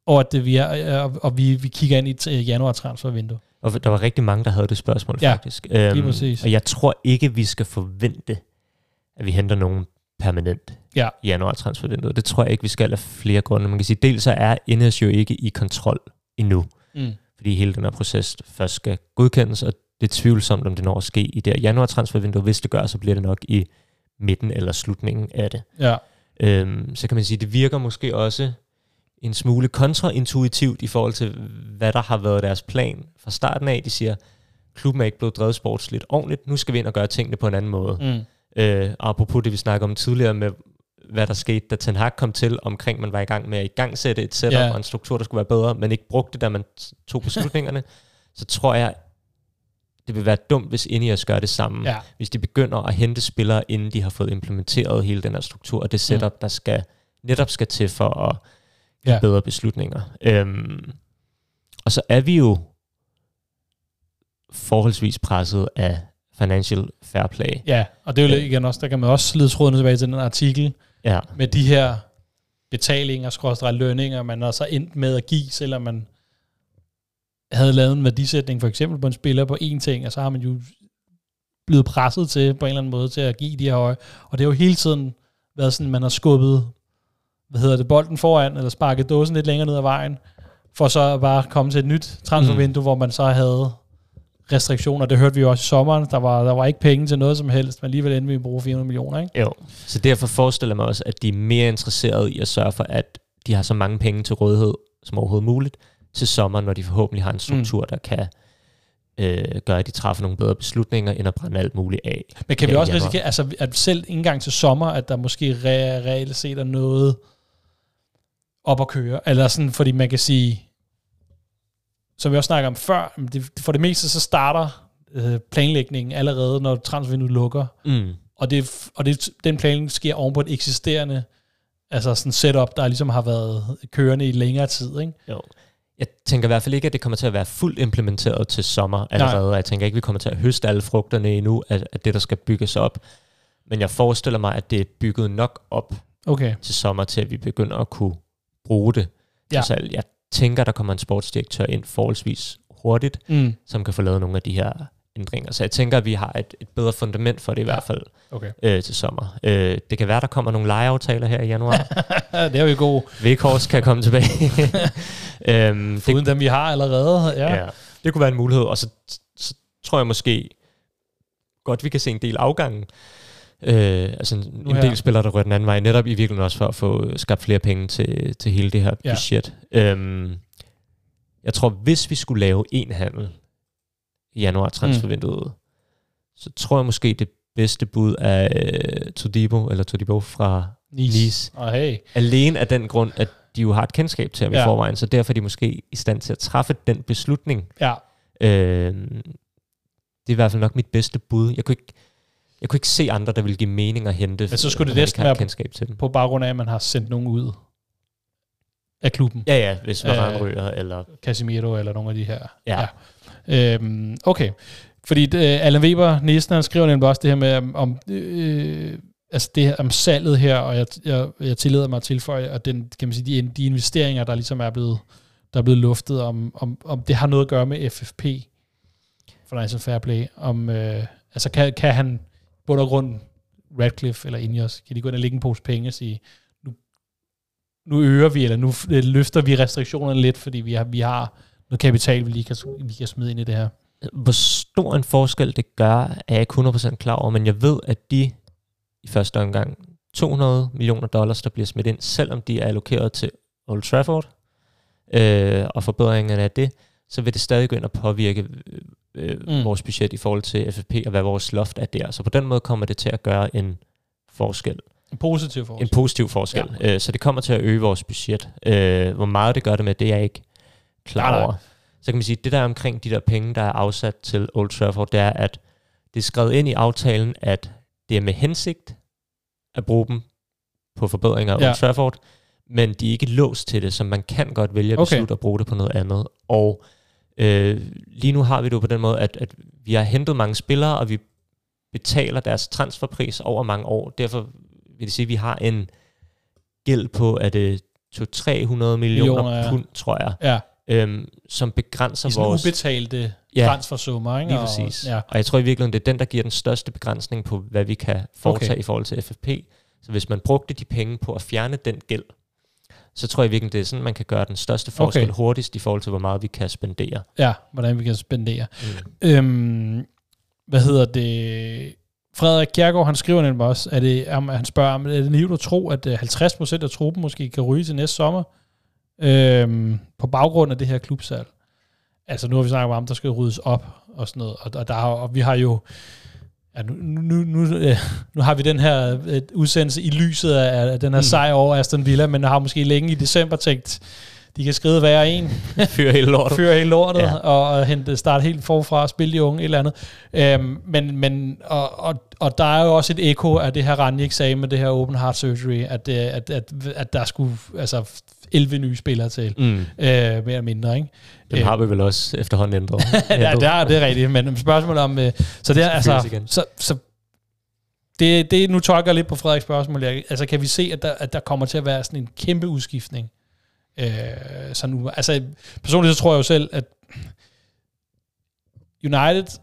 Speaker 2: Og at det, vi er, og, og vi, vi kigger ind i et øh, januar transfervindue.
Speaker 3: Og der var rigtig mange, der havde det spørgsmål,
Speaker 2: ja,
Speaker 3: faktisk. Øhm,
Speaker 2: lige præcis.
Speaker 3: Og jeg tror ikke, vi skal forvente, at vi henter nogen permanent
Speaker 2: ja.
Speaker 3: i januar transfervinduet. Det tror jeg ikke, vi skal af flere grunde. Man kan sige, dels så er Indes jo ikke i kontrol endnu. Mm fordi hele den her proces først skal godkendes, og det er tvivlsomt, om det når at ske i det januar transfervindue. Hvis det gør, så bliver det nok i midten eller slutningen af det.
Speaker 2: Ja.
Speaker 3: Øhm, så kan man sige, det virker måske også en smule kontraintuitivt i forhold til, hvad der har været deres plan fra starten af. De siger, klubben er ikke blevet drevet sportsligt ordentligt, nu skal vi ind og gøre tingene på en anden måde. Mm. Øh, apropos det, vi snakkede om tidligere med, hvad der skete, da Ten Hag kom til, omkring man var i gang med at igangsætte et setup yeah. og en struktur, der skulle være bedre, men ikke brugte det, da man tog beslutningerne, så tror jeg, det vil være dumt, hvis Ineos gør det samme.
Speaker 2: Ja.
Speaker 3: Hvis de begynder at hente spillere, inden de har fået implementeret hele den her struktur, og det setup, mm. der skal netop skal til for at give ja. bedre beslutninger. Øhm, og så er vi jo forholdsvis presset af financial fair play.
Speaker 2: Ja, og det er jo igen også, der kan man også slide tråden tilbage til den artikel,
Speaker 3: ja.
Speaker 2: med de her betalinger, skråstrej lønninger, man har så endt med at give, selvom man havde lavet en værdisætning for eksempel på en spiller på én ting, og så har man jo blevet presset til på en eller anden måde til at give de her høje. Og det har jo hele tiden været sådan, man har skubbet hvad hedder det, bolden foran, eller sparket dåsen lidt længere ned ad vejen, for så at bare komme til et nyt transfervindue, mm. hvor man så havde restriktioner. Det hørte vi jo også i sommeren. Der var, der var ikke penge til noget som helst, men alligevel endte vi at bruge 400 millioner. Ikke?
Speaker 3: Jo, så derfor forestiller jeg mig også, at de er mere interesserede i at sørge for, at de har så mange penge til rådighed som overhovedet muligt til sommer, når de forhåbentlig har en struktur, mm. der kan øh, gøre, at de træffer nogle bedre beslutninger, end at brænde alt muligt af.
Speaker 2: Men kan vi også risikere, altså, at selv engang til sommer, at der måske re- reelt set er noget op at køre? Eller sådan, fordi man kan sige, som vi også snakker om før, det, for det meste så starter øh, planlægningen allerede, når transfervinduet lukker.
Speaker 3: Mm.
Speaker 2: Og, det, og det, den planlægning sker oven på et eksisterende altså sådan setup, der ligesom har været kørende i længere tid. Ikke?
Speaker 3: Jo. Jeg tænker i hvert fald ikke, at det kommer til at være fuldt implementeret til sommer allerede. Nej. Jeg tænker ikke, at vi kommer til at høste alle frugterne endnu af, af det, der skal bygges op. Men jeg forestiller mig, at det er bygget nok op
Speaker 2: okay.
Speaker 3: til sommer, til at vi begynder at kunne bruge det. Ja. Så jeg tænker, der kommer en sportsdirektør ind forholdsvis hurtigt,
Speaker 2: mm.
Speaker 3: som kan få lavet nogle af de her ændringer. Så jeg tænker, at vi har et, et bedre fundament for det i hvert fald
Speaker 2: okay.
Speaker 3: øh, til sommer. Øh, det kan være, der kommer nogle lejeaftaler her i januar.
Speaker 2: det er jo gode.
Speaker 3: Vikhors kan komme tilbage.
Speaker 2: øhm, Uden det, dem, vi har allerede. Ja.
Speaker 3: ja. Det kunne være en mulighed. Og så, så tror jeg måske godt, vi kan se en del afgange. Øh, altså en, en del spillere, der rører den anden vej, netop i virkeligheden også for at få skabt flere penge til, til hele det her ja. budget. Øhm, jeg tror, hvis vi skulle lave en handel i januar transfervinduet, mm. så tror jeg måske det bedste bud er uh, Todibo, eller Todibo fra Nice. nice.
Speaker 2: Oh, hey.
Speaker 3: Alene af den grund, at de jo har et kendskab til ham ja. i forvejen, så derfor er de måske i stand til at træffe den beslutning.
Speaker 2: Ja.
Speaker 3: Øh, det er i hvert fald nok mit bedste bud. Jeg kunne ikke, jeg kunne ikke se andre, der ville give mening at hente.
Speaker 2: Men så skulle det næsten være kendskab til dem. på baggrund af, at man har sendt nogen ud af klubben.
Speaker 3: Ja, ja, hvis Varane øh, ryger, eller...
Speaker 2: Casemiro, eller nogle af de her.
Speaker 3: Ja.
Speaker 2: ja. Øhm, okay. Fordi uh, Allan Weber, Nielsen, han skriver nemlig også det her med, om, øh, altså det her, om salget her, og jeg, jeg, jeg tillader mig at tilføje, at den, kan man sige, de, de investeringer, der ligesom er blevet, der er blevet luftet, om, om, om det har noget at gøre med FFP, Financial Fair Play, om, øh, altså kan, kan han bund og grund Radcliffe eller Ineos, kan de gå ind og lægge en pose penge og sige, nu, nu øger vi, eller nu øh, løfter vi restriktionerne lidt, fordi vi har, vi har noget kapital, vi lige kan, vi kan smide ind i det her.
Speaker 3: Hvor stor en forskel det gør, er jeg ikke 100% klar over, men jeg ved, at de i første omgang 200 millioner dollars, der bliver smidt ind, selvom de er allokeret til Old Trafford, øh, og forbedringerne af det, så vil det stadig gå ind og påvirke øh, øh, mm. vores budget i forhold til FFP, og hvad vores loft er der. Så på den måde kommer det til at gøre en forskel.
Speaker 2: En positiv forskel.
Speaker 3: En positiv forskel. Ja. Øh, så det kommer til at øge vores budget. Øh, hvor meget det gør det med, det er jeg ikke klar over. Nej. Så kan man sige, at det der omkring de der penge, der er afsat til Old Trafford, det er, at det er skrevet ind i aftalen, at det er med hensigt, at bruge dem på forbedringer af ja. Trafford, men de er ikke låst til det, så man kan godt vælge at okay. beslutte at bruge det på noget andet. Og øh, lige nu har vi det på den måde, at, at vi har hentet mange spillere, og vi betaler deres transferpris over mange år. Derfor vil det sige, at vi har en gæld på, at det 200-300 millioner, millioner ja. pund, tror jeg. Ja øhm, som begrænser I
Speaker 2: vores... ubetalte ja, transfersummer, ikke?
Speaker 3: lige præcis. Og, ja. og jeg tror i virkeligheden, det er den, der giver den største begrænsning på, hvad vi kan foretage okay. i forhold til FFP. Så hvis man brugte de penge på at fjerne den gæld, så tror jeg virkelig, det er sådan, man kan gøre den største forskel okay. hurtigst i forhold til, hvor meget vi kan spendere.
Speaker 2: Ja, hvordan vi kan spendere. Mm. Øhm, hvad hedder det? Frederik Kjærgaard, han skriver nemlig også, at det, han spørger, er det livet at tro, at 50% øh, af truppen måske kan ryge til næste sommer? øhm, på baggrund af det her klubsalg. Altså nu har vi snakket om, der skal ryddes op og sådan noget, og, og, der og vi har jo, ja, nu, nu, nu, øh, nu har vi den her øh, udsendelse i lyset af, af den her mm. sejr over Aston Villa, men har måske længe i december tænkt, de kan skrive hver en.
Speaker 3: Fyre hele lortet.
Speaker 2: Fyre hele lortet, ja. og, hente, starte helt forfra og spille de unge, et eller andet. Øhm, men, men, og, og, og der er jo også et eko af det her Ranjik sagde med det her open heart surgery, at, øh, at, at, at der skulle altså 11 nye spillere til, mm. øh, mere eller mindre. Ikke?
Speaker 3: Dem har vi vel også efterhånden ændret.
Speaker 2: ja, det er, det er rigtigt, men spørgsmålet om... Øh, så det er altså... Så, så det, det, nu tolker jeg lidt på Frederiks spørgsmål. Altså, kan vi se, at der, at der kommer til at være sådan en kæmpe udskiftning? Øh, så nu, altså, personligt så tror jeg jo selv, at United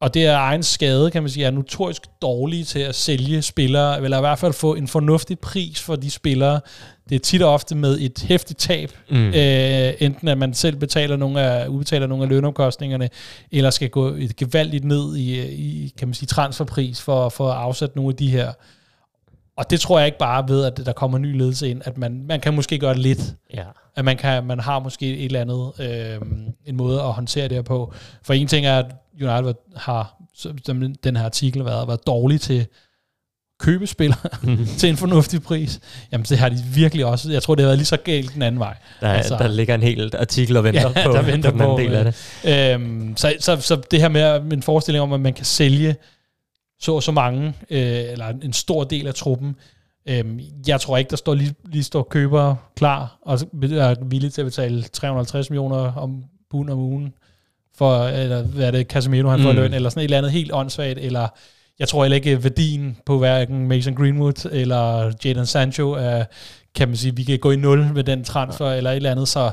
Speaker 2: og det er egen skade, kan man sige, er notorisk dårlige til at sælge spillere, eller i hvert fald få en fornuftig pris for de spillere. Det er tit og ofte med et hæftigt tab, mm. øh, enten at man selv betaler nogle af, udbetaler nogle af lønomkostningerne, eller skal gå et gevaldigt ned i, i kan man sige, transferpris for, for at afsætte nogle af de her. Og det tror jeg ikke bare ved, at der kommer ny ledelse ind, at man, man kan måske gøre lidt. Ja. At man, kan, man har måske et eller andet, øh, en måde at håndtere det her på. For en ting er, at United har, som den her artikel været, været dårlig til købe spillere mm. til en fornuftig pris. Jamen det har de virkelig også. Jeg tror, det har været lige så galt den anden vej.
Speaker 3: Der, altså, der ligger en hel artikel og venter ja, på, der venter på, på den del af
Speaker 2: det. Øhm, så, så, så det her med en forestilling om, at man kan sælge så så mange, øh, eller en stor del af truppen, Øhm, jeg tror ikke, der står lige, lige står købere klar og er villige til at betale 350 millioner om pund om ugen for, eller hvad er det, Casemiro han får mm. løn, eller sådan et eller andet helt åndssvagt, eller jeg tror heller ikke værdien på hverken Mason Greenwood eller Jadon Sancho er, kan man sige, vi kan gå i nul med den transfer ja. eller et eller andet, så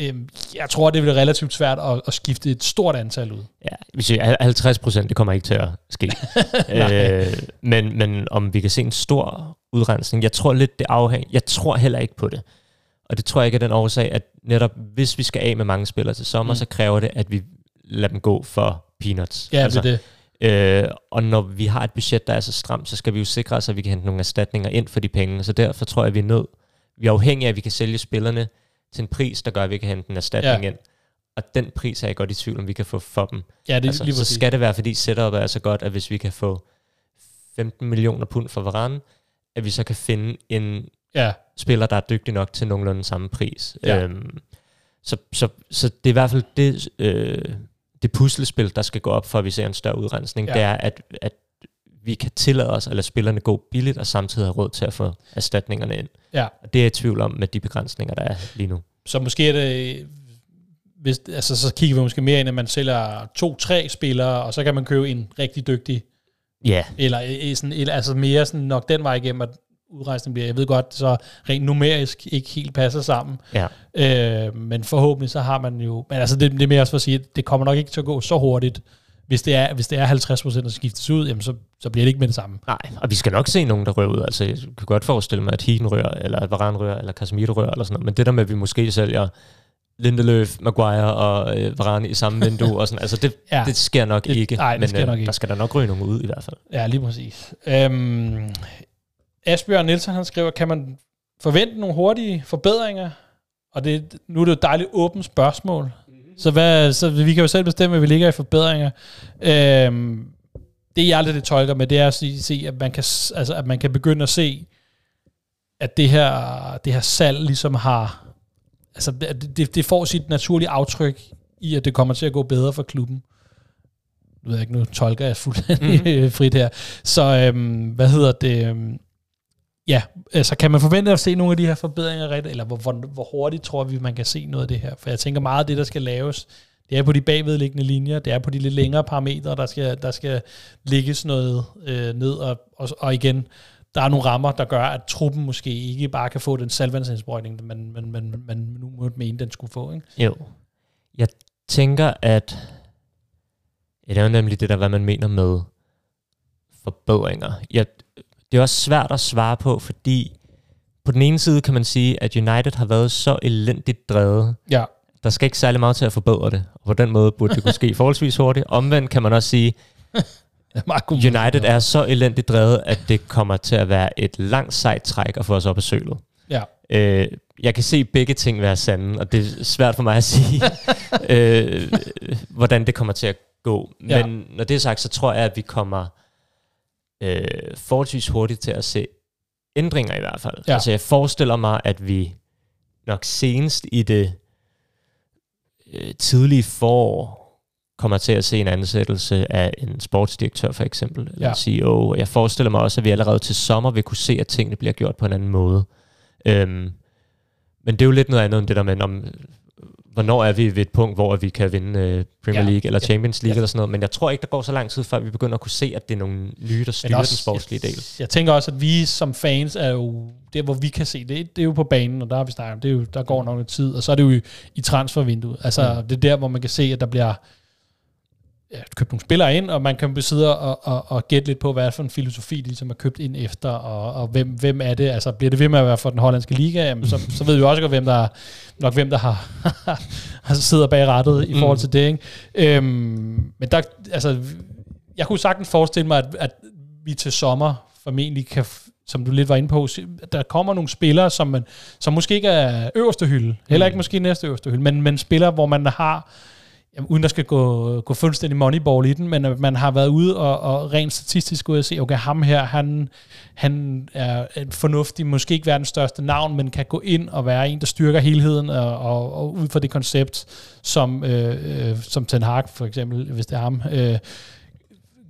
Speaker 2: øhm, jeg tror, det bliver relativt svært at, at skifte et stort antal ud.
Speaker 3: Ja, hvis 50 procent, det kommer ikke til at ske. øh, men, men om vi kan se en stor udrensning, jeg tror lidt, det afhænger, jeg tror heller ikke på det. Og det tror jeg ikke er den årsag, at netop hvis vi skal af med mange spillere til sommer, mm. så kræver det, at vi lader dem gå for peanuts.
Speaker 2: Ja, altså, det
Speaker 3: Øh, og når vi har et budget, der er så stramt, så skal vi jo sikre os, at vi kan hente nogle erstatninger ind for de penge. Så derfor tror jeg, vi er nødt. Vi er afhængige af, at vi kan sælge spillerne til en pris, der gør, at vi kan hente en erstatning ja. ind. Og den pris er jeg godt i tvivl, om vi kan få for dem.
Speaker 2: Ja, det
Speaker 3: altså,
Speaker 2: lige
Speaker 3: Så skal det være, fordi setupet er så godt, at hvis vi kan få 15 millioner pund for Varane, at vi så kan finde en ja. spiller, der er dygtig nok til nogenlunde samme pris. Ja. Øhm, så, så, så det er i hvert fald det, øh, det puslespil, der skal gå op, for at vi ser en større udrensning. Ja. Det er, at, at vi kan tillade os at lade spillerne gå billigt, og samtidig have råd til at få erstatningerne ind. Ja. Og det er jeg i tvivl om med de begrænsninger, der er lige nu.
Speaker 2: Så måske er det, hvis, altså, så kigger vi måske mere ind, at man sælger to-tre spillere, og så kan man købe en rigtig dygtig Ja. Eller sådan, eller, altså mere sådan nok den vej igennem, at udrejsning bliver. Jeg ved godt, så rent numerisk ikke helt passer sammen. Ja. Øh, men forhåbentlig så har man jo... Men altså det, det er mere også for at sige, at det kommer nok ikke til at gå så hurtigt. Hvis det er, hvis det er 50 procent, der skiftes ud, jamen så, så bliver det ikke med det samme.
Speaker 3: Nej, og vi skal nok se nogen, der rører ud. Altså, jeg kan godt forestille mig, at Higen rører, eller at Varane rører, eller Casemiro rører, eller sådan noget. Men det der med, at vi måske sælger Lindeløf, Maguire og øh, Varane i samme vindue, og sådan, altså det, ja, det sker nok det, ikke, nej, men øh, nok ikke. der skal der nok ryge nogen ud i hvert fald.
Speaker 2: Ja, lige præcis. Øhm, Asbjørn Nielsen, han skriver, kan man forvente nogle hurtige forbedringer? Og det, nu er det jo et dejligt åbent spørgsmål. Så, hvad, så vi kan jo selv bestemme, at vi ligger i forbedringer. Øhm, det jeg aldrig det tolker med, det er at se, at man kan, altså, at man kan begynde at se, at det her, det her salg ligesom har, altså det, det får sit naturlige aftryk i, at det kommer til at gå bedre for klubben. Nu ved jeg ikke, nu tolker jeg fuldstændig mm. frit her. Så øhm, hvad hedder det? Øhm, ja, altså kan man forvente at se nogle af de her forbedringer rigtigt, eller hvor, hvor, hvor hurtigt tror vi, man kan se noget af det her? For jeg tænker meget af det, der skal laves, det er på de bagvedliggende linjer, det er på de lidt længere parametre, der skal, der skal ligges noget øh, ned, og, og, og igen, der er nogle rammer, der gør, at truppen måske ikke bare kan få den salvandsindsprøjtning, men, men, men, men nu måtte mene, den skulle få. Ikke?
Speaker 3: Jo. Jeg tænker, at ja, det er jo nemlig det der, hvad man mener med forbedringer. Jeg, det er også svært at svare på, fordi på den ene side kan man sige, at United har været så elendigt drevet.
Speaker 2: Ja.
Speaker 3: Der skal ikke særlig meget til at forbedre det, og på den måde burde det kunne ske forholdsvis hurtigt. Omvendt kan man også sige, United er så elendigt drevet, at det kommer til at være et langt sejt træk at få os op af sølet.
Speaker 2: Ja.
Speaker 3: Øh, jeg kan se begge ting være sande, og det er svært for mig at sige, øh, hvordan det kommer til at gå. Men ja. når det er sagt, så tror jeg, at vi kommer øh, forholdsvis hurtigt til at se ændringer i hvert fald. Ja. Altså jeg forestiller mig, at vi nok senest i det øh, tidlige forår kommer til at se en ansættelse af en sportsdirektør for eksempel, eller ja. en CEO. Jeg forestiller mig også, at vi allerede til sommer vil kunne se, at tingene bliver gjort på en anden måde. Øhm, men det er jo lidt noget andet end det der med, om, hvornår er vi ved et punkt, hvor vi kan vinde uh, Premier ja. League eller Champions League ja. eller sådan noget. Men jeg tror ikke, der går så lang tid, før vi begynder at kunne se, at det er nogle nye, der styrer også, den sportslige del. Jeg,
Speaker 2: jeg tænker også, at vi som fans er jo, det hvor vi kan se det, det er jo på banen, og der har vi snakket om, det er jo, der går nok tid, og så er det jo i, i transfervinduet. Altså mm. det er der, hvor man kan se, at der bliver ja, købt nogle spillere ind, og man kan sidde og, og, og gætte lidt på, hvad for en filosofi, de ligesom er købt ind efter, og, og hvem, hvem er det? Altså, bliver det ved med at være for den hollandske liga? Jamen, så, så ved vi også godt, hvem der, nok hvem der har, har sidder bag rettet i mm. forhold til det. Ikke? Øhm, men der, altså, jeg kunne sagtens forestille mig, at, at vi til sommer formentlig kan, som du lidt var inde på, der kommer nogle spillere, som, man, som måske ikke er øverste hylde, heller ikke mm. måske næste øverste hylde, men, men spillere, hvor man har jamen, uden der skal gå, gå fuldstændig moneyball i den, men man har været ude og, og rent statistisk ud og se, okay, ham her, han, han er fornuftig, måske ikke verdens største navn, men kan gå ind og være en, der styrker helheden, og, og, og ud fra det koncept, som, øh, øh, som Ten Hag for eksempel, hvis det er ham, øh,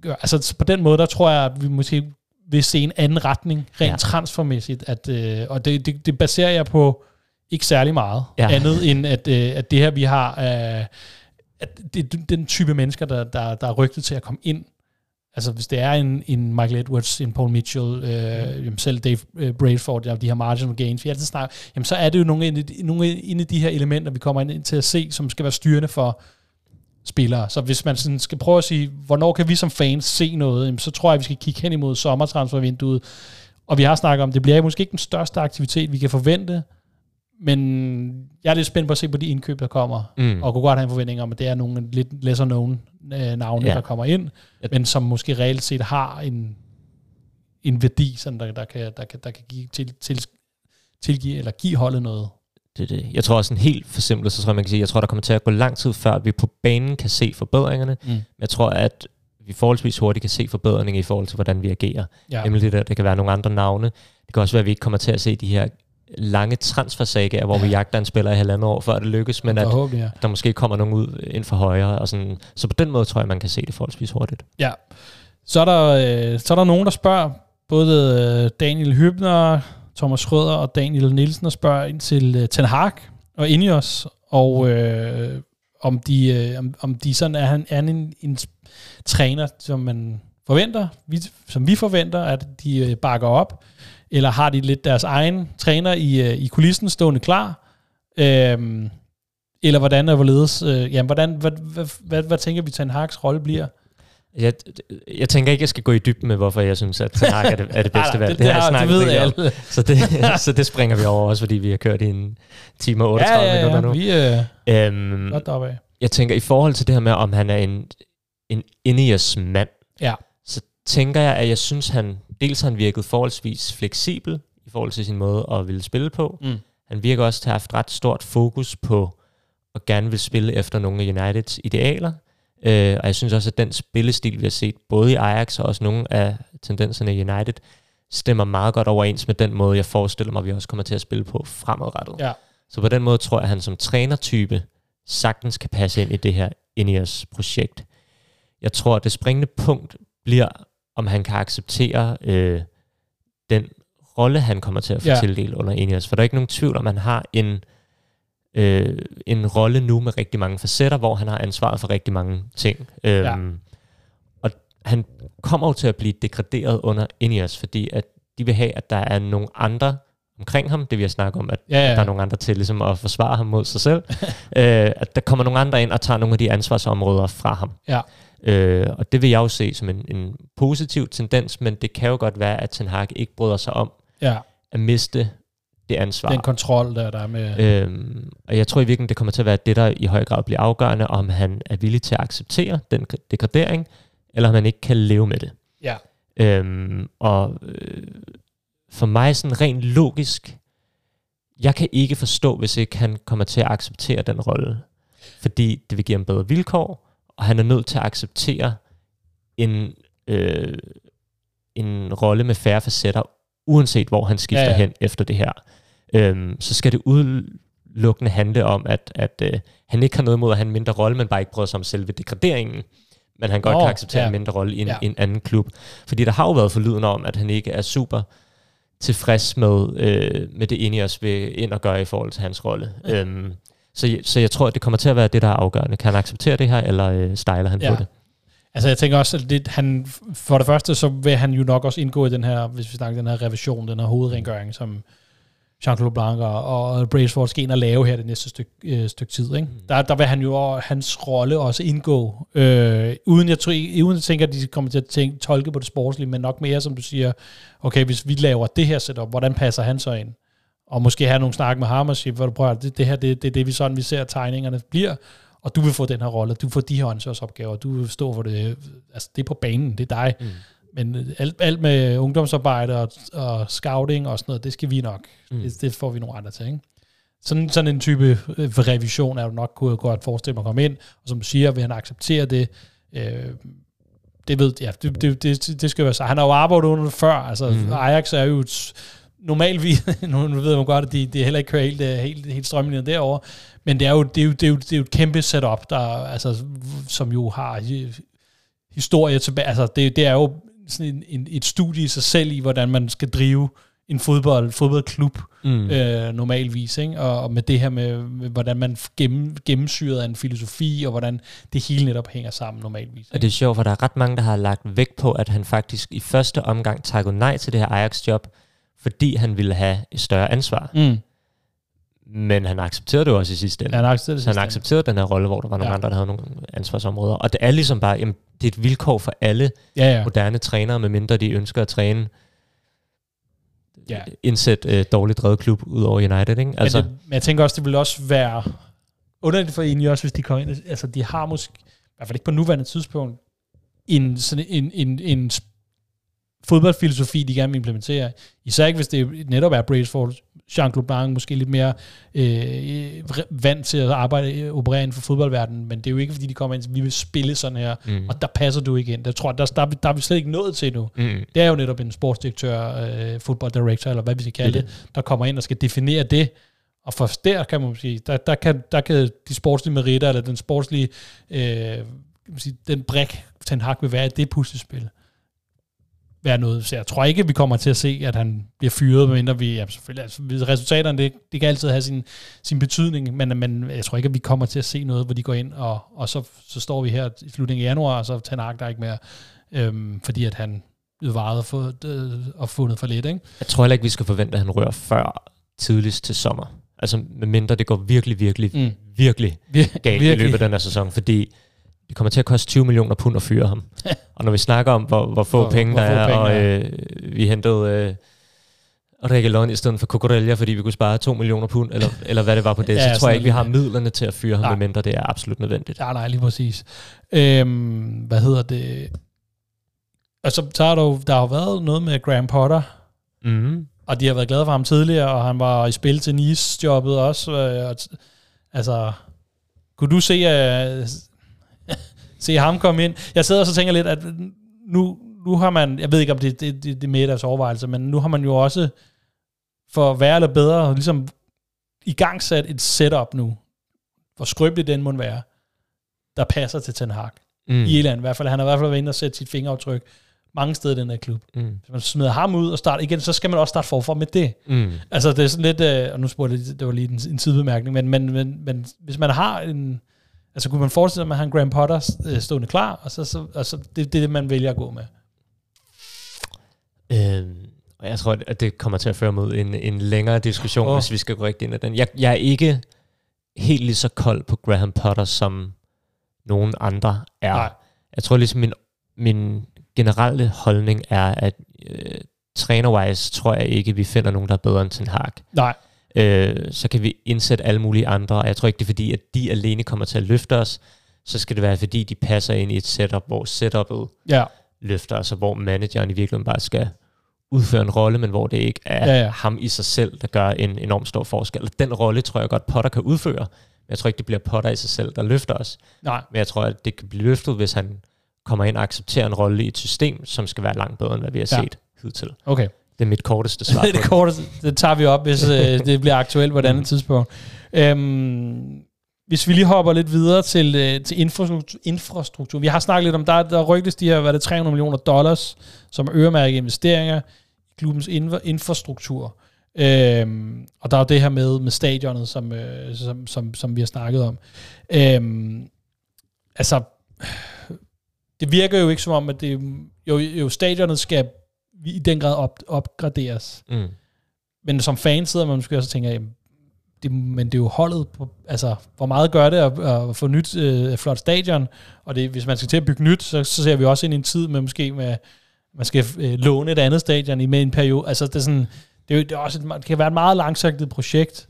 Speaker 2: gør. Altså på den måde, der tror jeg, at vi måske vil se en anden retning, rent ja. transfermæssigt, at, øh, og det, det, det baserer jeg på ikke særlig meget, ja. andet end at, øh, at det her, vi har... Øh, at det er den type mennesker, der, der, der er rygtet til at komme ind. Altså hvis det er en, en Michael Edwards, en Paul Mitchell, øh, jamen selv Dave øh, Bradford, ja, de her marginal gains, vi altid snakker, jamen så er det jo nogle af, de, nogle af de her elementer, vi kommer ind til at se, som skal være styrende for spillere. Så hvis man sådan skal prøve at sige, hvornår kan vi som fans se noget, jamen så tror jeg, at vi skal kigge hen imod sommertransfervinduet. Og vi har snakket om, det bliver måske ikke den største aktivitet, vi kan forvente, men jeg er lidt spændt på at se på de indkøb, der kommer, mm. og kunne godt have en forventning om, at det er nogle lidt lesser known øh, navne, ja. der kommer ind, men som måske reelt set har en, en værdi, sådan der, der, kan, der, kan, der kan give, til, til, tilgive eller give holdet noget.
Speaker 3: Det er det. Jeg tror også en helt forsimplet, så tror jeg, man kan sige, jeg tror, der kommer til at gå lang tid, før vi på banen kan se forbedringerne. Mm. Jeg tror, at vi forholdsvis hurtigt kan se forbedringer i forhold til, hvordan vi agerer. Ja. Nemlig det der, det kan være nogle andre navne. Det kan også være, at vi ikke kommer til at se de her lange transfersager, hvor ja. vi jagter en spiller i halvandet år, før det lykkes, men at håber, ja. der måske kommer nogen ud ind for højre. Og sådan. Så på den måde tror jeg, man kan se det forholdsvis hurtigt.
Speaker 2: Ja. Så er der, øh, så er der nogen, der spørger, både øh, Daniel Hybner, Thomas Schrøder og Daniel Nielsen, der spørger ind til øh, Ten Hag og Ineos, og øh, om, de, øh, om, om de sådan er, han, er en, en træner, som man forventer, vi, som vi forventer, at de øh, bakker op, eller har de lidt deres egen træner i, øh, i kulissen stående klar? Øhm, eller hvordan er hvorledes? Øh, jamen, hvordan, hvad, hvad, hvad, hvad tænker vi, Ten Hag's rolle bliver?
Speaker 3: Jeg, jeg tænker ikke, jeg skal gå i dybden med, hvorfor jeg synes, at Ten Hag er det, er det bedste valg.
Speaker 2: det, det, det, har jeg snakket det ved alle.
Speaker 3: Så det, så det springer vi over også, fordi vi har kørt i en time og 38 ja, ja, ja, minutter nu.
Speaker 2: Vi er øhm, godt deroppe
Speaker 3: Jeg tænker, i forhold til det her med, om han er en, en Ineos mand,
Speaker 2: ja.
Speaker 3: så tænker jeg, at jeg synes, han dels har han virket forholdsvis fleksibel i forhold til sin måde at ville spille på. Mm. Han virker også til at have haft ret stort fokus på at gerne vil spille efter nogle af Uniteds idealer. Øh, og jeg synes også, at den spillestil, vi har set både i Ajax og også nogle af tendenserne i United, stemmer meget godt overens med den måde, jeg forestiller mig, vi også kommer til at spille på fremadrettet.
Speaker 2: Ja.
Speaker 3: Så på den måde tror jeg, at han som trænertype sagtens kan passe ind i det her Ineos-projekt. Jeg tror, at det springende punkt bliver, om han kan acceptere øh, den rolle, han kommer til at få ja. tildelt under Ineos. For der er ikke nogen tvivl om, at han har en, øh, en rolle nu med rigtig mange facetter, hvor han har ansvaret for rigtig mange ting. Øhm, ja. Og han kommer jo til at blive degraderet under Ineos, fordi at de vil have, at der er nogle andre omkring ham, det vi har snakket om, at, ja, ja. der er nogle andre til ligesom at forsvare ham mod sig selv, øh, at der kommer nogle andre ind og tager nogle af de ansvarsområder fra ham. Ja. Øh, og det vil jeg jo se som en, en positiv tendens, men det kan jo godt være, at Ten Hag ikke bryder sig om ja. at miste det ansvar.
Speaker 2: Den kontrol, der, der er med...
Speaker 3: Øhm, og jeg tror i virkeligheden, det kommer til at være det, der i høj grad bliver afgørende, om han er villig til at acceptere den degradering, eller om han ikke kan leve med det. Ja. Øhm, og øh, for mig sådan rent logisk, jeg kan ikke forstå, hvis ikke han kommer til at acceptere den rolle. Fordi det vil give ham bedre vilkår, og han er nødt til at acceptere en, øh, en rolle med færre facetter, uanset hvor han skifter ja, ja. hen efter det her. Øhm, så skal det udelukkende handle om, at, at øh, han ikke har noget mod at have en mindre rolle, men bare ikke bryder sig om selve degraderingen. Men han godt oh, kan acceptere ja. en mindre rolle i en, ja. en anden klub. Fordi der har jo været forlyden om, at han ikke er super tilfreds med, øh, med det Ineos vil ind og gøre i forhold til hans rolle. Ja. Øhm, så, så jeg tror, at det kommer til at være det, der er afgørende. Kan han acceptere det her, eller øh, stejler han ja. på det?
Speaker 2: Altså jeg tænker også, at det, han, for det første, så vil han jo nok også indgå i den her, hvis vi snakker den her revision, den her hovedrengøring, som Jean-Claude Blanc og Braceford skal ind og lave her det næste stykke, øh, stykke tid. Ikke? Mm. Der, der vil han jo hans rolle også indgå, øh, uden, jeg tror, uden at tænke, at de kommer til at tænke, tolke på det sportslige, men nok mere, som du siger, okay, hvis vi laver det her setup, hvordan passer han så ind? Og måske have nogle snak med ham og sige, hvor du prøver, det, det her, det, det, det vi sådan, vi ser, at tegningerne bliver, og du vil få den her rolle, du får de her ansvarsopgaver, du vil stå for det, altså det er på banen, det er dig. Mm. Men alt, alt med ungdomsarbejde og, og scouting og sådan noget, det skal vi nok. Mm. Det, det får vi nogle andre til, ikke? Sådan, sådan en type øh, revision er jo nok kunne jeg godt forestille mig at komme ind, og som du siger, vil han acceptere det, øh, det ved, ja, det, det, det, det skal være så. Han har jo arbejdet under det før, altså mm. Ajax er jo et, normalvis, nu ved man godt, at de, de heller ikke kører helt, øh, helt, helt strømlinjen derover, men det er, jo, det, er jo, det, er jo, det er jo et kæmpe setup, der, altså, som jo har historie tilbage. Altså, det, det er jo sådan en, en, et studie i sig selv i, hvordan man skal drive en fodbold, fodboldklub mm. øh, normalvis, ikke? Og, og med det her med, med hvordan man gennem, gennemsyret af en filosofi, og hvordan det hele netop hænger sammen normalvis. Ikke?
Speaker 3: Og det er sjovt, for der er ret mange, der har lagt vægt på, at han faktisk i første omgang takkede nej til det her Ajax-job, fordi han ville have et større ansvar. Mm. Men han accepterede det også i sidste ende.
Speaker 2: Han accepterede,
Speaker 3: han accepterede den her rolle, hvor der var nogle ja. andre, der havde nogle ansvarsområder. Og det er ligesom bare, jamen, det er et vilkår for alle ja, ja. moderne trænere, medmindre de ønsker at træne ja. indsæt øh, dårligt drevet klub ud over United. Ikke?
Speaker 2: Altså, men, det, men jeg tænker også, det vil også være underligt for en også, hvis de kommer ind. Altså, de har måske, i hvert fald ikke på nuværende tidspunkt, en, sådan en, en, en fodboldfilosofi, de gerne vil implementere. Især ikke, hvis det netop er Braceford, Jean-Claude Blanc måske lidt mere øh, vant til at arbejde, operere inden for fodboldverdenen, men det er jo ikke, fordi de kommer ind, vi vil spille sådan her, mm. og der passer du ikke ind. Der tror der, der, der er vi slet ikke nået til nu. Mm. Det er jo netop en sportsdirektør, øh, fodbolddirektør, eller hvad vi skal kalde det, der kommer ind og skal definere det, og for der kan man sige, der, der, kan, der kan de sportslige meritter, eller den sportslige, øh, sige, den brik, Ten Hag vil være i det puslespil være noget. Så jeg tror ikke, vi kommer til at se, at han bliver fyret, medmindre vi, ja, selvfølgelig, altså, resultaterne, det, det kan altid have sin, sin betydning, men, men jeg tror ikke, at vi kommer til at se noget, hvor de går ind, og, og så, så står vi her i slutningen af januar, og så tager der ikke mere, øhm, fordi at han varet for, øh, og fundet for lidt. Ikke?
Speaker 3: Jeg tror heller ikke, vi skal forvente, at han rører før tidligst til sommer. Altså medmindre det går virkelig, virkelig, mm. virkelig galt virkelig. i løbet af den her sæson, fordi det kommer til at koste 20 millioner pund at fyre ham. og når vi snakker om, hvor, hvor få hvor, penge hvor der er, penge og øh, vi hentede øh, Regalon i stedet for Cucurella, fordi vi kunne spare 2 millioner pund, eller, eller hvad det var på det, ja, så tror jeg ikke, vi har midlerne til at fyre ham, medmindre det er absolut nødvendigt.
Speaker 2: Ja, nej, lige præcis. Øhm, hvad hedder det? Og så, så har der jo, der har været noget med Graham Potter, mm-hmm. og de har været glade for ham tidligere, og han var i spil til Nice-jobbet også. Øh, og, altså, kunne du se, at se ham komme ind. Jeg sidder og så tænker lidt, at nu, nu har man, jeg ved ikke om det, det, det, det er med i deres overvejelse, men nu har man jo også, for at være eller bedre, ligesom i gang sat et setup nu, hvor skrøbeligt den må være, der passer til Ten Hag. Mm. I Irland i hvert fald. Han har i hvert fald været inde og sætte sit fingeraftryk mange steder i den her klub. Mm. Hvis man smider ham ud og starter igen, så skal man også starte forfra med det. Mm. Altså det er sådan lidt, øh, og nu spurgte jeg, det var lige en, en sidebemærkning, men, men, men, men hvis man har en, altså kunne man forestille sig, at man har en Graham Potter øh, stående klar, og så, så altså, det, det er det, man vælger at gå med.
Speaker 3: Øhm, og jeg tror, at det kommer til at føre mod en, en længere diskussion, oh. hvis vi skal gå rigtig ind i den. Jeg, jeg er ikke helt lige så kold på Graham Potter, som nogen andre er. Nej. Jeg tror ligesom, min, min generelle holdning er, at øh, trænerwise tror jeg ikke, vi finder nogen, der er bedre end Ten Hag.
Speaker 2: Nej.
Speaker 3: Øh, så kan vi indsætte alle mulige andre, og jeg tror ikke, det er fordi, at de alene kommer til at løfte os, så skal det være, fordi de passer ind i et setup, hvor setupet ja. løfter os, og hvor manageren i virkeligheden bare skal udføre en rolle, men hvor det ikke er ja, ja. ham i sig selv, der gør en enorm stor forskel. Den rolle tror jeg godt, Potter kan udføre, men jeg tror ikke, det bliver Potter i sig selv, der løfter os.
Speaker 2: Nej.
Speaker 3: Men jeg tror, at det kan blive løftet, hvis han kommer ind og accepterer en rolle i et system, som skal være langt bedre, end hvad vi har ja. set hidtil.
Speaker 2: Okay.
Speaker 3: Det er mit korteste svar
Speaker 2: det, det korteste, det tager vi op, hvis øh, det bliver aktuelt på et andet tidspunkt. Øhm, hvis vi lige hopper lidt videre til, øh, til infrastruktur, infrastruktur. Vi har snakket lidt om, der, der rygtes de her, hvad det 300 millioner dollars, som øremærket investeringer i klubbens infrastruktur. Øhm, og der er jo det her med, med stadionet, som, øh, som, som, som vi har snakket om. Øhm, altså, det virker jo ikke som om, at det, jo, jo stadionet skal i den grad op, opgraderes. Mm. Men som fan sidder man måske også og tænker, jamen, det, men det er jo holdet på, altså, hvor meget gør det at, at få nyt øh, flot stadion, og det, hvis man skal til at bygge nyt, så, så ser vi også ind i en tid med måske med, man skal øh, låne et andet stadion i med en periode, altså det er sådan, det, er jo, det, er også et, det kan være et meget langsigtet projekt,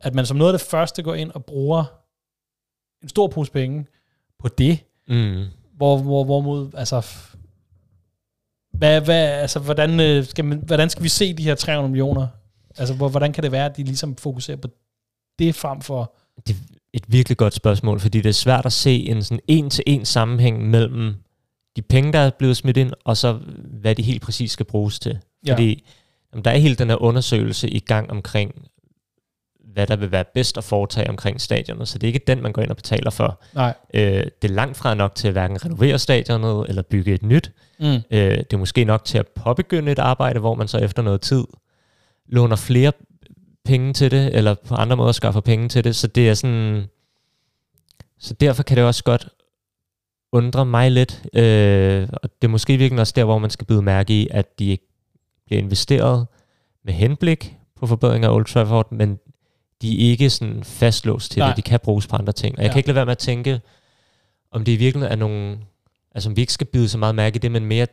Speaker 2: at man som noget af det første går ind og bruger en stor pose penge på det, mm. hvor, hvor, hvorimod, altså, hvad, hvad, altså, hvordan, øh, skal man, hvordan skal vi se de her 300 millioner? Altså, hvordan kan det være, at de ligesom fokuserer på det frem for...
Speaker 3: Det er et virkelig godt spørgsmål, fordi det er svært at se en sådan en-til-en sammenhæng mellem de penge, der er blevet smidt ind, og så hvad de helt præcis skal bruges til. Ja. Fordi jamen, der er helt den her undersøgelse i gang omkring, hvad der vil være bedst at foretage omkring stadionet, så det er ikke den, man går ind og betaler for.
Speaker 2: Nej.
Speaker 3: Øh, det er langt fra nok til at hverken renovere stadionet eller bygge et nyt. Mm. Øh, det er måske nok til at påbegynde et arbejde, hvor man så efter noget tid låner flere penge til det, eller på andre måder skaffer penge til det. Så det er sådan... Så derfor kan det også godt undre mig lidt, øh, og det er måske virkelig også der, hvor man skal byde mærke i, at de ikke bliver investeret med henblik på forbedring af Old Trafford, men de er ikke sådan fastlåst til Nej. det. De kan bruges på andre ting. Og jeg ja. kan ikke lade være med at tænke, om det i virkeligheden er nogle... Altså om vi ikke skal byde så meget mærke i det, men mere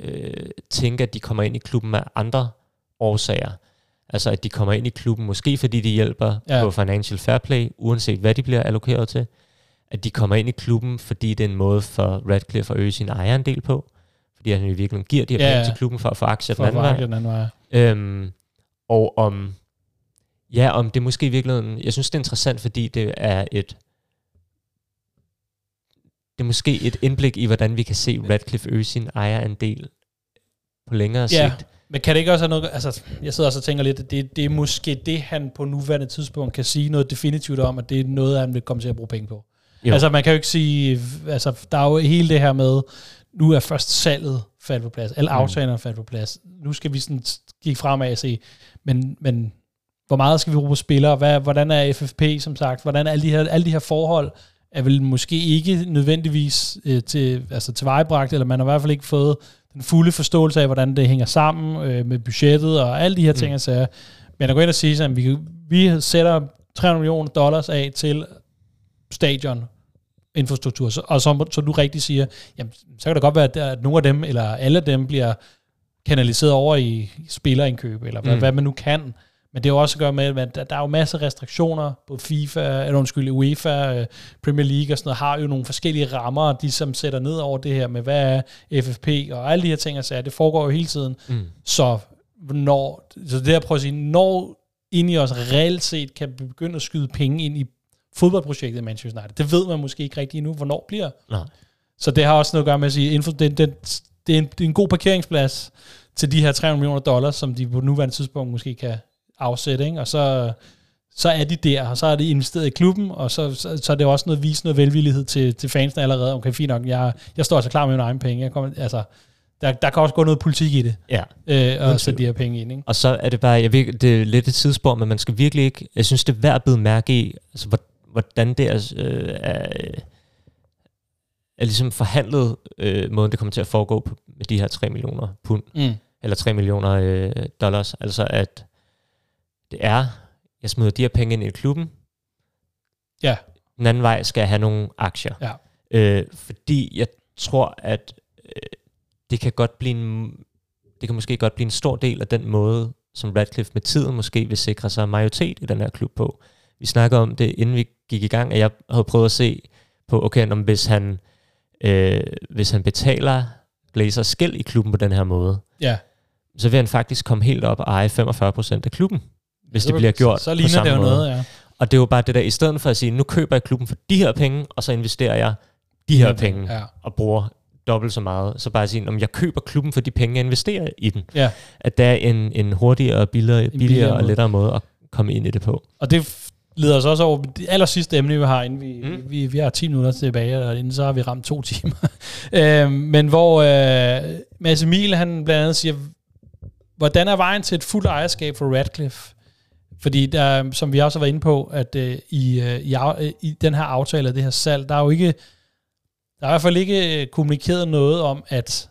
Speaker 3: øh, tænke, at de kommer ind i klubben af andre årsager. Altså at de kommer ind i klubben, måske fordi de hjælper ja. på financial fair play, uanset hvad de bliver allokeret til. At de kommer ind i klubben, fordi det er en måde for Radcliffe at øge sin ejerandel på. Fordi han i virkeligheden giver de her ja, penge til klubben for at få aktier den anden vej. Den anden vej. Øhm, og om, ja, om det måske i virkeligheden, jeg synes det er interessant, fordi det er et, det er måske et indblik i, hvordan vi kan se Radcliffe øge sin ejerandel på længere ja. sigt.
Speaker 2: Men kan det ikke også have noget, altså jeg sidder også og tænker lidt, at det, det er måske det, han på nuværende tidspunkt kan sige noget definitivt om, at det er noget, han vil komme til at bruge penge på. Jo. Altså man kan jo ikke sige, altså der er jo hele det her med, nu er først salget faldt på plads, alle mm. aftalerne faldt på plads. Nu skal vi sådan kigge fremad og se, men, men hvor meget skal vi bruge på spillere, Hvad, hvordan er FFP som sagt, hvordan er alle de her, alle de her forhold, er vel måske ikke nødvendigvis øh, til, altså tilvejebragt, eller man har i hvert fald ikke fået den fulde forståelse af, hvordan det hænger sammen øh, med budgettet og alle de her ting, mm. så men at gå ind og sige, at vi, vi sætter 300 millioner dollars af til stadion infrastruktur, så, og så, så du rigtig siger, jamen, så kan det godt være, at nogle af dem, eller alle af dem, bliver kanaliseret over i spillerindkøb, eller hvad, mm. hvad man nu kan. Men det er jo også at gøre med, at der er jo masser af restriktioner på FIFA, eller undskyld, UEFA, øh, Premier League og sådan noget, har jo nogle forskellige rammer, de som sætter ned over det her med, hvad er FFP, og alle de her ting, altså, det foregår jo hele tiden. Mm. Så når, så det er at prøve at sige, når ind i os reelt set kan begynde at skyde penge ind i fodboldprojektet i Manchester United, det ved man måske ikke rigtig endnu, hvornår bliver. Nej. Så det har også noget at gøre med at sige, info, det, det, det, er en, det er en god parkeringsplads til de her 300 millioner dollars, som de på nuværende tidspunkt måske kan, afsæt, ikke? og så, så er de der, og så er de investeret i klubben, og så, så, så er det også noget vise noget velvillighed til, til fansene allerede. Okay, fint nok, jeg, jeg står altså klar med mine egne penge. Jeg kommer, altså, der, der kan også gå noget politik i det.
Speaker 3: Ja.
Speaker 2: Øh, og sætte de her penge ind. Ikke?
Speaker 3: Og så er det bare, jeg ved, det er lidt et tidsspor, men man skal virkelig ikke, jeg synes, det er værd at bide mærke i, altså, hvordan det er, øh, er, er ligesom forhandlet, øh, måden det kommer til at foregå på, med de her 3 millioner pund, mm. eller 3 millioner øh, dollars. Altså at det er, jeg smider de her penge ind i klubben,
Speaker 2: ja.
Speaker 3: den anden vej skal jeg have nogle aktier.
Speaker 2: Ja.
Speaker 3: Øh, fordi jeg tror, at øh, det kan godt blive en, det kan måske godt blive en stor del af den måde, som Radcliffe med tiden måske vil sikre sig majoritet i den her klub på. Vi snakker om det, inden vi gik i gang, at jeg havde prøvet at se på, okay, om hvis han, øh, hvis han betaler Glazers skæld i klubben på den her måde,
Speaker 2: ja.
Speaker 3: så vil han faktisk komme helt op og eje 45% af klubben, hvis ja, det bliver gjort
Speaker 2: så, så ligner på samme det jo måde. noget, ja.
Speaker 3: Og det er jo bare det der, i stedet for at sige, nu køber jeg klubben for de her penge, og så investerer jeg de her penge,
Speaker 2: ja.
Speaker 3: og bruger dobbelt så meget, så bare at sige, om jeg køber klubben for de penge, jeg investerer i den.
Speaker 2: Ja.
Speaker 3: At der er en, en hurtigere, billigere, en billigere, billigere og lettere måde at komme ind i det på.
Speaker 2: Og det leder os også over det aller sidste emne, vi har, inden vi, mm. vi, vi har 10 minutter tilbage, og inden så har vi ramt to timer. øh, men hvor øh, Mads Emil, han blandt andet siger, hvordan er vejen til et fuldt ejerskab for Radcliffe? Fordi der, som vi også har været inde på, at øh, i, øh, i, øh, i den her aftale, det her salg, der er jo ikke, der er i hvert fald ikke øh, kommunikeret noget om, at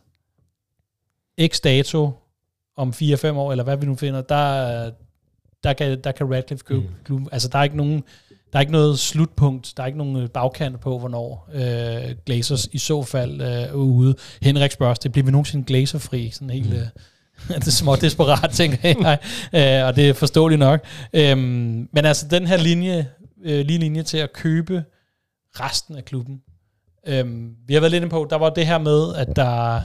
Speaker 2: x dato om 4-5 år, eller hvad vi nu finder, der, der kan, der kan Radcliffe købe mm. klubben. Altså, der er ikke nogen, der er ikke noget slutpunkt, der er ikke nogen øh, bagkant på, hvornår øh, Glazers i så fald øh, er ude. Henrik spørger det bliver vi nogensinde Glazer-fri? Sådan helt... Mm. Det er små desperat, tænker jeg, øh, og det er forståeligt nok. Øhm, men altså, den her linje, øh, lige linje til at købe resten af klubben. Øhm, vi har været lidt inde på, der var det her med, at der,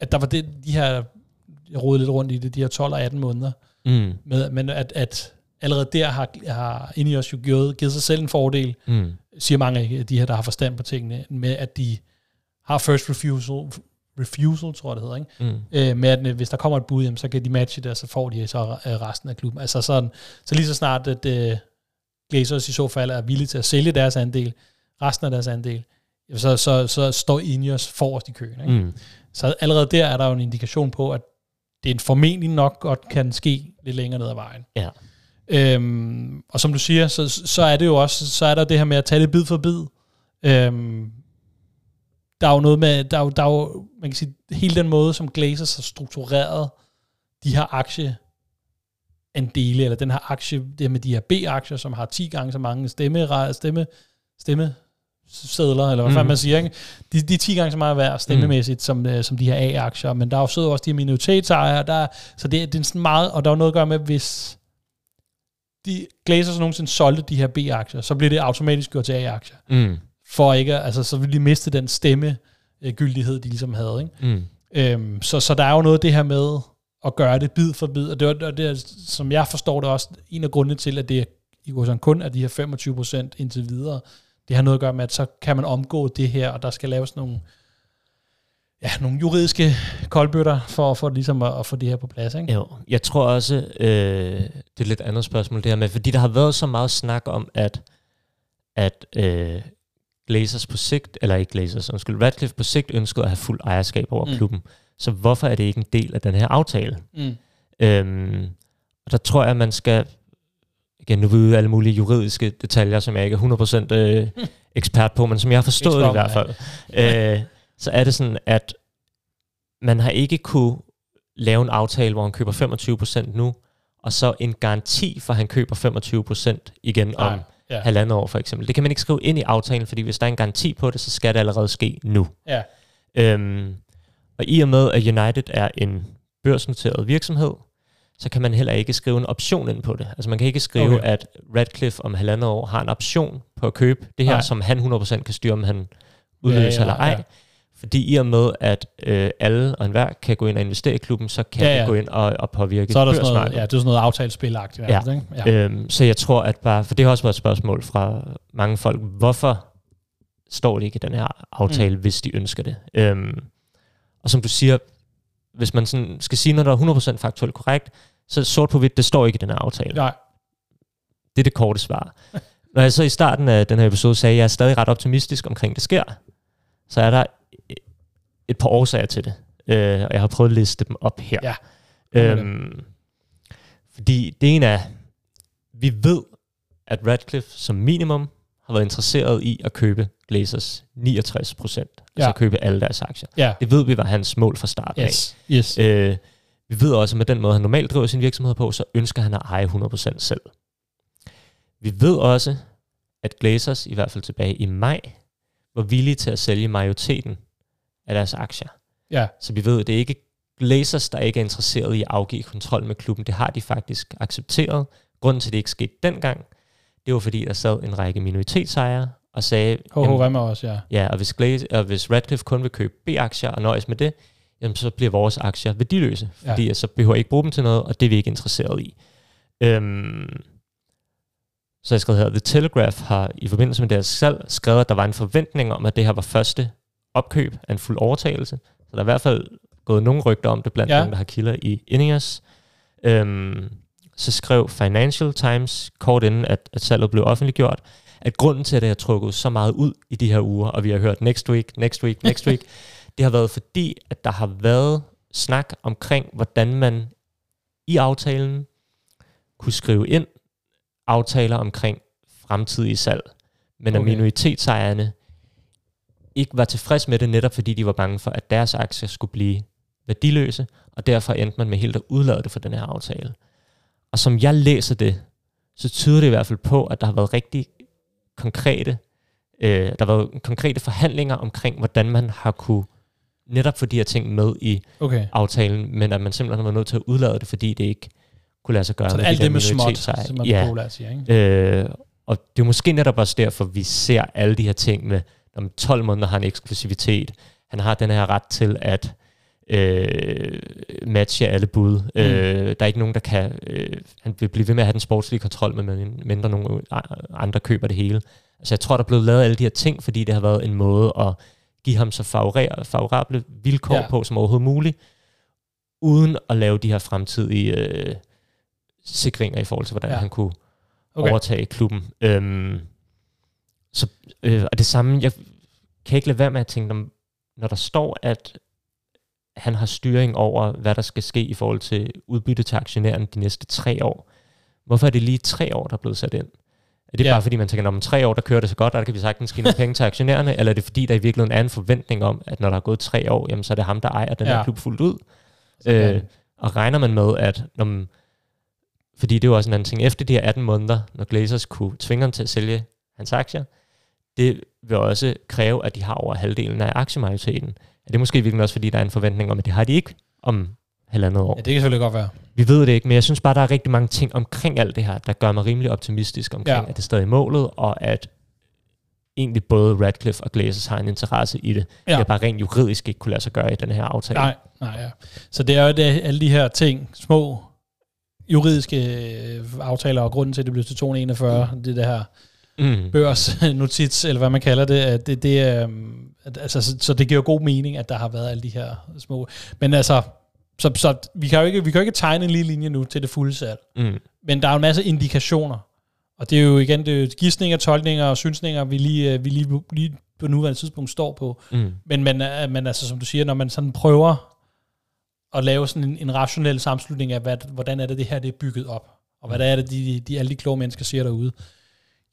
Speaker 2: at der var det, de her, jeg rodede lidt rundt i det, de her 12 og 18 måneder,
Speaker 3: Mm.
Speaker 2: Med, men at, at allerede der har, har Ineos jo givet, givet sig selv en fordel,
Speaker 3: mm.
Speaker 2: siger mange af de her, der har forstand på tingene, med at de har first refusal, refusal tror jeg det hedder, ikke?
Speaker 3: Mm.
Speaker 2: Øh, med at hvis der kommer et bud, jamen, så kan de matche det, og så får de så resten af klubben. Altså sådan, så lige så snart, at uh, Glazers i så fald er villige til at sælge deres andel, resten af deres andel, så, så, så står Ineos forrest i køen. Ikke?
Speaker 3: Mm.
Speaker 2: Så allerede der er der jo en indikation på, at det er formentlig nok godt kan ske lidt længere ned ad vejen.
Speaker 3: Ja.
Speaker 2: Øhm, og som du siger, så, så er det jo også, så er der det her med at tage det bid for bid. Øhm, der er jo noget med, der er jo, der er jo, man kan sige, hele den måde, som Glazers har struktureret de her aktie andele, eller den her aktie, det med de her B-aktier, som har 10 gange så mange stemme, stemme, stemme sædler, eller hvad mm. man siger, ikke? De, de er 10 gange så meget værd stemmemæssigt, mm. som, uh, som de her A-aktier, men der er jo så også de her minoritetsejere, der, så det, det er sådan meget, og der er noget at gøre med, hvis de Glazers nogensinde solgte de her B-aktier, så bliver det automatisk gjort til A-aktier.
Speaker 3: Mm.
Speaker 2: For ikke, altså så vil de miste den stemme gyldighed, de ligesom havde. Ikke?
Speaker 3: Mm.
Speaker 2: Øhm, så, så der er jo noget af det her med at gøre det bid for bid, og det, og det er, som jeg forstår det også, en af grundene til, at det i sådan kun er de her 25% indtil videre, det har noget at gøre med, at så kan man omgå det her, og der skal laves nogle, ja, nogle juridiske koldbøtter for, for ligesom at, at få det her på plads. Ikke?
Speaker 3: Jo, jeg tror også, øh, det er et lidt andet spørgsmål det her med, fordi der har været så meget snak om, at, at øh, Glazers på sigt, eller ikke Glazers, undskyld, Radcliffe på sigt ønskede at have fuld ejerskab over mm. klubben. Så hvorfor er det ikke en del af den her aftale?
Speaker 2: Mm.
Speaker 3: Øhm, og der tror jeg, at man skal igen, nu ved alle mulige juridiske detaljer, som jeg ikke er 100% øh, ekspert på, men som jeg har forstået det i hvert fald, øh, så er det sådan, at man har ikke kunne lave en aftale, hvor han køber 25% nu, og så en garanti for, at han køber 25% igen om Nej, ja. halvandet år for eksempel. Det kan man ikke skrive ind i aftalen, fordi hvis der er en garanti på det, så skal det allerede ske nu.
Speaker 2: Ja.
Speaker 3: Øhm, og i og med, at United er en børsnoteret virksomhed, så kan man heller ikke skrive en option ind på det. Altså man kan ikke skrive, okay. at Radcliffe om halvandet år har en option på at købe det her, Nej. som han 100% kan styre, om han udløser ja, ja, eller ej. Ja. Fordi i og med, at øh, alle og enhver kan gå ind og investere i klubben, så kan ja, ja. gå ind og, og påvirke
Speaker 2: Så er der sådan noget, ja, det er sådan noget aftalespilagtigt.
Speaker 3: Ja. Ikke? ja. Øhm, så jeg tror, at bare, for det har også været et spørgsmål fra mange folk, hvorfor står det ikke i den her aftale, mm. hvis de ønsker det? Øhm, og som du siger, hvis man sådan skal sige noget, der er 100% faktuelt korrekt, så sort på hvidt, det står ikke i den her aftale.
Speaker 2: Nej.
Speaker 3: Det er det korte svar. Når jeg så i starten af den her episode sagde, at jeg er stadig ret optimistisk omkring, det sker, så er der et par årsager til det, øh, og jeg har prøvet at liste dem op her.
Speaker 2: Ja.
Speaker 3: Øhm, fordi det ene er, vi ved, at Radcliffe som minimum har været interesseret i at købe Glazers 69 procent. Altså ja. Altså købe alle deres aktier.
Speaker 2: Ja.
Speaker 3: Det ved vi var hans mål fra starten
Speaker 2: yes. af. Yes.
Speaker 3: Øh, vi ved også, at med den måde, han normalt driver sin virksomhed på, så ønsker han at eje 100% selv. Vi ved også, at Glazers, i hvert fald tilbage i maj, var villige til at sælge majoriteten af deres aktier.
Speaker 2: Ja.
Speaker 3: Så vi ved, at det er ikke Glazers, der ikke er interesseret i at afgive kontrol med klubben. Det har de faktisk accepteret. Grunden til, at det ikke skete dengang, det var fordi, der sad en række minoritetsejere og sagde...
Speaker 2: Med os, ja.
Speaker 3: Ja, og hvis, Glaze, og hvis Radcliffe kun vil købe B-aktier og nøjes med det, jamen så bliver vores aktier værdiløse, fordi ja. så behøver jeg ikke bruge dem til noget, og det er vi ikke interesseret i. Øhm, så jeg skrevet her, The Telegraph har i forbindelse med deres salg skrevet, at der var en forventning om, at det her var første opkøb af en fuld overtagelse. Så der er i hvert fald gået nogle rygter om det, blandt ja. dem, der har kilder i Ineos. Øhm, så skrev Financial Times kort inden, at, at salget blev offentliggjort, at grunden til, at det har trukket så meget ud i de her uger, og vi har hørt next week, next week, next week, det har været fordi, at der har været snak omkring, hvordan man i aftalen kunne skrive ind aftaler omkring fremtidige salg, men okay. at minoritetsejerne ikke var tilfreds med det, netop fordi de var bange for, at deres aktier skulle blive værdiløse, og derfor endte man med helt at udlade det for den her aftale. Og som jeg læser det, så tyder det i hvert fald på, at der har været rigtig konkrete, øh, der har været konkrete forhandlinger omkring, hvordan man har kunne netop få de her ting med i okay. aftalen, men at man simpelthen har været nødt til at udlade det, fordi det ikke kunne lade sig gøre.
Speaker 2: Så
Speaker 3: med
Speaker 2: alt de det med småt, som man ja. siger,
Speaker 3: ikke? Øh, og det er måske netop også derfor, vi ser alle de her ting med, om 12 måneder har en eksklusivitet. Han har den her ret til at øh, matche alle bud. Mm. Øh, der er ikke nogen, der kan... Øh, han vil blive ved med at have den sportslige kontrol, men mindre nogen andre køber det hele. Altså jeg tror, der er blevet lavet alle de her ting, fordi det har været en måde at give ham så favorable vilkår ja. på som overhovedet muligt, uden at lave de her fremtidige øh, sikringer i forhold til, hvordan ja. han kunne okay. overtage klubben. Øhm, så, øh, og det samme, jeg kan ikke lade være med at tænke, når der står, at han har styring over, hvad der skal ske i forhold til udbytte til aktionæren de næste tre år. Hvorfor er det lige tre år, der er blevet sat ind? Er det ja. bare fordi, man tænker, om tre år, der kører det så godt, og der kan vi sagtens give nogle penge til aktionærerne, eller er det fordi, der i virkeligheden er en forventning om, at når der er gået tre år, jamen, så er det ham, der ejer den ja. her klub fuldt ud? Øh, og regner man med, at når man, fordi det er jo også en anden ting, efter de her 18 måneder, når Glazers kunne tvinge ham til at sælge hans aktier, det vil også kræve, at de har over halvdelen af aktiemajoriteten. Er det måske virkelig også, fordi der er en forventning om, at det har de ikke om halvandet år?
Speaker 2: Ja, det kan selvfølgelig godt være.
Speaker 3: Vi ved det ikke, men jeg synes bare, der er rigtig mange ting omkring alt det her, der gør mig rimelig optimistisk omkring, ja. at det er stadig målet, og at egentlig både Radcliffe og Glazers har en interesse i det. Ja. Det er bare rent juridisk ikke kunne lade sig gøre i den her aftale.
Speaker 2: Nej, nej ja. Så det er jo det, alle de her ting, små juridiske øh, aftaler, og grunden til, at det blev til 241, mm. det, det her mm. børsnotits, eller hvad man kalder det, at det, det er, at, altså, så, så det giver god mening, at der har været alle de her små... Men altså, så, så vi, kan jo ikke, vi kan jo ikke tegne en lille linje nu til det fulde salg. Mm. Men der er en masse indikationer. Og det er jo igen det er gidsninger, tolkninger og synsninger, vi lige, øh, vi lige, lige på nuværende tidspunkt står på. Mm. Men, men, øh, men altså, som du siger, når man sådan prøver at lave sådan en, en rationel samslutning af, hvad, hvordan er det, det her det er bygget op, og hvad mm. er det, de, de, alle de kloge mennesker siger derude,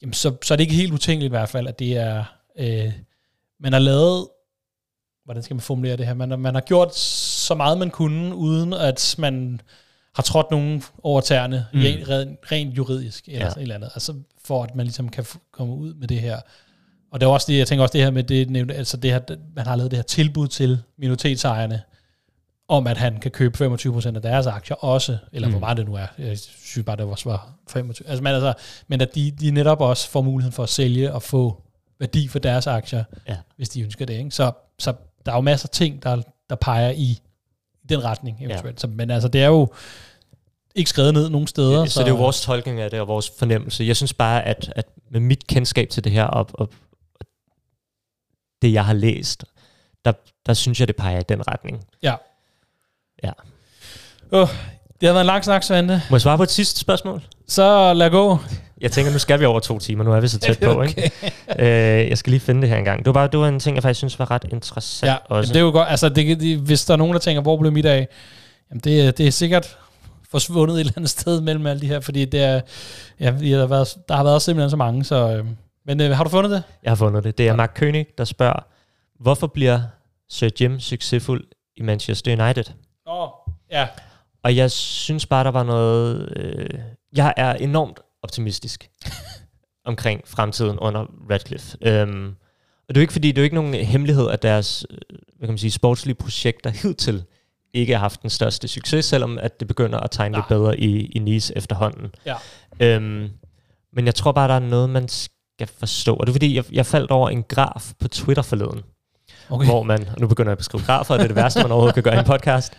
Speaker 2: jamen så, så er det ikke helt utænkeligt i hvert fald, at det er, øh, man har lavet, hvordan skal man formulere det her, man, man har gjort så meget man kunne, uden at man har trådt nogen over tæerne, mm. rent, rent juridisk, eller ja. et eller andet, altså for at man ligesom kan komme ud med det her. Og det er også det, jeg tænker også det her med, det, altså det her, man har lavet det her tilbud til minoritetsejerne, om at han kan købe 25% af deres aktier også, eller mm. hvor meget det nu er. Jeg synes bare, det var svar 25. Altså, men, altså, men at de, de netop også får muligheden for at sælge og få værdi for deres aktier, ja. hvis de ønsker det. Ikke? Så, så der er jo masser af ting, der, der peger i den retning eventuelt. Ja. Så, men altså, det er jo ikke skrevet ned nogen steder. Ja,
Speaker 3: så, så det er jo vores tolkning af det, og vores fornemmelse. Jeg synes bare, at, at med mit kendskab til det her, og, og, det jeg har læst, der, der synes jeg, det peger i den retning.
Speaker 2: Ja.
Speaker 3: Ja.
Speaker 2: Oh, det har været en lang snak, Svante.
Speaker 3: Må jeg svare på et sidste spørgsmål?
Speaker 2: Så lad gå.
Speaker 3: Jeg tænker, nu skal vi over to timer, nu er vi så tæt på, ikke? øh, jeg skal lige finde det her engang. Det var bare det var en ting, jeg faktisk synes var ret interessant
Speaker 2: ja, også. Det er jo godt, altså det, det, hvis der er nogen, der tænker, hvor blev mit af? Jamen det, det er sikkert forsvundet et eller andet sted mellem alle de her, fordi det er, ja, der, har været, der har været simpelthen så mange, så... Øh, men øh, har du fundet det?
Speaker 3: Jeg har fundet det. Det er Mark König, der spørger, hvorfor bliver Sir Jim succesfuld i Manchester United?
Speaker 2: Oh, ja.
Speaker 3: Og jeg synes bare, der var noget... Øh, jeg er enormt optimistisk omkring fremtiden under Radcliffe. Øhm, og det er jo ikke fordi, det er jo ikke nogen hemmelighed, at deres øh, hvad kan man sige, sportslige projekter hidtil ikke har haft den største succes, selvom at det begynder at tegne lidt bedre i, i Nice efterhånden. Ja. Øhm, men jeg tror bare, der er noget, man skal forstå. Og det er fordi, jeg, jeg faldt over en graf på Twitter forleden, okay. hvor man, og nu begynder jeg at beskrive grafer, det er det værste, man overhovedet kan gøre i en podcast.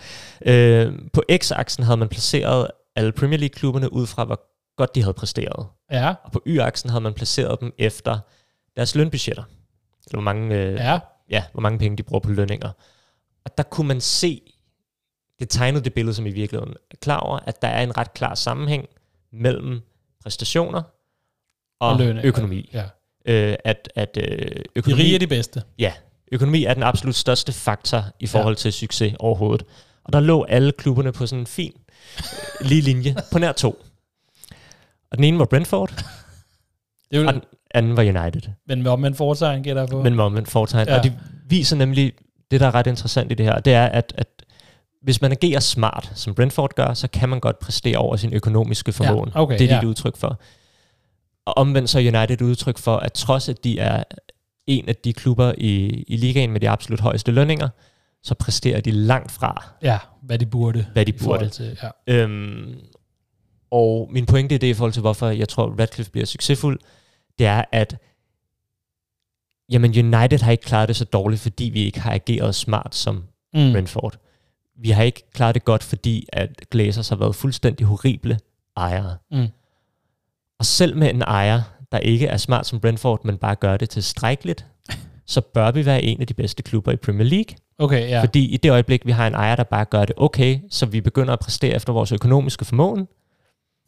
Speaker 3: Øh, på x-aksen havde man placeret alle Premier League-klubberne ud fra, hvor godt de havde præsteret.
Speaker 2: Ja.
Speaker 3: Og på y-aksen havde man placeret dem efter deres lønbudgetter. Eller hvor mange, øh, ja. Ja, hvor mange penge de bruger på lønninger. Og der kunne man se, det tegnede det billede, som i virkeligheden er klar over, at der er en ret klar sammenhæng mellem præstationer og, og løn, økonomi. Ja. Øh, at, at, øh, økonomi.
Speaker 2: De rige er de bedste.
Speaker 3: Ja, økonomi er den absolut største faktor i forhold ja. til succes overhovedet. Og der lå alle klubberne på sådan en fin øh, lige linje på nær to. Og den ene var Brentford, det er og den anden var United.
Speaker 2: Men med omvendt foretegn gætter på.
Speaker 3: Men med omvendt foretegn. Ja. Og det viser nemlig, det der er ret interessant i det her, det er, at, at hvis man agerer smart, som Brentford gør, så kan man godt præstere over sin økonomiske formåen. Ja, okay, det er ja. dit udtryk for. Og omvendt så er United udtryk for, at trods at de er en af de klubber i, i ligaen med de absolut højeste lønninger, så præsterer de langt fra.
Speaker 2: Ja, hvad de burde.
Speaker 3: Hvad de burde. Til, ja. øhm, og min pointe i det i forhold til, hvorfor jeg tror, Radcliffe bliver succesfuld, det er, at jamen United har ikke klaret det så dårligt, fordi vi ikke har ageret smart som mm. Brentford. Vi har ikke klaret det godt, fordi at Glazers har været fuldstændig horrible ejere. Mm. Og selv med en ejer, der ikke er smart som Brentford, men bare gør det tilstrækkeligt, så bør vi være en af de bedste klubber i Premier League.
Speaker 2: Okay, ja.
Speaker 3: Fordi i det øjeblik, vi har en ejer, der bare gør det okay, så vi begynder at præstere efter vores økonomiske formåen,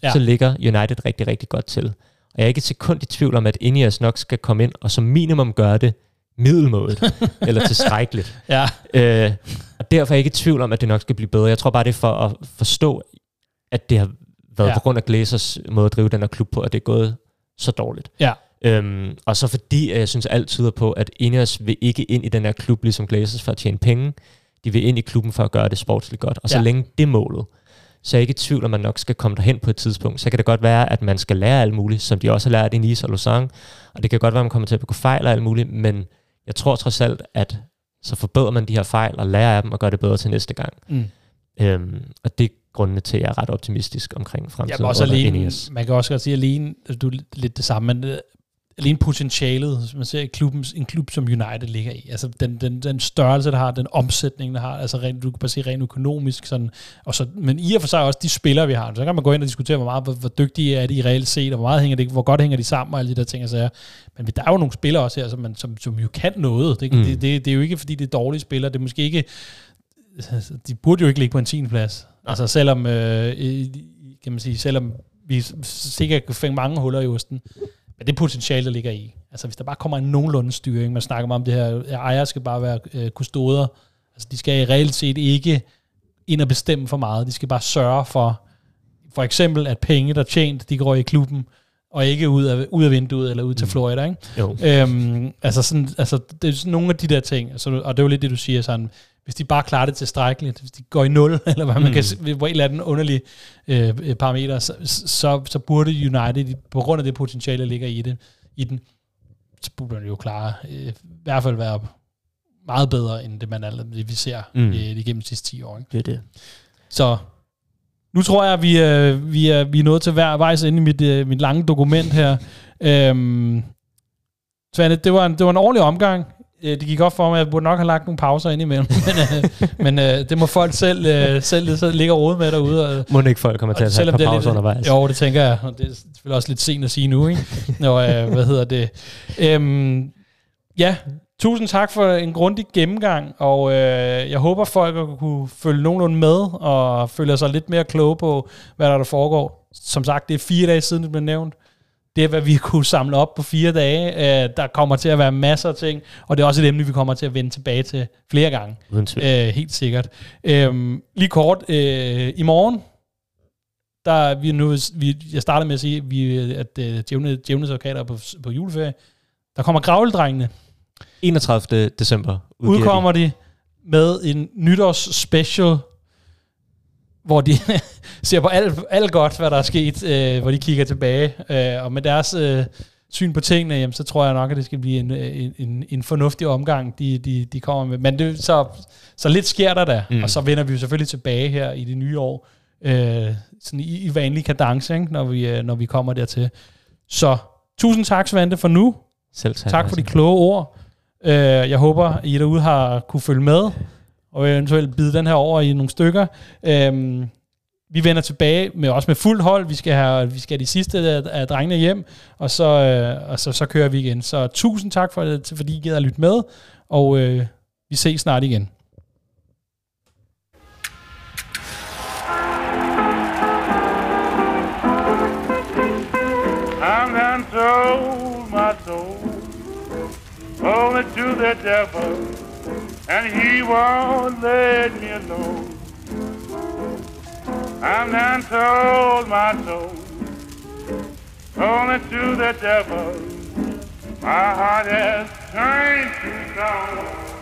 Speaker 3: ja. så ligger United rigtig, rigtig godt til. Og jeg er ikke et sekund i tvivl om, at Ineos nok skal komme ind og som minimum gøre det middelmådet, eller tilstrækkeligt.
Speaker 2: Ja.
Speaker 3: Øh, og derfor er jeg ikke i tvivl om, at det nok skal blive bedre. Jeg tror bare, det er for at forstå, at det har været ja. på grund af Glazers måde at drive den her klub på, at det er gået så dårligt.
Speaker 2: Ja.
Speaker 3: Øhm, og så fordi jeg synes alt tyder på, at Ineos vil ikke ind i den her klub, ligesom Glazers, for at tjene penge. De vil ind i klubben for at gøre det sportsligt godt. Og så ja. længe det målet, så er jeg ikke i tvivl, om man nok skal komme derhen på et tidspunkt. Så kan det godt være, at man skal lære alt muligt, som de også har lært i Nice og Lausanne. Og det kan godt være, at man kommer til at begå fejl og alt muligt, men jeg tror trods alt, at så forbedrer man de her fejl og lærer af dem og gør det bedre til næste gang. Mm. Øhm, og det er grundene til, at jeg er ret optimistisk omkring fremtiden.
Speaker 2: Ja, også alene, man kan også godt sige, at alene, altså, du lidt det samme, men øh, alene potentialet, man ser i klubben, en klub som United ligger i, altså den, den, den størrelse, der har, den omsætning, der har, altså rent, du kan bare sige rent økonomisk, sådan, og så, men i og for sig også de spillere, vi har, så kan man gå ind og diskutere, hvor meget, hvor, hvor dygtige er de i reelt set, og hvor meget hænger det, hvor godt hænger de sammen, og alle de der ting, og så men der er jo nogle spillere også her, som, man, som, som jo kan noget, det, mm. det, det, det, er jo ikke, fordi det er dårlige spillere, det er måske ikke, de burde jo ikke ligge på en 10. plads, altså selvom, øh, kan man sige, selvom vi sikkert kan finde mange huller i osten, men det potentiale, der ligger i. Altså hvis der bare kommer en nogenlunde styring, man snakker om det her, ejer skal bare være øh, kustoder, altså de skal reelt set ikke ind og bestemme for meget, de skal bare sørge for, for eksempel at penge, der er tjent, de går i klubben, og ikke ud af, ud af vinduet eller ud til mm. Florida, ikke?
Speaker 3: Jo.
Speaker 2: Øhm, altså, sådan, altså, det er sådan nogle af de der ting, altså, og det er jo lidt det, du siger, sådan, hvis de bare klarer det tilstrækkeligt, hvis de går i nul, eller hvad man mm. kan på en eller anden underlig øh, øh, parameter, så, så, så burde United, på grund af det potentiale, der ligger i, det, i den, så burde de jo klare, øh, i hvert fald være meget bedre, end det, man det, vi ser mm. øh, igennem de sidste 10 år. Ikke?
Speaker 3: Det er det.
Speaker 2: Så nu tror jeg, at vi, øh, vi, er, vi er nået til hver vejs inde i mit, øh, mit lange dokument her. Øhm, Svane, det var, en, det var en ordentlig omgang. Øh, det gik op for mig, at jeg burde nok have lagt nogle pauser ind imellem. men øh, men øh, det må folk selv, øh, selv så ligge og rode med derude. Og,
Speaker 3: må ikke folk kommer til at tage et par pauser undervejs?
Speaker 2: Jo, det tænker jeg. Og det er selvfølgelig også lidt sent at sige nu. Ikke? Nå, øh, hvad hedder det? Øhm, ja, tusind tak for en grundig gennemgang, og øh, jeg håber, folk kunne følge nogenlunde med, og føle sig lidt mere kloge på, hvad der, der foregår. Som sagt, det er fire dage siden, det blev nævnt. Det er, hvad vi kunne samle op på fire dage. Øh, der kommer til at være masser af ting, og det er også et emne, vi kommer til at vende tilbage til flere gange. Øh, helt sikkert. Øh, lige kort, øh, i morgen, der vi nu, vi, jeg startede med at sige, vi, at uh, Djævnes Advokater er på, på juleferie. Der kommer Gravledrengene.
Speaker 3: 31. december
Speaker 2: udkommer de. de med en nytårs special, hvor de ser på alt, alt godt, hvad der er sket, øh, hvor de kigger tilbage. Øh, og med deres øh, syn på tingene, jamen, så tror jeg nok, at det skal blive en, en, en, en fornuftig omgang, de, de, de kommer med. Men det, så, så lidt sker der da, mm. og så vender vi jo selvfølgelig tilbage her i det nye år, øh, sådan i, i vanlig kadence, ikke? Når, vi, øh, når vi kommer dertil. Så tusind tak, Svante, for nu.
Speaker 3: Selv tak.
Speaker 2: Tak for de kloge ord. Øh, jeg håber, I derude har kunne følge med, og eventuelt bide den her over i nogle stykker. Øhm, vi vender tilbage med også med fuld hold. Vi skal have, vi skal have de sidste af, af drengene hjem, og så, øh, og så, så kører vi igen. Så tusind tak for fordi I gider at lytte med, og øh, vi ses snart igen. I'm sold my soul only to the devil, and he won't let me alone. I'm done sold my soul only to the devil. My heart has turned to stone.